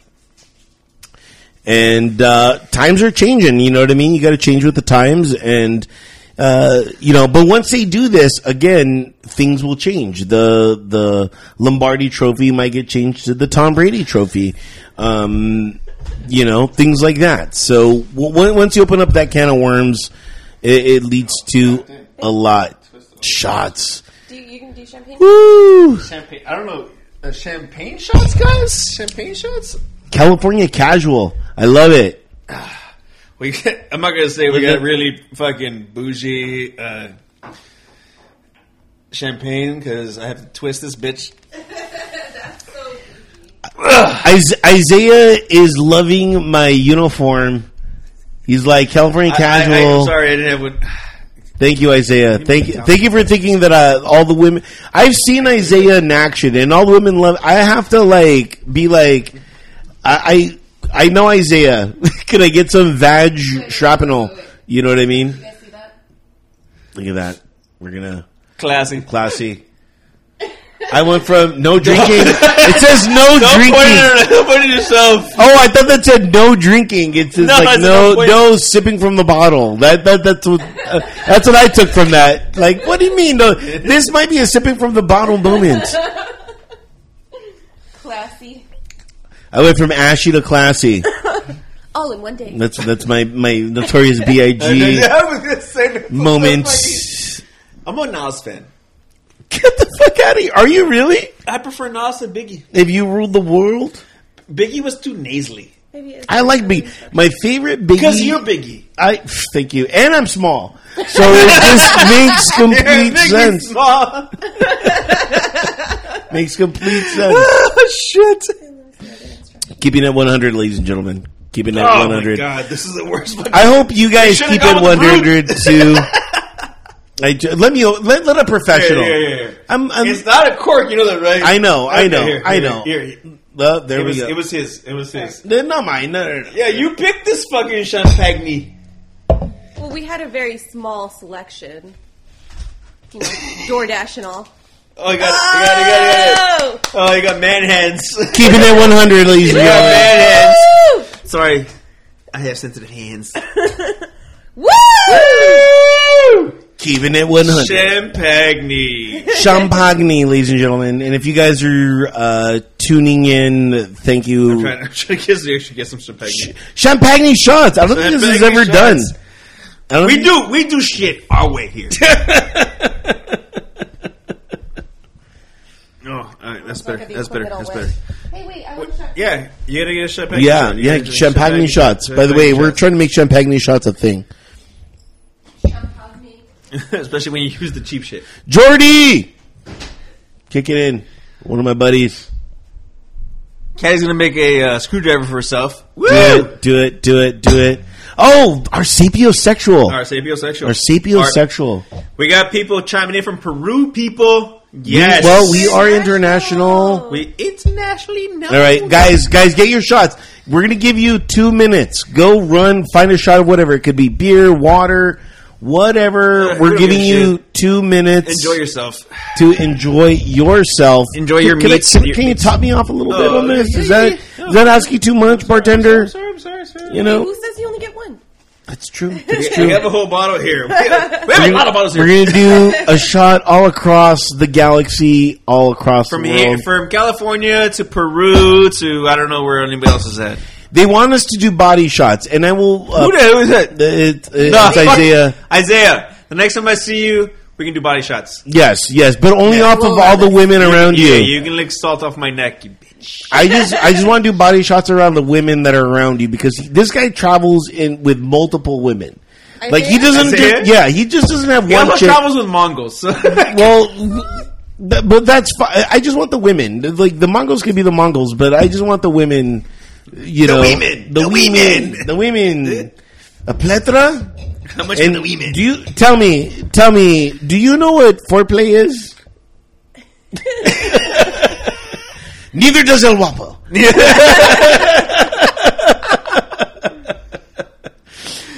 S2: and uh, times are changing. You know what I mean? You got to change with the times, and uh, you know. But once they do this again, things will change. The the Lombardi Trophy might get changed to the Tom Brady Trophy. Um, you know, things like that. So w- once you open up that can of worms, it, it leads to a lot shots.
S3: Do you, you can do champagne?
S2: Woo!
S4: Champagne. I don't know. Uh, champagne shots, guys. Champagne shots.
S2: California casual. I love it.
S1: We get, <laughs> I'm not gonna say we
S2: Look
S1: got really fucking bougie uh, champagne because I have to twist this bitch. <laughs>
S2: Is- Isaiah is loving my uniform. He's like California
S1: I,
S2: casual.
S1: I, am sorry, I didn't have one. <laughs>
S2: Thank you, Isaiah. Thank you. Thank you for thinking that uh, all the women. I've seen Isaiah in action, and all the women love. I have to like be like, I I, I know Isaiah. <laughs> Can I get some vag shrapnel? You know what I mean?
S3: guys see that?
S2: Look at that. We're gonna
S1: Classy.
S2: classy. I went from no drinking. <laughs> It says no
S1: Don't
S2: drinking.
S1: point it, don't point it yourself.
S2: Oh, I thought that said no drinking. It says
S1: No,
S2: like no,
S1: no
S2: no sipping from the bottle. That that that's what uh, that's what I took from that. Like, what do you mean? No, this might be a sipping from the bottle moment. <laughs>
S3: Classy.
S2: I went from ashy to classy. <laughs>
S3: All in one day.
S2: That's that's my my notorious <laughs> Big
S1: I was gonna say that.
S2: moment.
S1: I'm a Nas fan.
S2: Get the fuck out of here! Are you really?
S1: I prefer Nas than Biggie.
S2: Have you ruled the world?
S1: Biggie was too nasally.
S3: Maybe it's
S2: I like Big. My favorite Biggie.
S1: Because you're Biggie.
S2: I thank you, and I'm small, so <laughs> it just makes complete
S1: Biggie's
S2: sense.
S1: small.
S2: Makes complete sense.
S1: oh, shit.
S2: Keeping it 100, ladies and gentlemen. Keeping it
S1: Oh,
S2: 100.
S1: my God. This is the worst one.
S2: I hope you guys keep
S1: gone
S2: it
S1: with
S2: 100 too. I ju- let me let, let a professional.
S1: Here, here, here.
S2: I'm, I'm
S1: It's not a cork, you know that, right?
S2: I know, I know,
S1: here,
S2: I know.
S1: Here, here.
S2: uh, there
S1: It
S2: we
S1: was,
S2: go.
S1: it was his. It was his.
S2: No, not mine. No, no, no.
S1: Yeah, you picked this fucking champagne.
S3: Well, we had a very small selection. You know, DoorDash and all.
S1: Oh, you got, you got, you got, you got it.
S3: Oh!
S1: You got man hands.
S2: Keeping it <laughs> 100, ladies and
S1: got
S2: gentlemen.
S1: man hands. Sorry, I have sensitive hands. <laughs>
S3: Woo!
S2: Keeping it 100.
S1: Champagne.
S2: Champagne, ladies and gentlemen. And if you guys are uh, tuning in, thank you.
S1: I'm trying, I'm trying to get, actually get some champagne.
S2: Champagne shots. I don't think this is ever done.
S1: shots.
S2: I don't
S1: We do, we do shit our way here. <laughs> Oh, all right, that's better.
S3: Look
S1: That's better. That's better.
S3: Hey, wait, I want to shot.
S1: Yeah, you gotta get a champagne.
S2: Yeah,
S1: shot.
S2: Yeah,
S1: gotta do
S2: champagne shots. By the way,
S1: champagne
S2: we're trying to make champagne shots a thing.
S3: Champagne. <laughs>
S1: especially when you use the cheap shit.
S2: Jordy, kick it in. One of my buddies.
S1: Caddy's gonna make a uh, screwdriver for herself. Woo!
S2: Do it, do it, do it, do it. Oh, our sapiosexual.
S1: Our sapiosexual.
S2: Our sapiosexual.
S1: We got people chiming in from Peru. People, yes.
S2: Well, we are international.
S1: we internationally known.
S2: All right, guys, guys, get your shots. We're gonna give you two minutes. Go run, find a shot of whatever. It could be beer, water, whatever.
S1: Uh,
S2: We're giving
S1: give a
S2: you two minutes
S1: Enjoy yourself.
S2: to enjoy yourself.
S1: Enjoy your
S2: can,
S1: meats.
S2: I, can,
S1: Your
S2: can you top me off a little bit
S1: Oh,
S2: on this? Is
S1: yeah,
S2: that
S1: yeah.
S2: does that ask you too much, bartender?
S1: Sorry, I'm sorry, sorry.
S2: You know,
S3: Who says you only get one?
S2: That's true.
S1: We
S2: That's
S1: we have a whole bottle here. We have, <laughs> we have a lot of bottles here.
S2: We're gonna do a shot all across the galaxy, all across
S1: from
S2: the
S1: here,
S2: world.
S1: from California to Peru to I don't know where anybody else is at.
S2: They want us to do body shots, and I will. Uh,
S1: Who the hell is that?
S2: it, it-
S1: No,
S2: it's Isaiah.
S1: Isaiah. The next time I see you, we can do body shots.
S2: Yes, yes, but only
S1: Yeah.
S2: off of all the women around you.
S1: Yeah, you can lick salt off my neck, you bitch.
S2: I just, I just want to do body shots around the women that are around you because this guy travels in with multiple women. Like he doesn't,
S1: Isaiah?
S2: just, yeah, he just doesn't have
S1: He
S2: one
S1: almost
S2: chick.
S1: travels with Mongols. So <laughs>
S2: Well, th- but that's fine. I just want the women. Like the Mongols can be the Mongols, but I just want the women. You
S1: The
S2: know,
S1: women.
S2: the,
S1: The
S2: women,
S1: women.
S2: the women. A plethora.
S1: how much
S2: And
S1: for the women?
S2: do you tell me? Tell me. Do you know what foreplay is? <laughs> Neither does El Guapo.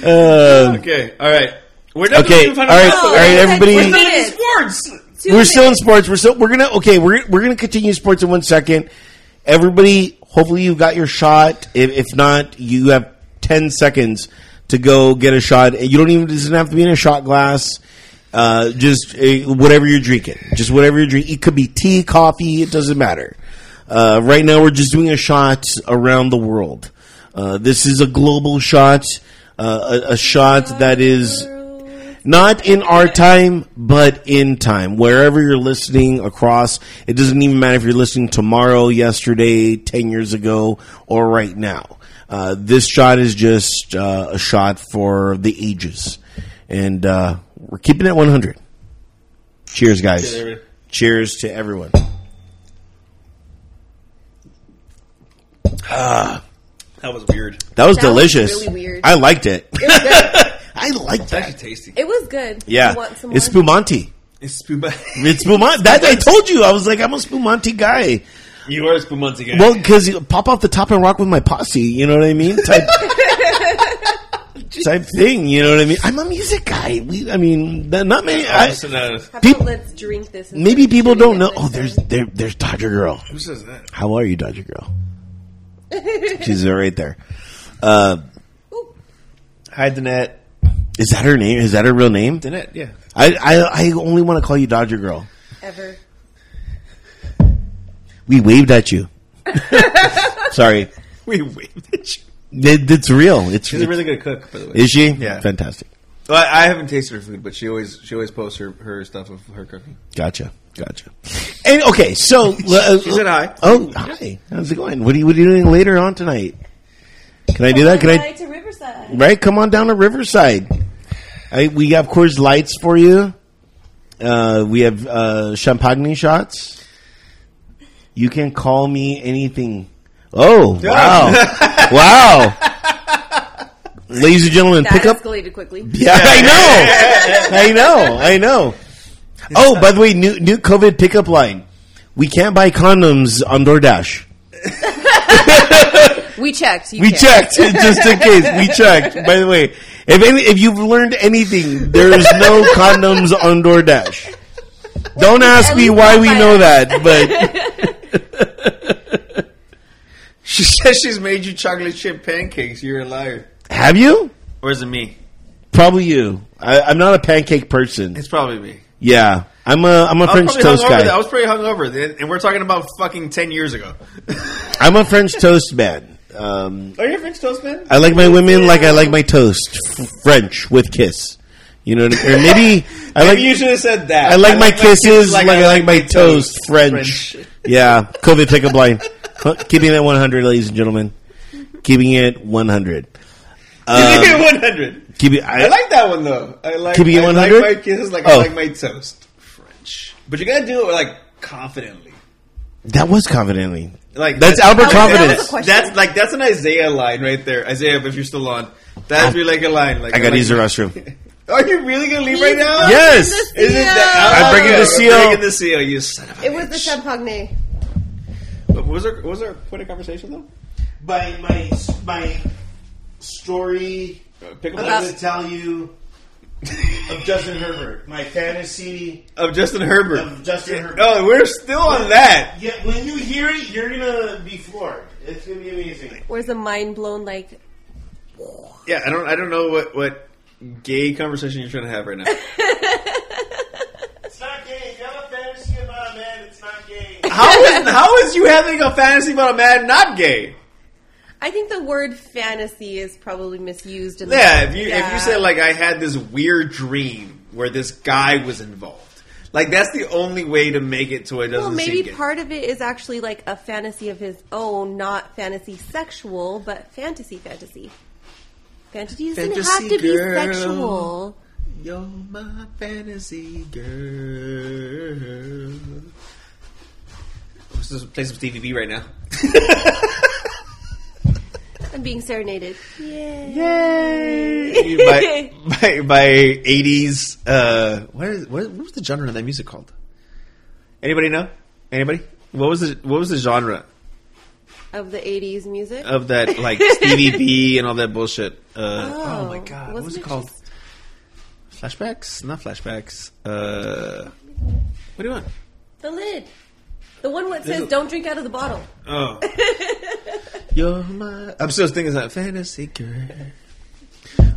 S2: Uh,
S1: okay, all right. We're not
S2: Okay,
S1: doing
S2: all right,
S1: thoughts.
S2: all right, everybody-
S1: We're still in sports.
S3: Two
S2: we're still in sports. We're still we're gonna okay. We're we're gonna continue sports in one second. Everybody, hopefully you got your shot. If, if not, you have ten seconds to go get a shot. You don't even it doesn't have to be in a shot glass. Uh, just uh, whatever you're drinking, just whatever you're drinking. It could be tea, coffee. It doesn't matter. Uh, right now, we're just doing a shot around the world. Uh, this is a global shot, uh, a, a shot that is not in our time, but in time. Wherever you're listening across, it doesn't even matter if you're listening tomorrow, yesterday, 10 years ago, or right now. Uh, this shot is just uh, a shot for the ages. And uh, we're keeping it 100. Cheers, guys.
S1: Cheers.
S2: Cheers to everyone.
S1: That was weird.
S2: That was
S3: That was
S2: delicious.
S3: really weird.
S2: I liked it.
S3: It was good. <laughs>
S2: I liked
S1: It's actually tasty.
S3: It was good.
S2: Yeah.
S3: You want some
S2: It's
S3: more?
S2: Spumante.
S1: It's Spuma. <laughs>
S2: It's Spumante. That I told you. I was like, I'm a Spumante guy.
S1: you are a Spumante guy.
S2: Well, because you pop off the top and rock with my posse. You know what I mean? Type, <laughs> type thing. You know what I mean? I'm a music guy. We, I mean, th- not many. I,
S1: Listen, uh,
S3: How
S2: Peop-
S3: about let's drink this? instead
S2: maybe
S3: of
S2: people don't
S3: it
S2: know.
S3: this
S2: Oh, there's
S3: time?
S2: there, there's Dodger Girl.
S1: who says that?
S2: How are you, Dodger Girl? <laughs> She's right there. Uh,
S1: Hi, Danette.
S2: is that her name? Is that her real name?
S1: Danette, yeah.
S2: I I, I only want to call you Dodger Girl.
S3: ever.
S2: We waved at you. <laughs> Sorry,
S1: We waved at you.
S2: it, it's real. It's
S1: She's a really good cook, by the way.
S2: is she?
S1: Yeah.
S2: fantastic.
S1: Well, I I haven't tasted her food, but she always she always posts her, her stuff of her cooking.
S2: Gotcha, gotcha. And okay, so uh, <laughs>
S1: She said hi.
S2: Oh, hi. How's it going? What are you What are you doing later on tonight? Can I do that? Can I?
S3: To Riverside.
S2: Right, come on down to Riverside. I, we have Coors Lights for you. Uh, we have uh, champagne shots. You can call me anything. Oh wow, <laughs> wow! Ladies and gentlemen,
S3: That
S2: pick up.
S3: escalated quickly.
S2: Yeah, I know, I know, I know. Oh, by the way, new new COVID pickup line. We can't buy condoms on DoorDash. <laughs>
S3: We checked. You
S2: We
S3: can.
S2: checked just in case. We checked. By the way, if any, if you've learned anything, there is no <laughs> condoms on DoorDash. Don't ask me why we know that, but <laughs>
S1: She says she's made you chocolate chip pancakes. You're a liar.
S2: have you?
S1: Or is it me?
S2: Probably you. I, I'm not a pancake person.
S1: It's probably me.
S2: Yeah, I'm a I'm a
S1: I
S2: French
S1: was
S2: toast
S1: probably hungover. I was pretty hungover, then, and we're talking about fucking ten years ago. <laughs>
S2: I'm a French toast man. Um,
S1: Are you a French toast man?
S2: I like my women like I like my toast, F- French with kiss. You know, what I- or maybe <laughs> I like
S1: Maybe you should have said that.
S2: I like my kisses like, I like my toast, French.
S1: French. <laughs>
S2: Yeah, COVID pickup line. Huh, Keeping it 100, ladies and gentlemen. Keeping it 100. Um,
S1: Give me one hundred.
S2: Keep it, I,
S1: I like that one though. I like.
S2: Keeping it
S1: I
S2: 100?
S1: like my kisses like I
S2: Oh.
S1: like my toast. French, but you gotta do it like confidently.
S2: that was confidently.
S1: Like
S2: That's Albert
S3: That was- that was
S2: Confidence.
S1: That's like that's an Isaiah line right there. Isaiah, if you're still on, that'd be like a line. Like
S2: I gotta
S1: like-
S2: use the restroom. <laughs>
S1: Are you really gonna leave right now?
S2: Yes!
S1: Is it that?
S3: seal.
S2: I'm breaking the
S1: we're
S2: seal.
S1: Breaking the seal. You son of a
S3: It was the champagne.
S1: What was our what was our point of conversation though?
S2: My, my, my story
S1: Uh, pick
S3: About-
S1: up
S3: gonna
S2: tell you of Justin Herbert. My fantasy
S1: of Justin Herbert.
S2: of Justin Herbert.
S1: Oh, we're still on that.
S2: Yeah, when you hear it, you're gonna be floored. It's gonna be amazing.
S3: Where's the mind blown? Like
S1: Yeah, I don't I don't know what what gay conversation you're trying to have right now. <laughs>
S2: It's not gay. If you have a fantasy about a man, it's not gay.
S1: how is how is you having a fantasy about a man not gay?
S3: I think the word fantasy is probably misused. In
S1: Yeah,
S3: the,
S1: if you if you said like I had this weird dream where this guy was involved, like that's the only way to make it so it doesn't
S3: Well, maybe part of it is actually like a fantasy of his own, not fantasy sexual, but fantasy fantasy. Fantasy doesn't
S1: Fantasy
S3: have to
S1: girl.
S3: be sexual.
S1: You're my fantasy girl. Let's just play some Stevie B right now. <laughs>
S3: I'm being serenaded. Yay!
S1: Yay! by, <laughs> by, by 80s, uh, what, is, what, what was the genre of that music called? Anybody know? Anybody? What was the, what was the genre
S3: Of the '80s music.
S1: of that, <laughs> like, Stevie B and all that bullshit? Uh, oh,
S3: Oh,
S1: my god, what was it
S3: it
S1: called?
S3: just-
S1: Flashbacks? Not flashbacks. Uh, what do you want?
S3: The lid. The one that says "Don't drink out of the bottle."
S1: Oh. <laughs> You're my. I'm still thinking that fantasy girl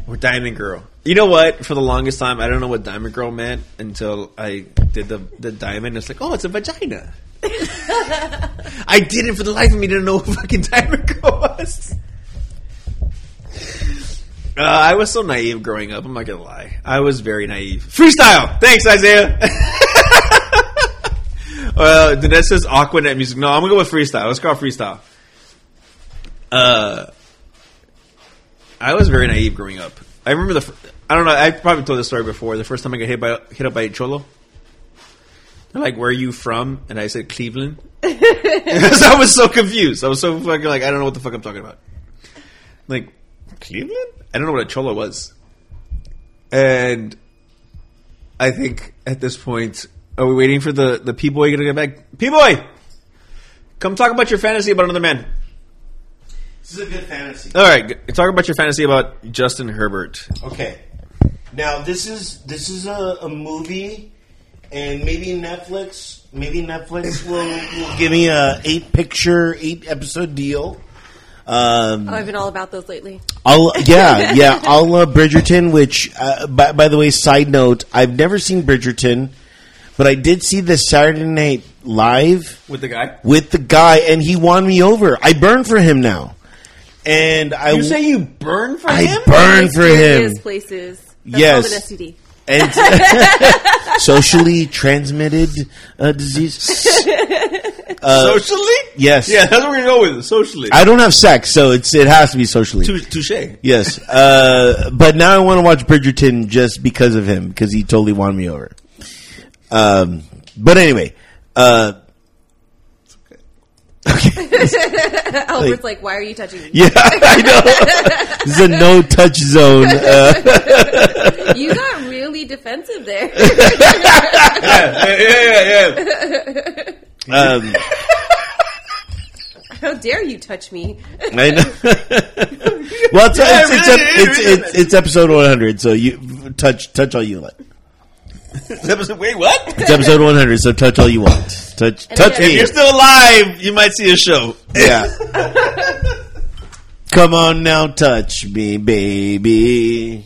S1: or diamond girl. You know what? For the longest time, I don't know what diamond girl meant until I did the the diamond. It's like, oh, it's a vagina. <laughs> I didn't for the life of me didn't know what fucking diamond girl was. Uh, I was so naive growing up. I'm not gonna lie. I was very naive. Freestyle. Thanks, Isaiah. <laughs> well, Dinesh says Aqua Net music. No, I'm gonna go with freestyle. Let's go freestyle. Uh, I was very naive growing up. I remember the. I don't know. I probably told this story before. The first time I got hit by hit up by a cholo. They're like, "Where are you from?" And I said Cleveland. <laughs> I was so confused. I was so fucking like, I don't know what the fuck I'm talking about. Like Cleveland? I don't know what a cholo was. And I think at this point, are we waiting for the the P boy to get back? P boy, come talk about your fantasy about another man.
S2: This is a good fantasy.
S1: All right, talk about your fantasy about Justin Herbert.
S2: Okay. Now this is this is a, a movie, and maybe Netflix, maybe Netflix <laughs> will, will give me a eight picture, eight episode deal. Um,
S3: Oh, I've been all about those lately.
S2: I'll <laughs> yeah yeah I'll uh, Bridgerton. Which uh, by, by the way, side note, I've never seen Bridgerton, but I did see the Saturday Night Live
S1: With the guy?
S2: with the guy, and he won me over. I burn for him now, and I
S1: You say you burn for
S2: I
S1: him?
S2: I burn for him.
S3: Mysterious places. That's
S2: Yes.
S3: an STD.
S2: and <laughs> socially transmitted uh, disease. <laughs>
S1: Socially?
S2: Yes.
S1: Yeah, that's what we're gonna go with. Socially.
S2: I don't have sex, so it's it has to be socially.
S1: Tou- Touche.
S2: Yes, uh, but now I want to watch Bridgerton just because of him because he totally won me over. Um, but anyway, uh, <laughs>
S3: Albert's like, why are you touching me?
S2: yeah, <laughs> I know this is a no touch zone. Uh, <laughs>
S3: You got really defensive there.
S1: Yeah, yeah, yeah, yeah.
S2: um,
S3: How dare you touch me?
S2: I know. well, it's,
S1: Yeah,
S2: it's, it's, it's, it's, it's episode one hundred, so you touch touch all you like.
S1: Wait, what? <laughs>
S2: It's episode one hundred, so touch all you want. Touch
S3: And
S2: touch
S3: then-
S1: If
S2: me.
S1: you're still alive, you might see a show.
S2: Yeah. <laughs> Come on now, touch me, baby.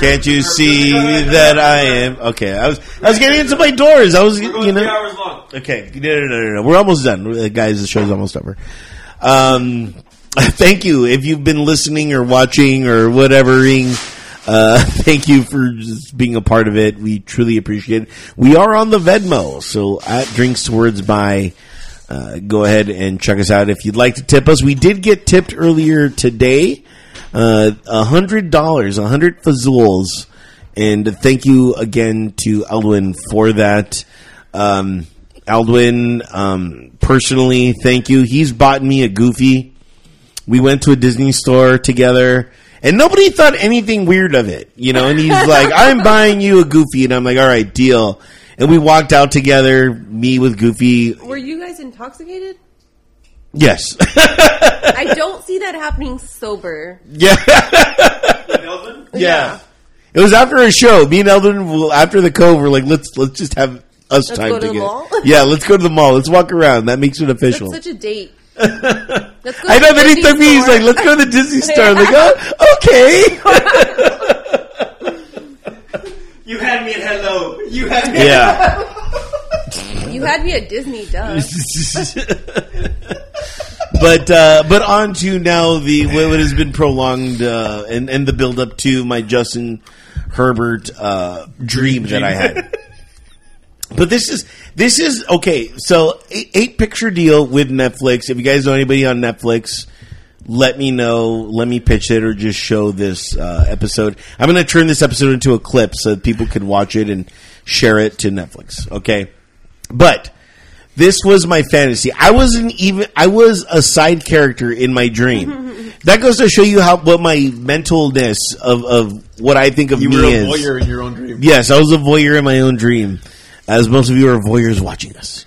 S2: Can't you see that I am? Okay, I was I was getting into my doors. I was you know.
S1: hours long.
S2: Okay, no, no, no, no, no. We're almost done, Uh, guys. The show's almost over. Um, <laughs> thank you if you've been listening or watching or whatevering. Uh, <laughs> thank you for just being a part of it. We truly appreciate it. We are on the Venmo, so at Drinks to Words by. Uh, go ahead and check us out if you'd like to tip us. We did get tipped earlier today, uh, a hundred dollars, a hundred fazools, and thank you again to Aldwin for that. Um, um, personally, thank you. He's bought me a Goofy. We went to a Disney store together, and nobody thought anything weird of it, you know. And he's <laughs> like, "I'm buying you a Goofy," and I'm like, "All right, deal." And we walked out together, me with Goofy.
S3: Were you guys intoxicated?
S2: Yes, <laughs>
S3: I don't see that happening sober.
S2: yeah, yeah. It was after a show. Me and Eldon, after the cove, we're like, "Let's let's just have us
S3: Let's
S2: time
S3: go to the
S2: together."
S3: mall?
S2: Yeah, let's go to the mall. Let's walk around. That makes it official.
S3: That's such a date. <laughs> Let's go
S2: I know.
S3: to the
S2: he took me. He's like, "Let's go to the Disney <laughs> store." I'm like, "Oh, okay." <laughs>
S1: You had me at hello. You had me.
S2: yeah.
S3: You had me at Disney, duh. <laughs>
S2: but uh, but on to now the what has been prolonged uh, and and the build up to my Justin Herbert uh, dream that I had. But this is this is okay. So eight, eight picture deal with Netflix. If you guys know anybody on Netflix, let me know. Let me pitch it or just show this uh, episode. I'm going to turn this episode into a clip so that people can watch it and share it to Netflix. Okay, but this was my fantasy. I wasn't even. I was a side character in my dream. <laughs> that goes to show you how what my mentalness of of what I think of
S1: You
S2: me
S1: were a
S2: is.
S1: voyeur in your own dream.
S2: Yes, I was a voyeur in my own dream, as most of you are voyeurs watching us.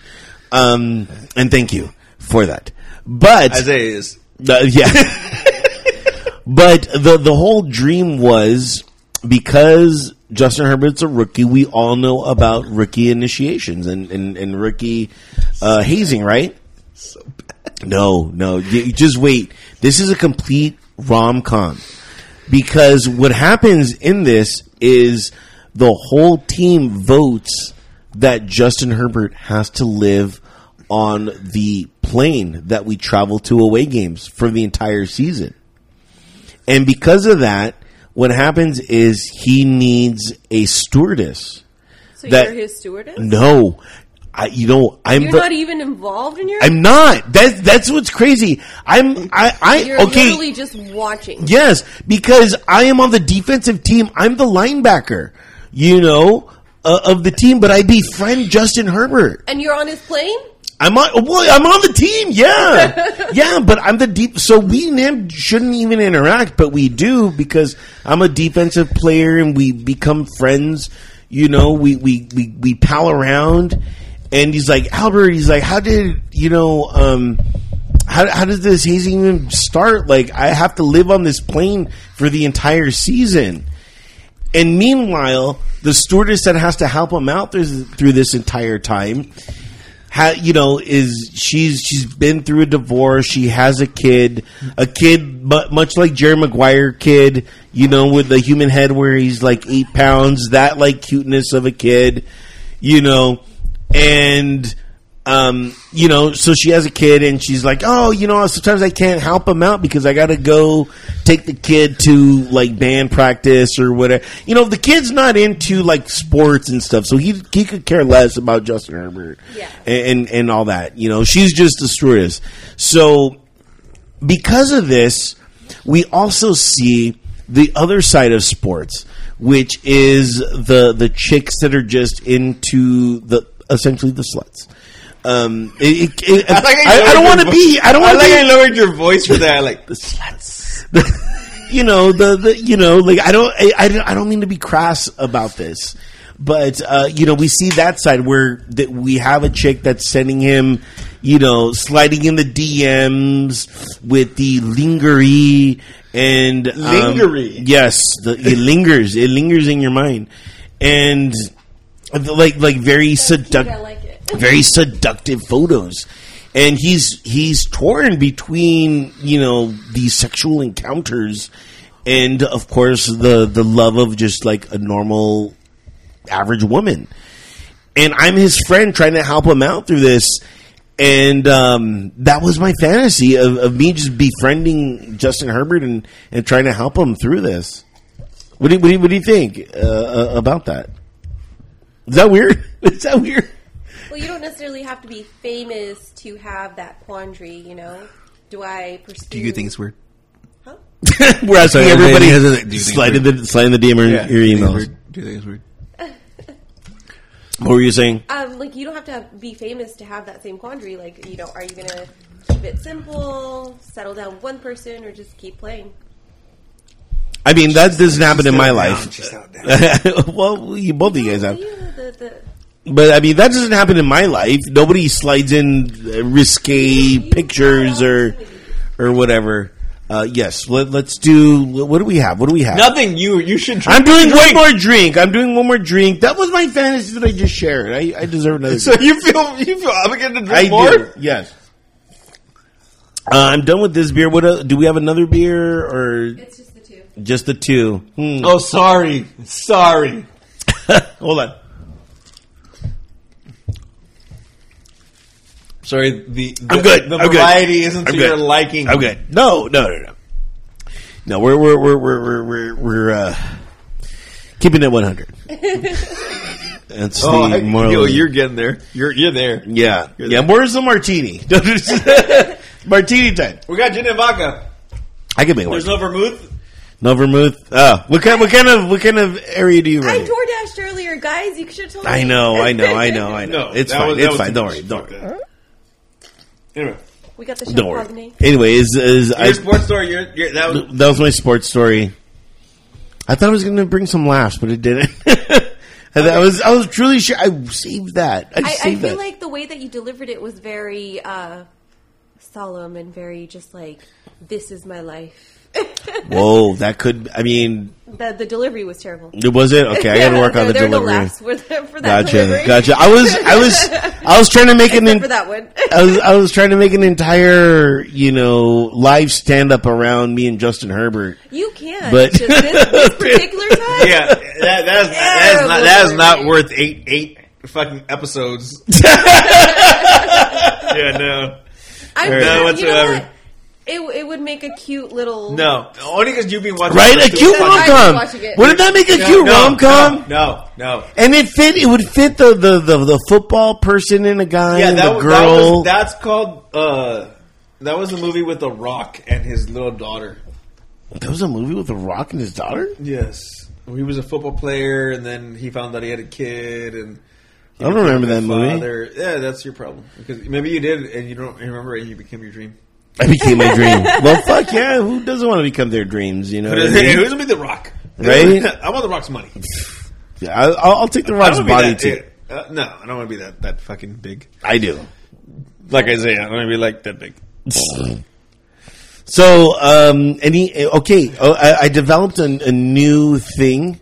S2: Um, and thank you for that. But
S1: Isaiah is.
S2: uh, yeah, <laughs> but the the whole dream was because Justin Herbert's a rookie. We all know about rookie initiations and and, and rookie uh, hazing, right?
S1: So bad.
S2: No, no. You, just wait. This is a complete rom com because what happens in this is the whole team votes that Justin Herbert has to live on the plane that we travel to away games for the entire season. And because of that, what happens is he needs a stewardess.
S3: So
S2: That-
S3: you're his stewardess.
S2: No, I, you know, I'm
S3: You're
S2: the-
S3: not even involved in your.
S2: I'm not. That's that's what's crazy. I'm I I
S3: You're
S2: okay.
S3: literally just watching.
S2: Yes, because I am on the defensive team. I'm the linebacker, you know, uh, of the team. But I befriend Justin Herbert.
S3: And you're on his plane.
S2: I'm on. Well, I'm on the team. Yeah, <laughs> yeah. But I'm the deep. So we and him shouldn't even interact, but we do because I'm a defensive player and we become friends. You know, we we we, we pal around. And he's like Albert. He's like, how did you know? um how, how does this hazing even start? Like, I have to live on this plane for the entire season. And meanwhile, the stewardess that has to help him out through, through this entire time, ha, you know, is she's she's been through a divorce. She has a kid, a kid, much like Jerry Maguire kid, you know, with the human head where he's like eight pounds, that like cuteness of a kid, you know, and um, you know, so she has a kid and she's like, oh, you know, sometimes I can't help him out because I got to go take the kid to like band practice or whatever. You know, the kid's not into like sports and stuff, so he he could care less about Justin Herbert
S3: Yeah.
S2: and, and and all that. You know, she's just a stewardess. So because of this, we also see the other side of sports, which is the the chicks that are just into the essentially the sluts. Um, it, it, it, I,
S1: like how
S2: I, I don't want to be. I don't
S1: I
S2: want
S1: like
S2: to
S1: I lowered your voice for that. Like the sluts. <laughs>
S2: you know the, the you know like I don't I, I don't I don't mean to be crass about this, but uh, you know we see that side where that we have a chick that's sending him, you know, sliding in the DMs with the lingerie and um,
S1: Lingerie?
S2: yes, the, it <laughs> lingers. It lingers in your mind, and like like very seductive
S3: I like it.
S2: Very seductive photos. And he's he's torn between you know these sexual encounters and of course the the love of just like a normal average woman. And i'm his friend trying to help him out through this. And um, that was my fantasy of, of me just befriending justin herbert and, and trying to help him through this. What do you, what do you, what do you think uh, uh, about that? Is that weird? <laughs> Is that weird
S3: Well, you don't necessarily have to be famous to have that quandary. You know, do I pursue?
S1: Do you think it's weird?
S3: Huh? <laughs>
S2: We're asking
S1: Sorry,
S2: everybody
S1: do you think it's
S2: slide in the slide in the DM or your
S1: Do you think it's
S2: emails.
S1: weird? Do you think it's weird?
S2: What were you saying?
S3: Um, like you don't have to have, be famous to have that same quandary. Like, you know, are you gonna keep it simple, settle down with one person, or just keep playing?
S2: I mean, that doesn't happen in my life.
S1: She's settled down. <laughs>
S2: well, you, both of you guys have,
S3: You the, the,
S2: but I mean, that doesn't happen in my life. Nobody slides in uh, risque pictures or or whatever. Uh, yes, let, let's do. What do we have? What do we have?
S1: Nothing. You you should. Drink
S2: I'm doing
S1: drink.
S2: one more drink. I'm doing one more drink. That was my fantasy that I just shared. I, I deserve another.
S1: So you feel you feel obligated to drink
S2: I
S1: more?
S2: do. Yes. Uh, I'm done with this beer. What uh, do we have another beer or
S3: it's just the two.
S2: just the two? Hmm.
S1: Oh, sorry, sorry. <laughs>
S2: Hold on.
S1: Sorry, the, the
S2: I'm good.
S1: The
S2: I'm good.
S1: variety isn't
S2: I'm
S1: to
S2: good.
S1: your liking.
S2: I'm good. No, no, no, no. No, we're we're we're we're we're we're, we're uh, keeping it 100. <laughs> That's
S1: Oh,
S2: the
S1: I,
S2: moral.
S1: yo, you're getting there. You're you're there.
S2: yeah,
S1: You're
S2: yeah.
S1: there.
S2: Where's the martini? <laughs> <laughs> martini time.
S1: We got gin and vodka.
S2: I can make one.
S1: There's no vermouth.
S2: No vermouth. Oh, what kind? What kind of? What kind of area do you
S3: I
S2: run?
S3: door dashed earlier, guys. You should have told me.
S2: I know, I know, I know, I know.
S1: No,
S2: it's fine.
S1: was-
S2: it's fine. Don't worry. Don't
S1: Fuck
S2: worry.
S1: That. Anyway,
S3: We got the
S2: Don't worry. Anyway, is is I,
S1: your sports story. You're, you're, that was
S2: that was my sports story. I thought I was going to bring some laughs, but it didn't. <laughs> and I was I was truly sure I saved that. I,
S3: I, I feel
S2: that.
S3: like the way that you delivered it was very uh, solemn and very just like, this is my life. <laughs>
S2: Whoa, that could. I mean,
S3: The, the delivery was terrible.
S2: It was it okay? I got to work on the
S3: there are no
S2: delivery.
S3: laughs for, the, for that
S2: Gotcha,
S3: delivery.
S2: gotcha. I was, I was, I was trying to make an.
S3: For that one.
S2: I was, I was trying to make an entire, you know, live stand up around me and Justin Herbert.
S3: You can.
S2: But-
S3: just this, this <laughs> particular time.
S1: Yeah, that, that, is, that, is not, that is not worth eight eight fucking episodes. <laughs> yeah, no.
S3: I'm
S1: No,
S3: you know
S1: whatsoever.
S3: what? It, it would make a cute little.
S1: No. Only because you've been watching
S2: Right, a
S1: the-
S2: cute
S3: I've
S2: rom
S3: been
S2: com.
S3: watching it.
S2: Wouldn't that make a
S1: No,
S2: cute
S1: no,
S2: rom com?
S1: No, no.
S2: And it fit. It would fit the the the, the football person and a guy
S1: Yeah,
S2: and
S1: that,
S2: the
S1: was-
S2: girl.
S1: that was that's called uh that was a movie with The Rock and his little daughter.
S2: There was a movie with The Rock and his daughter.
S1: Yes. He was a football player and then he found out he had a kid and
S2: I don't remember that
S1: his
S2: movie.
S1: Yeah, that's your problem. Because maybe you did and you don't remember it and you became your dream.
S2: I became my dream. <laughs> well, fuck yeah. Who doesn't want to become their dreams? You know, what I mean?
S1: Who's gonna be The Rock?
S2: Right? <laughs>
S1: I want The Rock's money.
S2: Yeah, I- I'll, I'll take the Rock's
S1: don't
S2: body
S1: be
S2: too.
S1: uh, no, I don't want to be that that fucking big.
S2: I do.
S1: Like Isaiah, I don't want to be like that big.
S2: So, um, any okay? Oh, I, I developed a, a new thing,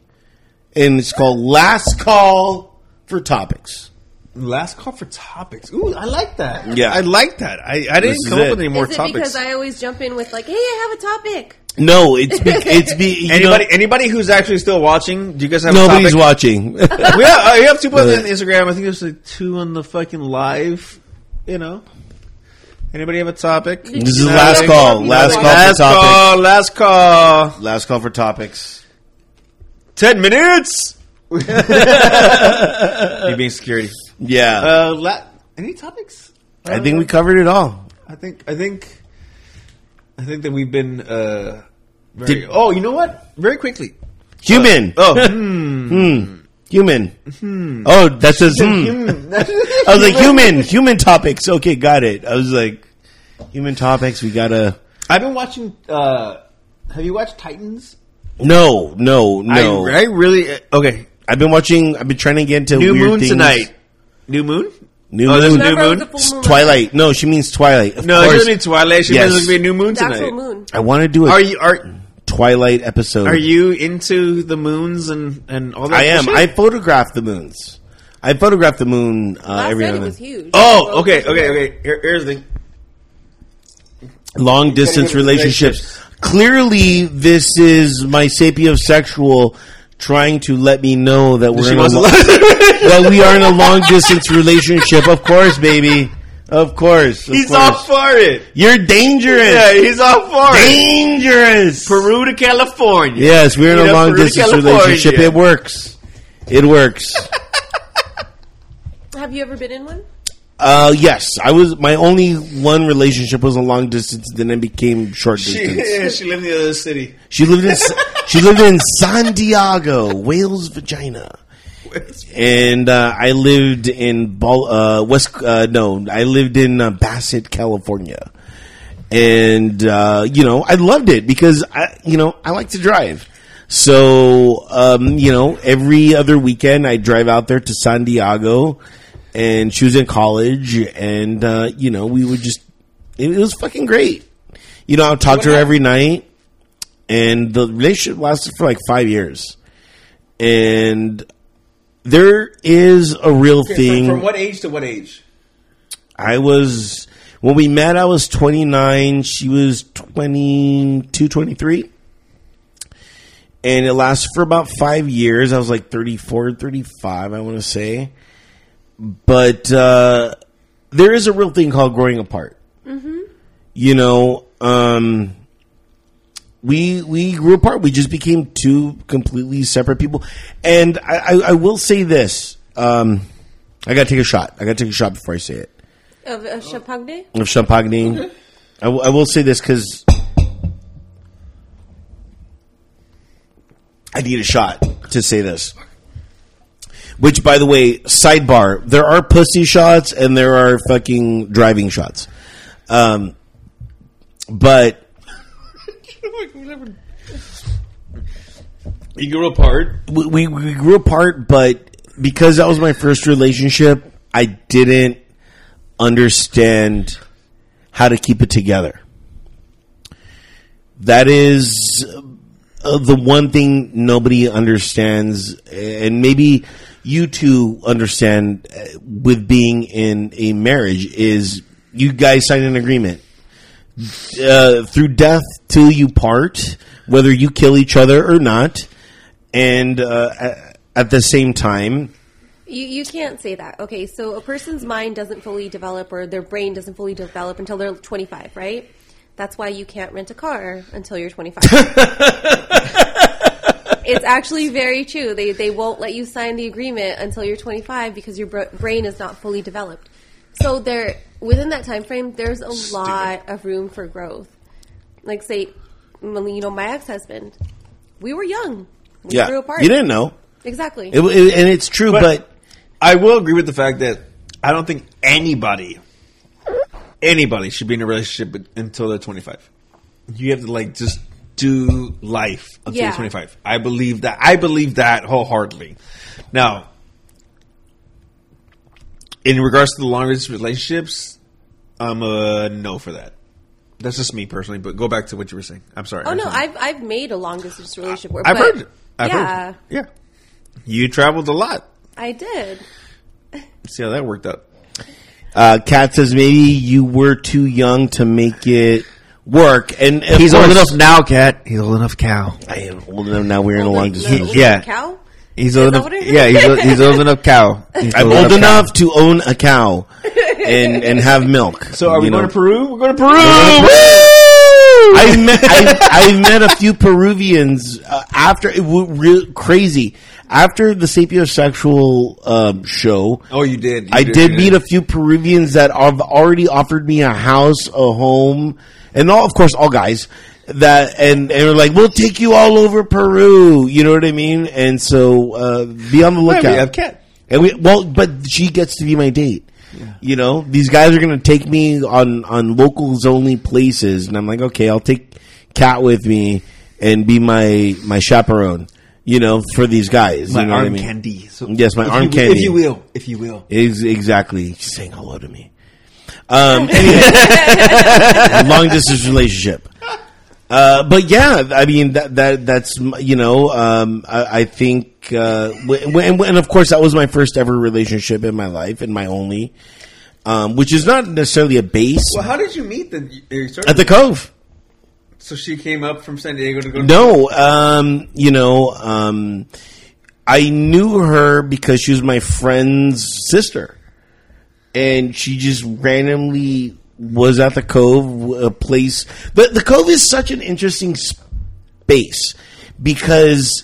S2: and it's called Last Call for Topics.
S1: Last call for topics. Ooh, I like that.
S2: Yeah.
S1: I like that. I, I didn't
S2: This
S1: come up
S2: it.
S1: with any more
S3: Is it
S1: topics.
S3: because I always jump in with like, "Hey, I have a topic."
S2: No, it's be, <laughs> it's be you
S1: Anybody,
S2: know,
S1: anybody who's actually still watching? Do you guys have
S2: nobody's
S1: a topic?
S2: watching. <laughs>
S1: we have, uh, we have two posts on Instagram. I think there's like two on the fucking live. You know. Anybody have a topic?
S2: This is
S3: No,
S2: last call. Last call
S1: Last
S2: for topics.
S1: call. Last call.
S2: Last call for topics.
S1: Ten minutes. <laughs> you being security.
S2: Yeah,
S1: Uh, la- any topics?
S2: I think we covered it all.
S1: I think I think I think that we've been uh very
S2: Did-
S1: Oh, you know what? Very quickly.
S2: Human.
S1: Oh, hmm.
S2: Human. Oh, that says hmm. I was like human, human topics. Okay, got it. I was like human topics. We gotta.
S1: I've been watching uh have you watched Titans?
S2: No, no, no.
S1: I, I really okay.
S2: I've been watching. I've been trying to get into
S1: New
S2: weird
S1: moon
S2: things.
S1: tonight. New moon?
S2: New
S1: Oh,
S2: moon.
S1: new
S3: Remember, it was
S1: moon?
S3: a moon
S2: Twilight. No, she means Twilight. Of
S1: No, it
S2: course.
S1: doesn't mean Twilight. She
S2: Yes.
S1: means it's gonna be a new moon
S3: The actual
S1: tonight.
S3: moon.
S2: I want to do a
S1: Are you are
S2: Twilight episode.
S1: are you into the moons and and all that?
S2: I am. I
S1: bullshit?
S2: photograph the moons. I photograph the moon uh,
S3: Last
S2: every
S3: night it was huge.
S1: Oh, okay, okay, okay. Here, here's the thing.
S2: Long distance
S1: Gotta
S2: relationships. Clearly, this is my sapiosexual trying to let me know that we're in a lo- <laughs> that we are in a long distance relationship. Of course, baby. Of course. Of
S1: He's
S2: course.
S1: all for it.
S2: You're dangerous.
S1: Yeah, he's all for it.
S2: dangerous.
S1: Peru to California.
S2: Yes, we're in
S1: You
S2: a
S1: know,
S2: long
S1: Peru
S2: distance relationship. It works. It works. <laughs> <laughs>
S3: Have you ever been in one?
S2: Uh, yes, I was. My only one relationship was a long distance. Then it became short
S1: She,
S2: distance. <laughs>
S1: yeah, she lived in the other city.
S2: She lived in <laughs> she lived in San Diego, Wales, vagina, and uh, I lived in Bal- uh, West. Uh, no, I lived in uh, Bassett, California, and uh, you know I loved it because I, you know, I like to drive. So um, you know, every other weekend I drive out there to San Diego, and she was in college, and uh, you know we would just it, it was fucking great. You know, I would talk to her every night and the relationship lasted for like five years. And there is a real thing.
S1: From, from what age to what age?
S2: I was when we met. I was twenty nine. She was 22, 23. and it lasted for about five years. I was like 34, 35, I want to say. But uh, there is a real thing called growing apart. You know, um, we we grew apart. We just became two completely separate people. And I, I, I will say this: um, I got to take a shot. I got to take a shot before I say it
S3: Of uh, Champagne?
S2: of champagne. I, will- I will say this because I need a shot to say this. Which, by the way, sidebar: there are pussy shots and there are fucking driving shots. Um, but <laughs>
S1: You grew apart.
S2: we, we, we grew apart, but because that was my first relationship, I didn't understand how to keep it together. That is uh, the one thing nobody understands, and maybe you two understand uh, with being in a marriage is you guys sign an agreement uh, through death till you part, whether you kill each other or not, and uh, at, at the same time,
S3: You, you can't say that. Okay, so a person's mind doesn't fully develop or their brain doesn't fully develop until they're 25, right? That's why you can't rent a car until you're 25. <laughs> it's actually very true. They, they won't let you sign the agreement until you're 25 because your br- brain is not fully developed. So there, within that time frame, there's a lot of room for growth. Like say, you know, my ex-husband, we were young. We
S2: yeah,
S3: grew apart.
S2: you didn't know,
S3: Exactly.
S2: it, it- and it's true,
S1: But-
S2: but
S1: I will agree with the fact that I don't think anybody, anybody should be in a relationship until they're 25. You have to like just do life until
S3: Yeah.
S1: 25. I believe that. I believe that wholeheartedly. Now, in regards to the longer distance relationships, I'm a no for that. That's just me personally. But go back to what you were saying. I'm sorry.
S3: Oh no, I've I've made a long distance relationship work.
S1: I've
S3: but-
S1: heard. I've
S3: yeah,
S1: heard. Yeah. You traveled a lot.
S3: I did.
S1: See how that worked out.
S2: uh, Kat says maybe you were too young to make it work, and of
S5: He's old enough now, Kat. He's old enough, cow.
S2: I am old enough now. We're in a long
S3: Like,
S2: distance.
S3: like
S5: yeah.
S3: cow.
S5: He's
S3: Is
S5: old
S3: that
S5: enough.
S3: what it is?
S5: Yeah, he's, old- he's old enough, cow. He's
S2: I'm old
S5: cow.
S2: enough to own a cow and and have milk.
S1: So are we
S2: you
S1: going to Peru? We're going to Peru.
S2: I <laughs> met I, I met a few Peruvians uh, after it was real crazy after the sapiosexual um, show.
S1: Oh, you did. You
S2: I did
S1: you
S2: meet a few Peruvians that have already offered me a house, a home, and all, of course, all guys that and and are like, "We'll take you all over Peru." You know what I mean? And so, uh, be on the
S1: Right,
S2: lookout.
S1: we have Kat.
S2: And we well, but she gets to be my date. You know, these guys are going to take me on on locals only places, and I'm like, okay, I'll take Kat with me and be my my chaperone. You know, for these guys.
S1: My
S2: you know what I
S1: arm
S2: mean?
S1: candy. So
S2: Yes, my arm
S1: you,
S2: candy.
S1: If you will, if you will.
S2: Is exactly She's saying hello to me. Um, <laughs> anyway, long distance relationship. Uh, but yeah, I mean that that that's you know um, I, I think uh, w- w- and, and of course that was my first ever relationship in my life and my only, um, which is not necessarily a base
S1: Well, how did you meet the? you
S2: at the Cove.
S1: so she came up from San Diego to go.
S2: To No, um, you know, um, I knew her because she was my friend's sister, and she just randomly was at the Cove, a place. The the Cove is such an interesting space because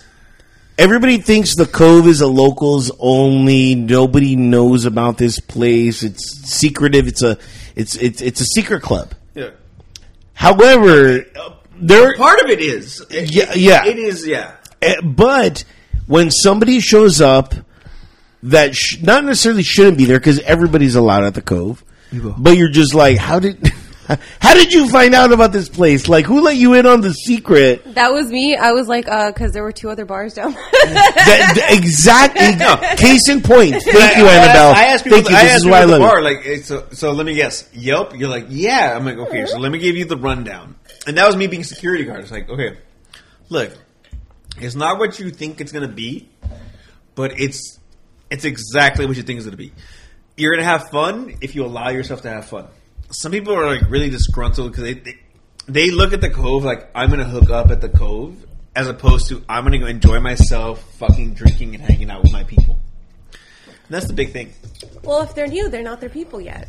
S2: everybody thinks the Cove is a locals only. Nobody knows about this place. It's secretive. It's a it's it's it's a secret club.
S1: Yeah.
S2: However, there
S1: Part of it is. It-
S2: Yeah, yeah.
S1: It is. Yeah.
S2: Eh, but when somebody shows up that sh- not necessarily shouldn't be there because everybody's allowed at the cove, but you're just like, how did <laughs> how did you find out about this place? Like, who let you in on the secret?
S3: That was me. I was like, uh, because there were two other bars down.
S2: That, that- exactly. <laughs> Case in point. Thank you,
S1: I,
S2: Annabelle.
S1: I asked people.
S2: Thank you.
S1: I
S2: This
S1: asked
S2: is
S1: people
S2: why I
S1: at the
S2: love
S1: bar. Like, so. So let me guess. Yelp. You're like, yeah. I'm like, okay. So let me give you the rundown. And that was me being security guard. It's like, okay, look, it's not what you think it's gonna be, but it's it's exactly what you think it's gonna be. You're gonna have fun if you allow yourself to have fun. Some people are like really disgruntled because they, they they look at the cove like I'm gonna hook up at the cove, as opposed to I'm gonna go enjoy myself, fucking drinking and hanging out with my people. And that's the big thing.
S3: well, if they're new, they're not their people yet.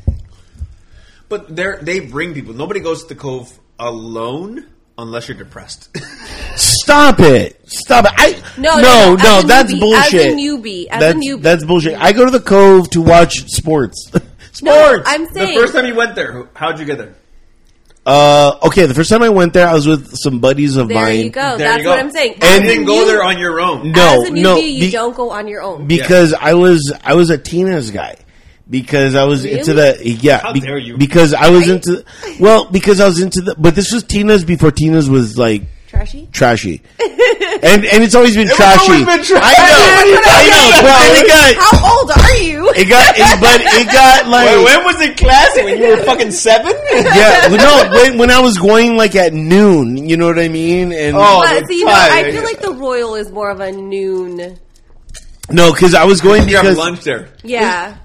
S1: But they they bring people. Nobody goes to the cove alone unless you're depressed.
S2: Stop it! Stop it! I
S3: No,
S2: no,
S3: no, no,
S2: no,
S3: as a
S2: that's
S3: newbie,
S2: bullshit.
S3: as a newbie, as a newbie.
S2: that's bullshit. I go to the cove to watch sports. <laughs> sports.
S3: No, I'm saying the
S1: first time you went there, how'd you get there?
S2: Uh, okay, the first time I went there, I was with some buddies of
S3: there
S2: mine.
S3: you go.
S1: There
S3: That's
S1: you go.
S3: what I'm saying.
S1: And
S3: As
S1: you didn't go
S3: new-
S1: there on your own.
S2: No,
S3: as a newbie,
S2: no,
S3: you don't go on your own.
S2: because I was I was a Tina's guy because I was into the yeah
S1: How
S2: be-
S1: dare you.
S2: because I was into well because I was into the but this was Tina's before Tina's was like
S3: trashy?
S2: trashy, and and it's always been
S1: was
S2: trashy.
S1: always been trashy.
S2: I know, <laughs> I know. But it got, <laughs>
S3: How old are you?
S2: it got, it, but it got <laughs> like.
S1: Wait, when was it classic? When you were fucking seven?
S2: yeah, no, when, when I was going like at noon, you know what I mean? And
S1: Oh,
S3: But
S1: the
S3: see, you know, I feel like the Royal is more of a noon.
S2: no, because I was going
S1: You have
S2: because
S1: lunch there.
S3: Yeah.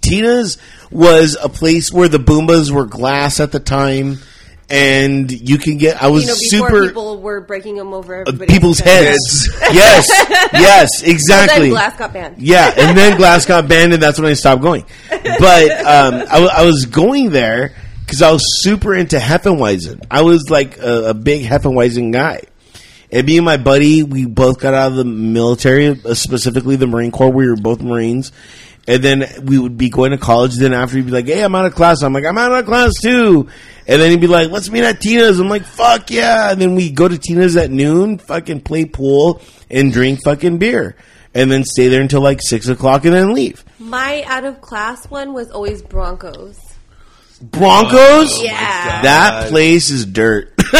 S2: Tina's was a place where the Boombas were glass at the time, and you can get. I was
S3: You know,
S2: super
S3: people were breaking them over
S2: uh, people's
S3: heads.
S2: heads. <laughs> yes, yes,
S3: But then
S2: exactly.
S3: glass got banned.
S2: Yeah, and then <laughs> glass got banned, and that's when I stopped going. But um, I, w- I was going there because I was super into Heffenweisen. I was like a, a big Heffenweisen guy. And me and my buddy, we both got out of the military, uh, specifically the Marine Corps. We were both Marines. And then we would be going to college. Then after he'd be like, "Hey, I'm out of class." I'm like, "I'm out of class too." And then he'd be like, "Let's meet at Tina's." I'm like, "Fuck yeah!" And then we go to Tina's at noon, fucking play pool and drink fucking beer, and then stay there until like six o'clock, and then leave.
S3: My out of class one was always Broncos.
S2: Broncos,
S3: Yeah.
S2: Oh that place is dirt. <laughs>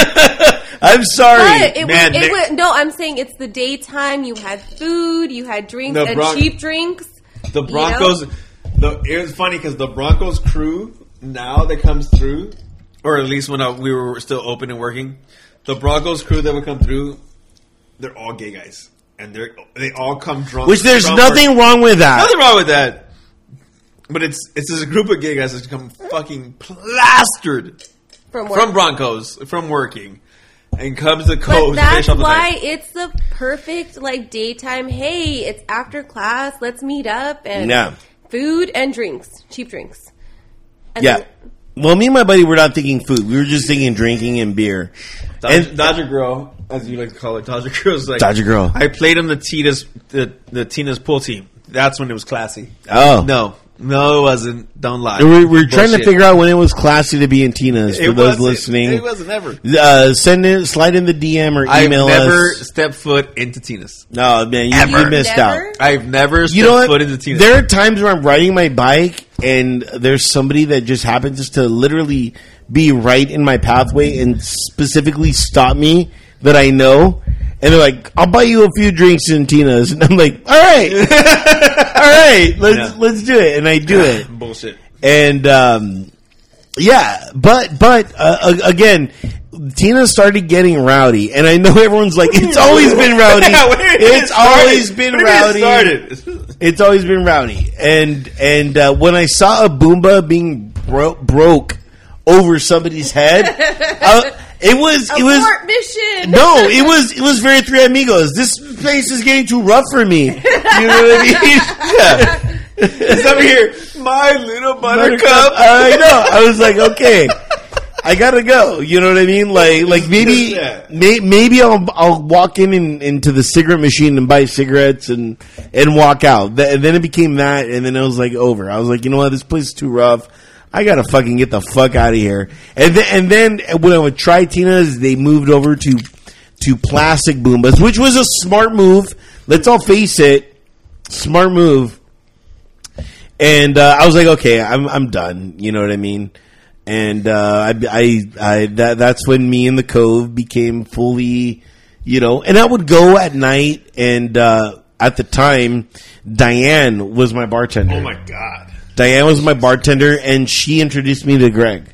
S2: I'm sorry,
S3: But it
S1: man,
S3: was, it was no. I'm saying it's the daytime. You had food, you had drinks
S1: The
S3: and
S1: Bron-
S3: cheap drinks.
S1: The
S3: You
S1: Broncos.
S3: know?
S1: The it was funny because the Broncos crew now that comes through, or at least when I, we were still open and working, the Broncos crew that would come through, they're all gay guys, and they are they all come drunk.
S2: which there's
S1: from
S2: nothing
S1: work.
S2: wrong with that.
S1: nothing wrong with that. But it's it's this group of gay guys that come fucking plastered
S3: From work.
S1: from Broncos from working, and comes the
S3: but
S1: coast
S3: that's
S1: finish off the
S3: why
S1: night.
S3: it's the perfect like daytime. Hey, it's after class. Let's meet up and
S2: Yeah.
S3: food and drinks, cheap drinks. And
S2: Yeah.
S3: then-
S2: Well, me and my buddy were not thinking food. We were just thinking drinking and beer.
S1: Dodger,
S2: And-
S1: Dodger girl, as you like to call it, Dodger girl's like
S2: Dodger girl.
S1: I played on the Tina's the the Tina's pool team. That's when it was classy.
S2: Oh.
S1: No, no, it wasn't. Don't lie.
S2: We're, we're trying to figure out when it was classy to be in Tina's. For
S1: It
S2: those
S1: wasn't.
S2: listening,
S1: It wasn't ever.
S2: uh, send in, slide in the DM or email
S1: I've
S2: email
S1: never
S2: us.
S1: stepped foot into Tina's.
S2: No, man, you,
S1: Ever.
S2: you missed
S3: Never?
S2: out.
S1: I've never stepped
S2: You know what?
S1: foot into Tina's.
S2: There are times where I'm riding my bike and there's somebody that just happens to literally be right in my pathway and specifically stop me that I know. And they're like, "I'll buy you a few drinks in Tina's," <laughs> and I'm like, "All right, <laughs> all right, let's
S1: Yeah.
S2: let's do it," and I do it. <laughs>
S1: Bullshit.
S2: and um, yeah, but but uh, again, Tina started getting rowdy, and I know everyone's like, it's always been rowdy.
S1: Yeah, when it
S2: it's always been
S1: When did it
S2: rowdy. It's always been rowdy, and and uh, when I saw a boomba being bro- broke over somebody's head, uh, it was it was.
S3: Mission.
S2: No, <laughs> it was it was very Three Amigos. This place is getting too rough for me. You know what I mean? <laughs> Yeah.
S1: It's over here. My little buttercup.
S2: I know. I was like, okay, I gotta go. You know what I mean? Like, like maybe, may, maybe I'll I'll walk in and, into the cigarette machine and buy cigarettes and and walk out. Th- and then it became that, and then it was like over. I was like, you know what? This place is too rough. I gotta fucking get the fuck out of here. And then and then when I would try Tina's, they moved over to to plastic boombas, which was a smart move. Let's all face it, smart move. And uh, I was like, okay, I'm I'm done. You know what I mean? And uh, I, I, I that that's when me and the Cove became fully, you know. And I would go at night, and uh, at the time, Diane was my bartender.
S1: Oh my god.
S2: Diane was my bartender, and she introduced me to Greg.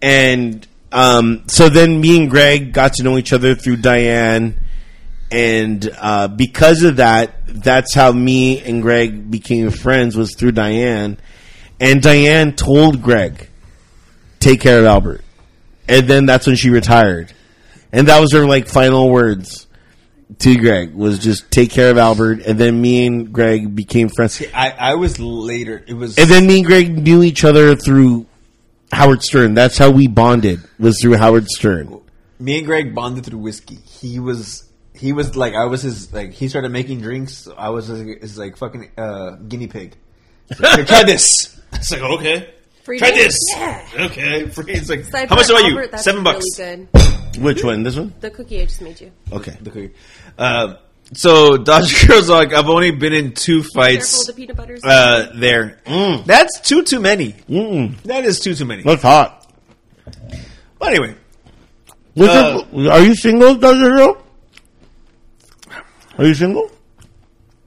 S2: And um, so then me and Greg got to know each other through Diane, and uh, because of that, that's how me and Greg became friends was through Diane. And Diane told Greg, "Take care of Albert," and then that's when she retired, and that was her like final words to Greg was just take care of Albert, and then me and Greg became friends.
S1: I, I was later. It was
S2: And then me and Greg knew each other through Howard Stern. That's how we bonded was through Howard Stern.
S1: me and Greg bonded through whiskey. He was he was like I was his like he started making drinks. I was his, his like fucking uh, guinea pig. Like, "Here, try <laughs> this. It's like okay.
S3: Free
S1: Try
S3: drink?
S1: this.
S3: Yeah.
S1: Okay. <laughs> Free. It's like
S3: Side
S1: how much
S3: part,
S1: about you?
S3: Albert, that's
S1: Seven bucks.
S3: Really good.
S2: Which one? This one?
S3: The cookie I just made you.
S2: Okay.
S1: The cookie. Uh, so Dodger <laughs> Girls like I've only been in two fights.
S3: Careful,
S1: fights.
S3: the peanut butter's
S1: Uh, there. That's two too many.
S2: Mm.
S1: That is two too many.
S2: That's hot.
S1: But anyway, Uh,
S2: your- are you single, Doctor Hill? Are you single?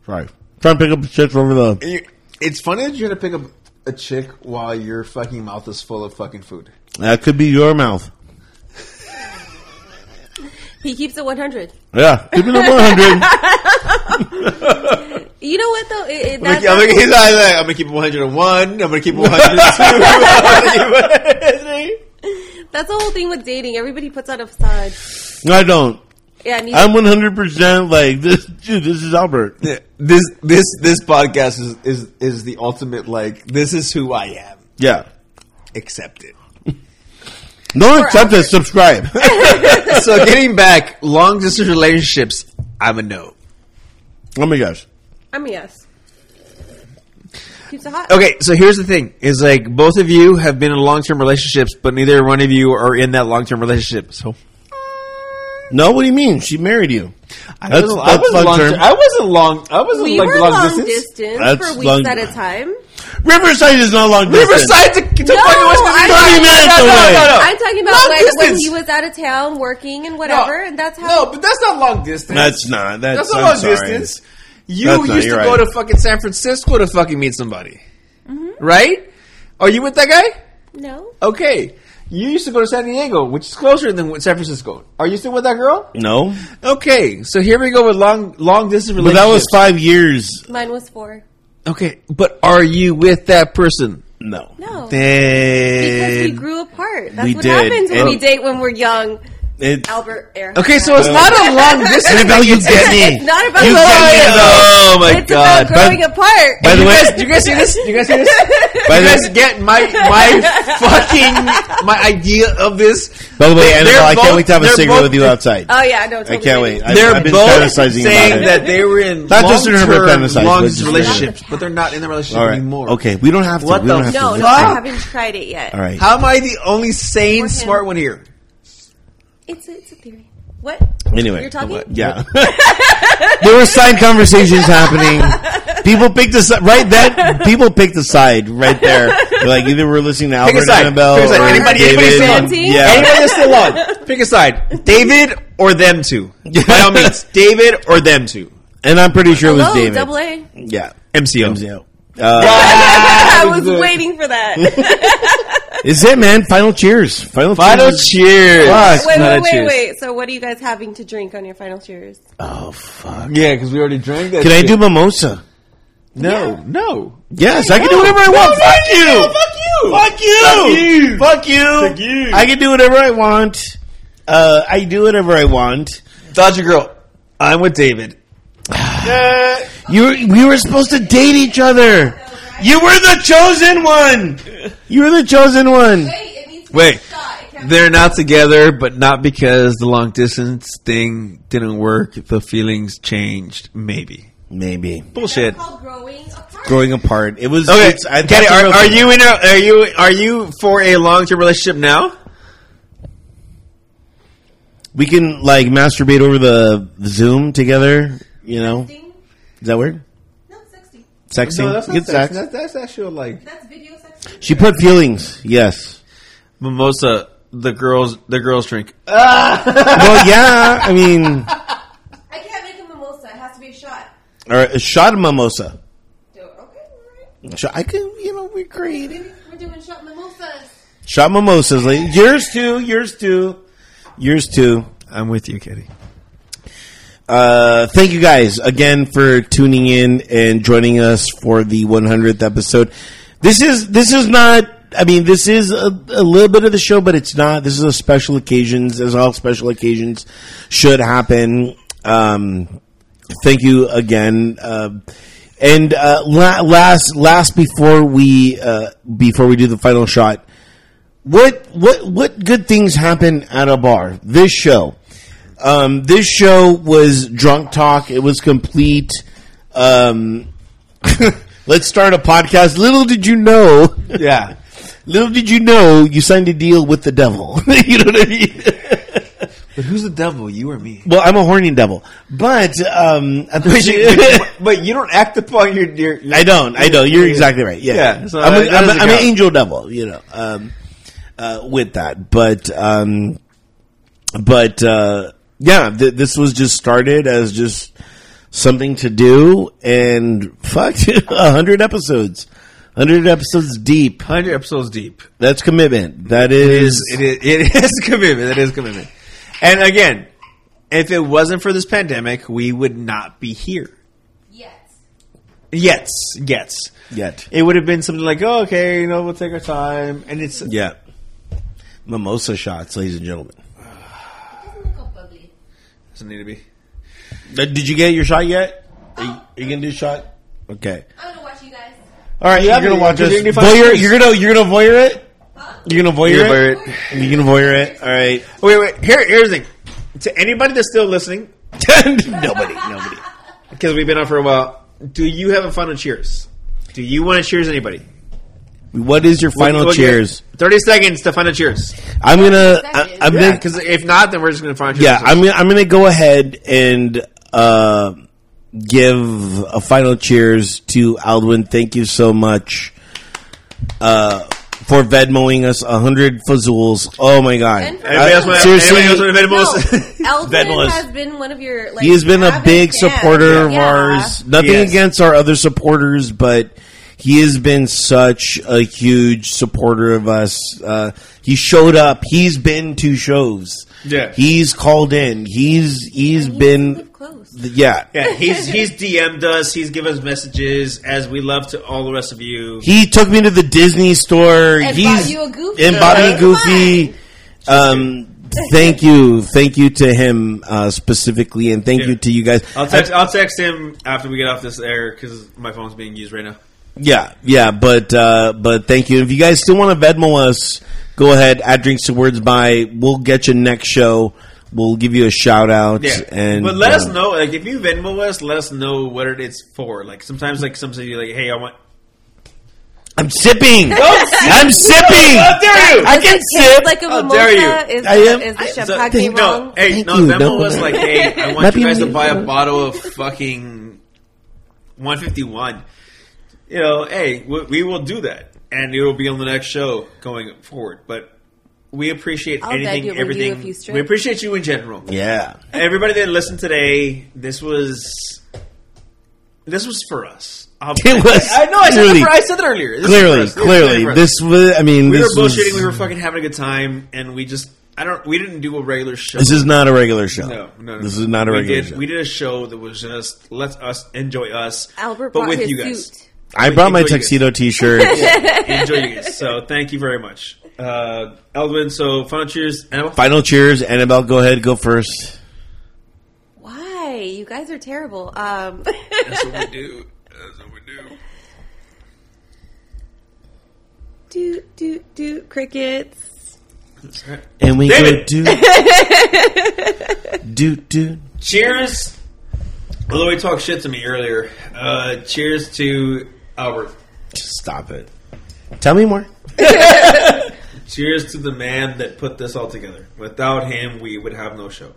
S2: Sorry, trying to pick up shit over the.
S4: It's funny that you're gonna pick up a chick while your fucking mouth is full of fucking food.
S2: That could be your mouth.
S3: He keeps it 100.
S2: Yeah, keep it at one hundred. <laughs>
S3: You know what though? It, it,
S1: I'm gonna, I'm, like, I'm gonna keep it 101. I'm gonna keep it 102. <laughs>
S3: that's the whole thing with dating. Everybody puts out a facade.
S2: No, I don't.
S3: Yeah, neither,
S2: I'm one hundred percent like this. Dude, this is Albert.
S1: this this this podcast is is is the ultimate like this is who I am.
S2: Yeah.
S1: Accept it.
S2: Don't accept it. Subscribe. <laughs>
S1: so getting back, long distance relationships, I'm a no.
S2: oh my gosh.
S3: I'm a yes. Keeps it hot.
S1: Okay, so here's the thing: is like both of you have been in long term relationships, but neither one of you are in that long term relationship. So
S2: No, what do you mean? She married you.
S1: I
S2: That's-
S1: wasn't,
S2: that's
S1: I wasn't
S2: long
S1: long.
S2: term.
S1: I wasn't long. I wasn't
S3: We
S1: like
S3: were
S1: long,
S3: long
S1: distance.
S3: distance,
S2: That's
S3: for weeks
S2: long-
S3: at a time.
S2: Riverside is not long distance.
S1: Riverside to, to
S3: No,
S1: fucking West
S3: I-
S2: Thirty
S1: Virginia.
S2: minutes
S1: no, no,
S2: away.
S1: no, no.
S3: I'm talking about
S1: Long
S3: when, when he was out of town working and whatever, and that's how.
S4: No, but that's not long distance.
S2: That's not. That's,
S4: That's not
S2: I'm
S4: long
S2: sorry.
S4: distance.
S1: You
S2: That's not-
S1: used to
S2: you're
S1: go
S2: right.
S1: to fucking San Francisco to fucking meet somebody, mm-hmm. right? Are you with that guy?
S3: No,
S1: Okay. You used to go to San Diego, which is closer than San Francisco. Are you still with that girl?
S2: No,
S1: Okay, so here we go with long long distance
S2: but
S1: relationships.
S2: that was five years.
S3: mine was four.
S1: Okay, but are you with that person?
S2: No.
S3: No, Then because we grew apart. That's
S2: We
S3: what
S2: did,
S3: happens when
S2: and-
S3: we date when we're young.
S2: It,
S3: Albert Air.
S1: okay, so it's not a long <laughs> distance.
S2: Annabelle, you get me.
S3: It's not about
S2: You
S3: growing
S2: get me,
S3: apart.
S1: Oh my
S3: It's
S1: god!
S3: about growing apart.
S2: By the way,
S1: guys, do you guys see this? Do you guys see this?
S2: By
S1: you
S2: the-
S1: guys get my my <laughs> fucking my idea of this.
S2: by the way, Annabelle,
S1: They're
S2: I can't wait to have a cigarette
S1: both-
S2: with you outside.
S3: oh yeah, no,
S2: I
S3: totally.
S2: can't wait. I,
S1: They're
S2: I've been
S1: both
S2: fantasizing
S1: saying
S2: about
S1: that they were in
S2: Not Justin Herbert
S1: long-term,
S2: fantasized,
S1: long
S2: but
S1: relationships, but they're not in the relationship
S2: All right.
S1: anymore.
S2: Okay, we don't have to.
S1: What
S2: we
S1: the
S2: don't have
S3: No,
S2: to.
S3: no, I haven't tried it yet.
S2: All right.
S1: How am I the only sane, smart one here?
S3: It's a, it's a theory. What?
S2: Anyway,
S3: You're talking?
S2: Yeah. <laughs> there were side conversations happening. People picked a side right that people picked a side right there. Like either we're listening to
S1: Pick a
S2: Albert
S1: side.
S2: Annabelle
S1: Pick a side.
S2: or
S1: Anybody-
S2: David.
S1: anybody still
S3: on?
S2: Yeah.
S1: Anybody that's still on, pick a side. David or them two. By all means, <laughs> David or them two.
S2: And I'm pretty sure it was
S3: Hello,
S2: David.
S3: double A.
S2: Yeah.
S1: MCO.
S2: MCO. <laughs> Uh,
S3: I was waiting for that.
S2: Is it man? Final cheers. Final,
S1: Final
S2: cheers.
S1: cheers.
S2: Fuck.
S3: wait,
S1: Not a
S3: wait, wait,
S1: cheers.
S3: wait. So, what are you guys having to drink on your final cheers?
S2: Oh fuck.
S1: Yeah, because we already drank that.
S2: Can I do mimosa?
S1: No, no.
S2: Yes, I can do whatever I want.
S1: no,
S2: Fuck you.
S1: no, fuck you.
S2: Fuck you.
S1: Fuck
S2: Fuck
S1: you.
S2: you.
S1: Fuck you.
S2: I can do whatever I want. Uh, I do whatever I want.
S1: Dodger girl. I'm with David. <sighs>
S2: You we were supposed to date each other. You were the chosen one. You were the chosen one.
S3: Wait, it needs to
S1: Wait. They're not together, but not because the long distance thing didn't work. The feelings changed. Maybe.
S2: Maybe
S1: Bullshit.
S3: growing apart.
S2: growing apart. It was
S1: Okay,
S2: it's- I-
S1: Kenny,
S2: that's
S1: are, are you in a are you are you for a long term relationship now?
S2: We can like masturbate over the, the Zoom together. You know, is that weird?
S3: No, sexting.
S2: Sexy.
S1: No, that's not
S2: Good
S1: sex.
S2: sex.
S1: That's, that's actually like
S3: That's video sexting.
S2: She put feelings. Yes.
S1: mimosa. The girls, the girls drink. <laughs>
S2: well, yeah. I mean,
S3: I can't make a mimosa. It has to be a shot.
S2: or a shot of mimosa.
S3: Do it. Okay, all right.
S2: Shot, I can, you know, we're creative.
S3: We're doing shot mimosas.
S2: Shot mimosas. Like, yours too. Yours too. Yours too.
S1: I'm with you, Kitty.
S2: Uh, thank you guys again for tuning in and joining us for the 100th episode. This is this is not. I mean, this is a, a little bit of the show, but it's not. This is a special occasions, as all special occasions should happen. Um, thank you again. Uh, and uh, la- last last before we uh, before we do the final shot, what what what good things happen at a bar? This show. Um, this show was drunk talk. It was complete. Um, <laughs> let's start a podcast. Little did you know. <laughs>
S1: Yeah.
S2: Little did you know you signed a deal with the devil. <laughs> you know what I mean?
S1: But who's the devil? You or me?
S2: well, I'm a horny devil, but um,
S1: But you, but you don't act upon your. your, your
S2: I don't. I don't. You're exactly right. Yeah.
S1: Yeah, so
S2: I'm, a, I'm, a, I'm an angel devil, you know, um, uh, with that. But, um, but uh, yeah, th- this was just started as just something to do, and fuck, <laughs> hundred episodes, hundred episodes deep.
S1: Hundred episodes deep.
S2: That's commitment. That
S1: It
S2: is,
S1: is. It is. <laughs> It is commitment. That is commitment. And again, if it wasn't for this pandemic, we would not be here.
S3: Yes.
S1: Yes. Yes.
S2: yet.
S1: It would have been something like, oh, okay, you know, we'll take our time, and it's
S2: Yeah. Mimosa shots, ladies and gentlemen.
S1: Doesn't need to be.
S2: Uh, Did you get your shot yet? Are you, are you gonna do a shot? Okay.
S3: I'm gonna watch you guys.
S2: All right,
S1: Yeah,
S2: you're gonna watch
S1: you're
S2: us.
S1: gonna find
S2: Voyeur, you're gonna you're gonna voyeur it. You're gonna voyeur,
S1: You're gonna
S2: it.
S1: voyeur
S2: You're gonna voyeur it. All right.
S1: Wait, wait. Here, here's the thing. To anybody that's still listening, <laughs>
S2: nobody, nobody. <laughs>
S1: because we've been on for a while, do you have a final cheers? Do you want to cheers anybody?
S2: What is your final
S1: We'll- we'll
S2: cheers?
S1: get Thirty seconds to final cheers.
S2: I'm gonna. I, I'm
S1: Yeah,
S2: gonna.
S1: because if not, then we're just gonna final cheers.
S2: Yeah, I'm gonna. I'm gonna go ahead and uh, give a final cheers to Aldwin. Thank you so much uh, for Venmoing us a hundred fazools. Oh my god!
S1: Anybody else want?
S2: seriously,
S1: anybody else want Venmo
S3: no, <laughs>
S2: Eldon
S3: has been one of your. Like,
S2: he has been a big
S3: fans.
S2: supporter of
S3: Yeah.
S2: ours. Nothing
S1: Yes.
S2: against our other supporters, but he has been such a huge supporter of us. Uh, he showed up. He's been to shows.
S1: Yeah.
S2: he's called in. He's he's
S3: And he
S2: been
S3: live close.
S2: yeah.
S1: Yeah, he's he's DM'd us. He's given us messages, as we love to all the rest of you.
S2: He took me to the Disney store.
S3: And
S2: He's
S3: bought you a Goofy.
S2: and bought me Goofy. Um, thank you, thank you to him uh, specifically, and thank
S1: Yeah.
S2: you to you guys.
S1: I'll text I'll text him after we get off this air because my phone's being used right now.
S2: Yeah, yeah, but uh, but thank you. If you guys still want to Venmo us, go ahead. Add drinks to words by. We'll get you next show. We'll give you a shout out.
S1: Yeah,
S2: and
S1: but let us
S2: uh,
S1: know. Like if you Venmo us, let us know what it is for. Like sometimes, like sometimes you're like, hey, I want.
S2: I'm sipping. I'm sipping.
S1: How dare you?
S2: I can sip.
S3: like a
S1: How
S3: mimosa.
S1: dare you.
S3: Is,
S2: I am-
S3: is the
S2: I-
S3: champagne
S2: thank-
S3: wrong?
S1: No, hey,
S2: Thank
S1: no,
S2: you.
S1: Venmo
S2: No.
S1: was like, hey, I want
S2: Happy
S1: you guys to buy a bottle of fucking 151. You know, hey, we, we will do that, and it will be on the next show going forward. But we appreciate
S3: I'll
S1: anything,
S3: you, will you
S1: everything.
S3: if you?
S1: We appreciate you in general.
S2: Yeah.
S1: Everybody that listened today, this was this was for us. I'll-
S2: It was
S1: I, I know. I said,
S2: clearly-
S1: it, I said it earlier. This
S2: Clearly,
S1: for us. This is
S2: clearly,
S1: for
S2: this was. I mean,
S1: we
S2: this
S1: were
S2: was-
S1: bullshitting. We were fucking having a good time, and we just. I don't. We didn't do a regular show.
S2: This is not a regular show.
S1: No, no, no.
S2: This is not a
S1: we
S2: regular
S1: did,
S2: show.
S1: We did a show that was just let us enjoy us,
S3: Albert
S1: but
S3: brought
S1: with
S3: his
S1: you guys.
S3: suit.
S2: I brought my
S1: enjoy you guys.
S2: tuxedo T-shirt. <laughs>
S1: enjoy you guys. So thank you very much, uh, Eldwin. So final cheers, Annabelle.
S2: Final cheers, Annabelle. Go ahead, go first.
S3: Why? You guys are terrible. Um, <laughs>
S1: That's what we do. That's what we do.
S3: do do do crickets.
S1: Right.
S2: And we
S1: David!
S2: go do do do.
S1: Cheers. Although he talked shit to me earlier, uh, cheers to Albert.
S2: Stop it. Tell me more. <laughs>
S1: Cheers to the man that put this all together. Without him, we would have no show.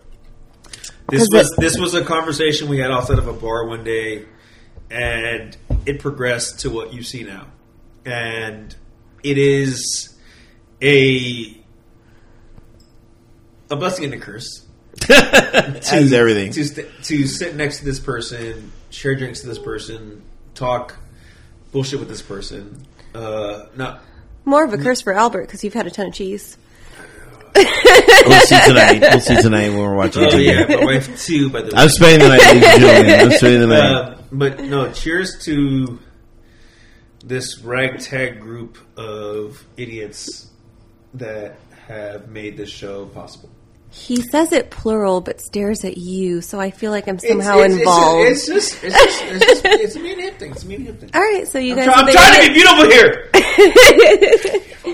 S1: This was
S3: it-
S1: this was a conversation we had outside of a bar one day, and it progressed to what you see now, and it is a a blessing and a curse. <laughs>
S2: As everything.
S1: to st- to sit next to this person, share drinks to this person, talk bullshit with this person. Uh, not
S3: More of a curse for Albert because you've had a ton of cheese.
S2: We'll see tonight. We'll see tonight when we're watching.
S1: oh yeah, my wife too. By the way,
S2: I'm spending the night, ladies and. I'm spending the night.
S1: Uh, but no, cheers to this ragtag group of idiots that have made this show possible.
S3: He says it plural but stares at you, so I feel like I'm somehow
S1: it's, it's,
S3: involved.
S1: It's just, it's just, it's just, it's a me and him thing. It's a me and him thing.
S3: All right, so you
S1: I'm,
S3: guys.
S1: try- I'm trying to be beautiful here.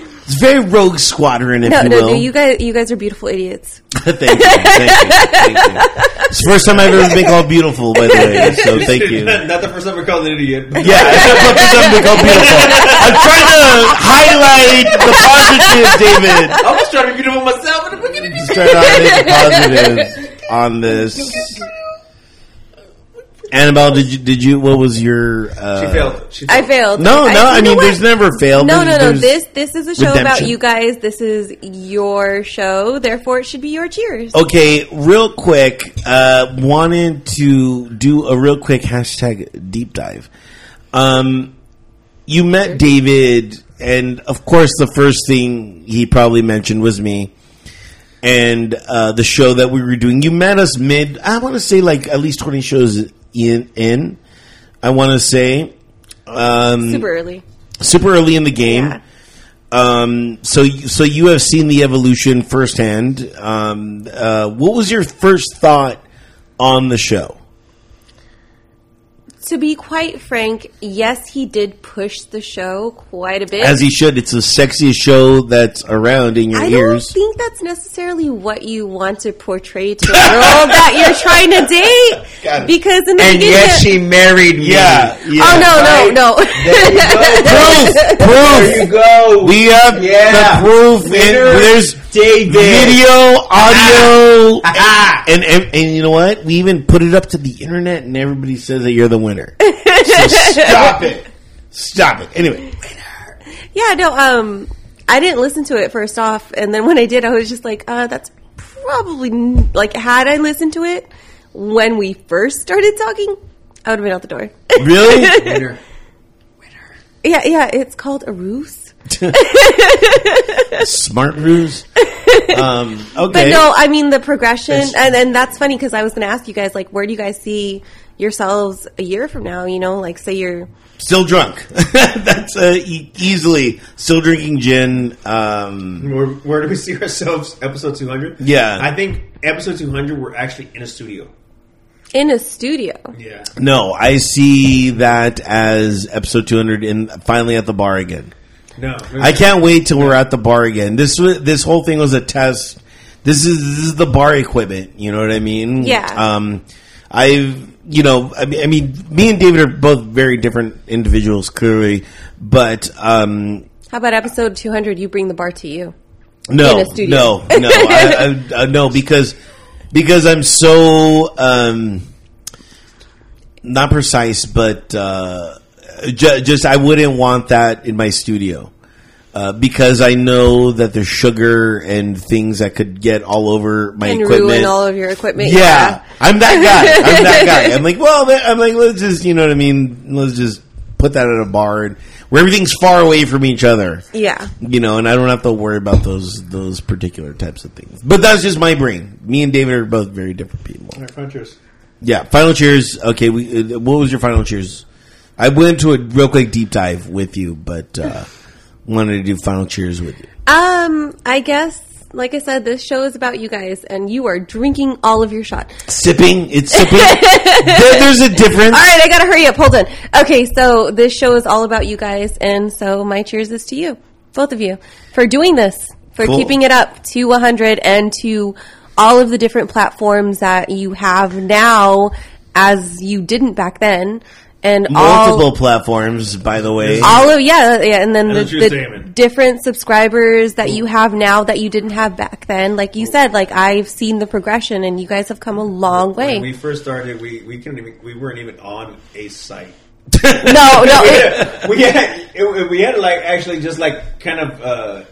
S1: <laughs>
S2: It's very Rogue Squadron, if
S3: No,
S2: you
S3: no,
S2: will.
S3: no, you guys, you guys are beautiful idiots. <laughs>
S2: thank you, thank you, thank you. It's the first time I've ever been called beautiful, by the way. So thank you.
S1: not, not the first time we're called an idiot.
S2: Yeah, it's <laughs> not the first time I've been called beautiful. I'm trying to highlight the positive, David.
S1: I was trying to be beautiful myself in the beginning.
S2: Just trying to highlight the positive on this. Annabelle, did you did you? What was your? Uh,
S1: She failed. She
S3: I
S1: failed.
S3: failed.
S2: No, no. I,
S3: you know
S2: mean, there's never failed.
S3: No, no, no. This this is a show about you guys. This is your show. Therefore, it should be your cheers.
S2: Okay, real quick, uh, wanted to do a real quick hashtag deep dive. Um, you met David, and of course, the first thing he probably mentioned was me and uh, the show that we were doing. You met us mid, I want to say like at least 20 shows in, in I want to say. Um,
S3: Super early.
S2: super early in the game.
S3: Yeah.
S2: Um, so, so you have seen the evolution firsthand. Um, uh, what was your first thought on the show?
S3: To be quite frank, yes, he did push the show quite a bit.
S2: As he should. It's the sexiest show that's around in your ears.
S3: I
S2: ears.
S3: don't think that's necessarily what you want to portray to the girl <laughs> that you're trying to date.
S2: Got it.
S3: Because in the
S5: And
S3: beginning,
S5: yet she married me.
S2: yeah, yeah.
S3: oh no, no, no. <laughs>
S2: Proof, proof.
S5: There you go.
S2: We have
S5: Yeah.
S2: the proof. And there's
S5: David.
S2: video, audio, <laughs> and, and and you know what? We even put it up to the internet, and everybody says that you're the winner. <laughs> so stop it. Stop it. Anyway,
S3: Yeah, no, um, I didn't listen to it first off, and then when I did, I was just like, uh, that's probably, n- like, had I listened to it when we first started talking, I would have been out the door.
S2: really?
S5: Winner. <laughs> Winner.
S3: yeah, yeah, it's called a ruse. <laughs>
S2: Smart ruse. Um, okay.
S3: But no, I mean, the progression, and, and that's funny because I was going to ask you guys, like, where do you guys see yourselves a year from now? You know, like, say you're,
S2: Still drunk. <laughs> That's uh, e- easily still drinking gin. Um,
S1: Where, where do we see ourselves? Episode 200?
S2: Yeah.
S1: I think episode 200, we're actually in a studio.
S3: in a studio.
S1: Yeah.
S2: no, I see that as episode 200 in finally at the bar again.
S1: No.
S2: I can't wait till we're at the bar again. This this whole thing was a test. This is this is the bar equipment. You know what I mean?
S3: Yeah.
S2: Um, I've you know I mean, I mean me and David are both very different individuals clearly, but um,
S3: How about episode 200, you bring the bar to you?
S2: no,
S3: In a
S2: no, no, I, I, I, <laughs> no because because I'm so um, not precise, but uh, ju- just I wouldn't want that in my studio. Uh, because I know that there's sugar and things that could get all over my
S3: And
S2: equipment.
S3: ruin all of your equipment.
S2: yeah, I'm that guy. I'm that <laughs> guy. I'm like, well, I'm like, let's just, you know what I mean? Let's just put that at a bar and, where everything's far away from each other
S3: Yeah.
S2: you know, and I don't have to worry about those those particular types of things. But that's just my brain. Me and David are both very different people.
S1: All right, front cheers.
S2: Yeah. Final cheers. Okay. We. Uh, what was your final cheers? I went to a real quick deep dive with you, but uh, wanted to do final cheers with you.
S3: Um, I guess, like I said, this show is about you guys, and you are drinking all of your shot.
S2: Sipping. It's sipping. <laughs> there, there's a difference.
S3: All right, I gotta hurry up. Hold on. Okay, so this show is all about you guys, and so my cheers is to you, both of you, for doing this, for
S2: Cool.
S3: keeping it up to 100, and to all of the different platforms that you have now, as you didn't back then, and
S2: Multiple
S3: all.
S2: platforms, by the way.
S3: All of yeah, yeah, and then the,
S1: That's what you're
S3: the different subscribers that you have now that you didn't have back then. Like you said, like I've seen the progression, and you guys have come a long way.
S1: When we first started, we we couldn't even, we weren't even on a site. <laughs>
S3: no, no, <laughs> it-
S1: we had it, we had like actually just like kind of uh,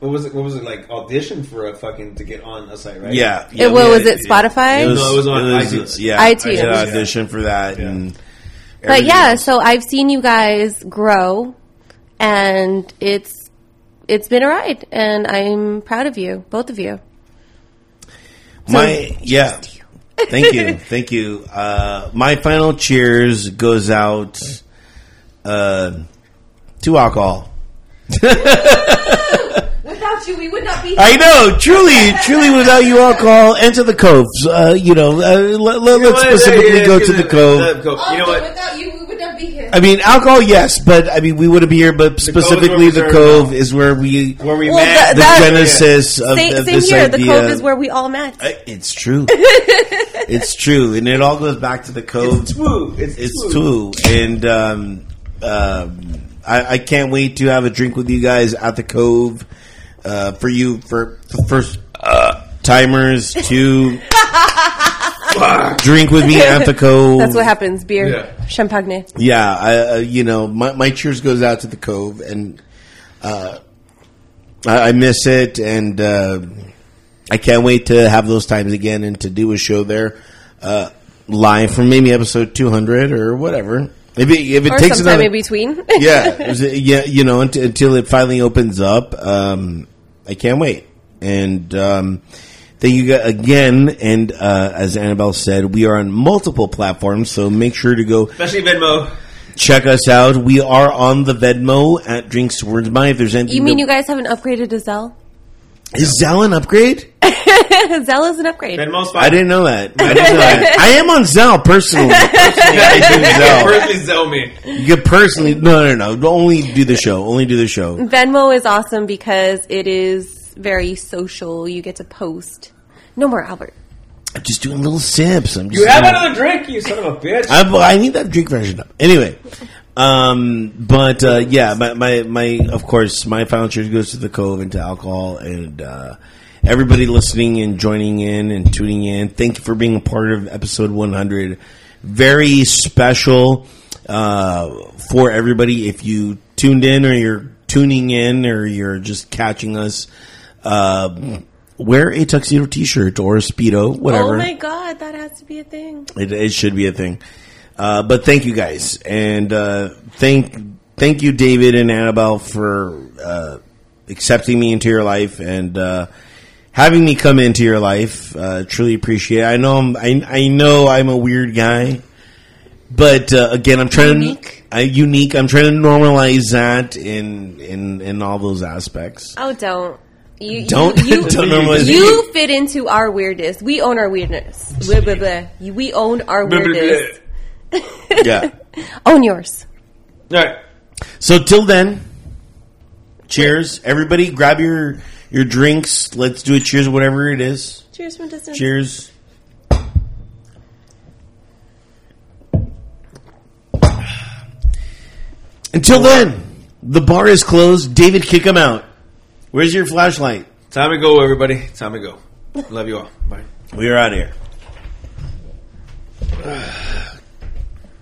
S1: what was it? What was it like? Audition for a fucking to get on a site, right?
S2: yeah. yeah
S3: what
S2: we
S3: was it, Spotify?
S2: It was,
S1: No, it was on iTunes.
S2: Yeah,
S3: iTunes.
S2: I did audition for that, and
S3: But yeah,
S2: else.
S3: so I've seen you guys grow, and it's it's been a ride, and I'm proud of you, both of you.
S2: My yeah. <laughs> Thank you, thank you. Uh, my final cheers goes out uh, to alcohol. <laughs>
S3: Without you, we would not be.
S2: I know, truly, truly, without you, alcohol, and to the coves. Uh, you know, uh, let, us specifically go to the cove.
S1: You know what?
S3: Without you, we would not be here.
S2: I mean, alcohol, yes, but I mean, we wouldn't be here. But
S1: is
S2: specifically,
S1: where
S2: the cove is where we
S1: Where we
S3: Well,
S1: met.
S3: that-
S2: the
S3: that-
S2: genesis of,
S3: Same,
S2: of
S3: same
S2: this
S3: here.
S2: idea.
S3: The Cove is where we all met.
S2: I- It's true. <laughs> it's true, and it all goes back to the cove.
S1: It's true. It's,
S2: It's two, and um, um, I, I can't wait to have a drink with you guys at the Cove. Uh, for you, for, for first uh, timers, to <laughs> drink with me at the <laughs> Cove.
S3: That's what happens. Beer,
S1: Yeah.
S3: champagne.
S2: Yeah, I, uh, you know, my, my cheers goes out to the Cove, and uh, I, I miss it, and uh, I can't wait to have those times again and to do a show there uh, live from maybe episode two hundred or whatever. If it, if it
S3: Or
S2: takes
S3: sometime
S2: another,
S3: in between. <laughs>
S2: yeah, yeah, you know, until, until it finally opens up. Um, I can't wait. And um, thank you again. And uh, as Annabelle said, we are on multiple platforms, so make sure to go
S1: Especially Venmo.
S2: check us out. We are on the Venmo at Drinks to Words by. If there's anything,
S3: you mean
S2: that-
S3: you guys haven't upgraded to Zelle?
S2: is Zelle an upgrade? <laughs>
S3: Zelle is an upgrade.
S1: Venmo's fine.
S2: I didn't know that. I didn't know that. I am on Zelle personally. <laughs> personally I do Zelle.
S1: Personally, sell me.
S2: You can personally, no, no, no. Only do the show. Only do the show.
S3: Venmo is awesome because it is very social. You get to post. No more Albert.
S2: I'm just doing little sips. I'm just
S1: You have another drink, you son of a bitch.
S2: I, I need that drink version up. Anyway, um, but uh, yeah, my, my my of course my final cheers goes to the Cove and to alcohol and uh, everybody listening and joining in and tuning in. Thank you for being a part of episode 100. Very special uh, for everybody. If you tuned in or you're tuning in or you're just catching us. Uh, Wear a tuxedo T-shirt or a speedo, whatever.
S3: Oh my god, that has to be a thing.
S2: It, it should be a thing. Uh, but thank you guys, and uh, thank thank you, David and Annabelle, for uh, accepting me into your life and uh, having me come into your life. Uh, truly appreciate. it. I know I'm, I I know I'm a weird guy, but uh, again, I'm trying
S3: Unique.
S2: to I, unique. I'm trying to normalize that in in in all those aspects.
S3: Oh, don't. You,
S2: Don't-
S3: you, <laughs> you,
S2: don't normalize
S3: you fit into our weirdness. We own our weirdness. Blah, blah, blah. We own our
S1: Blah, blah,
S3: weirdness. <laughs>
S2: Yeah. <laughs>
S3: Own yours.
S1: All right.
S2: So till then, cheers, everybody. Grab your your drinks. Let's do a cheers, whatever it is.
S3: Cheers from distance.
S2: Cheers. Until then, the bar is closed. David, kick him out. Where's your flashlight?
S1: Time to go, everybody. Time to go. Love you all. Bye.
S2: We are out of here.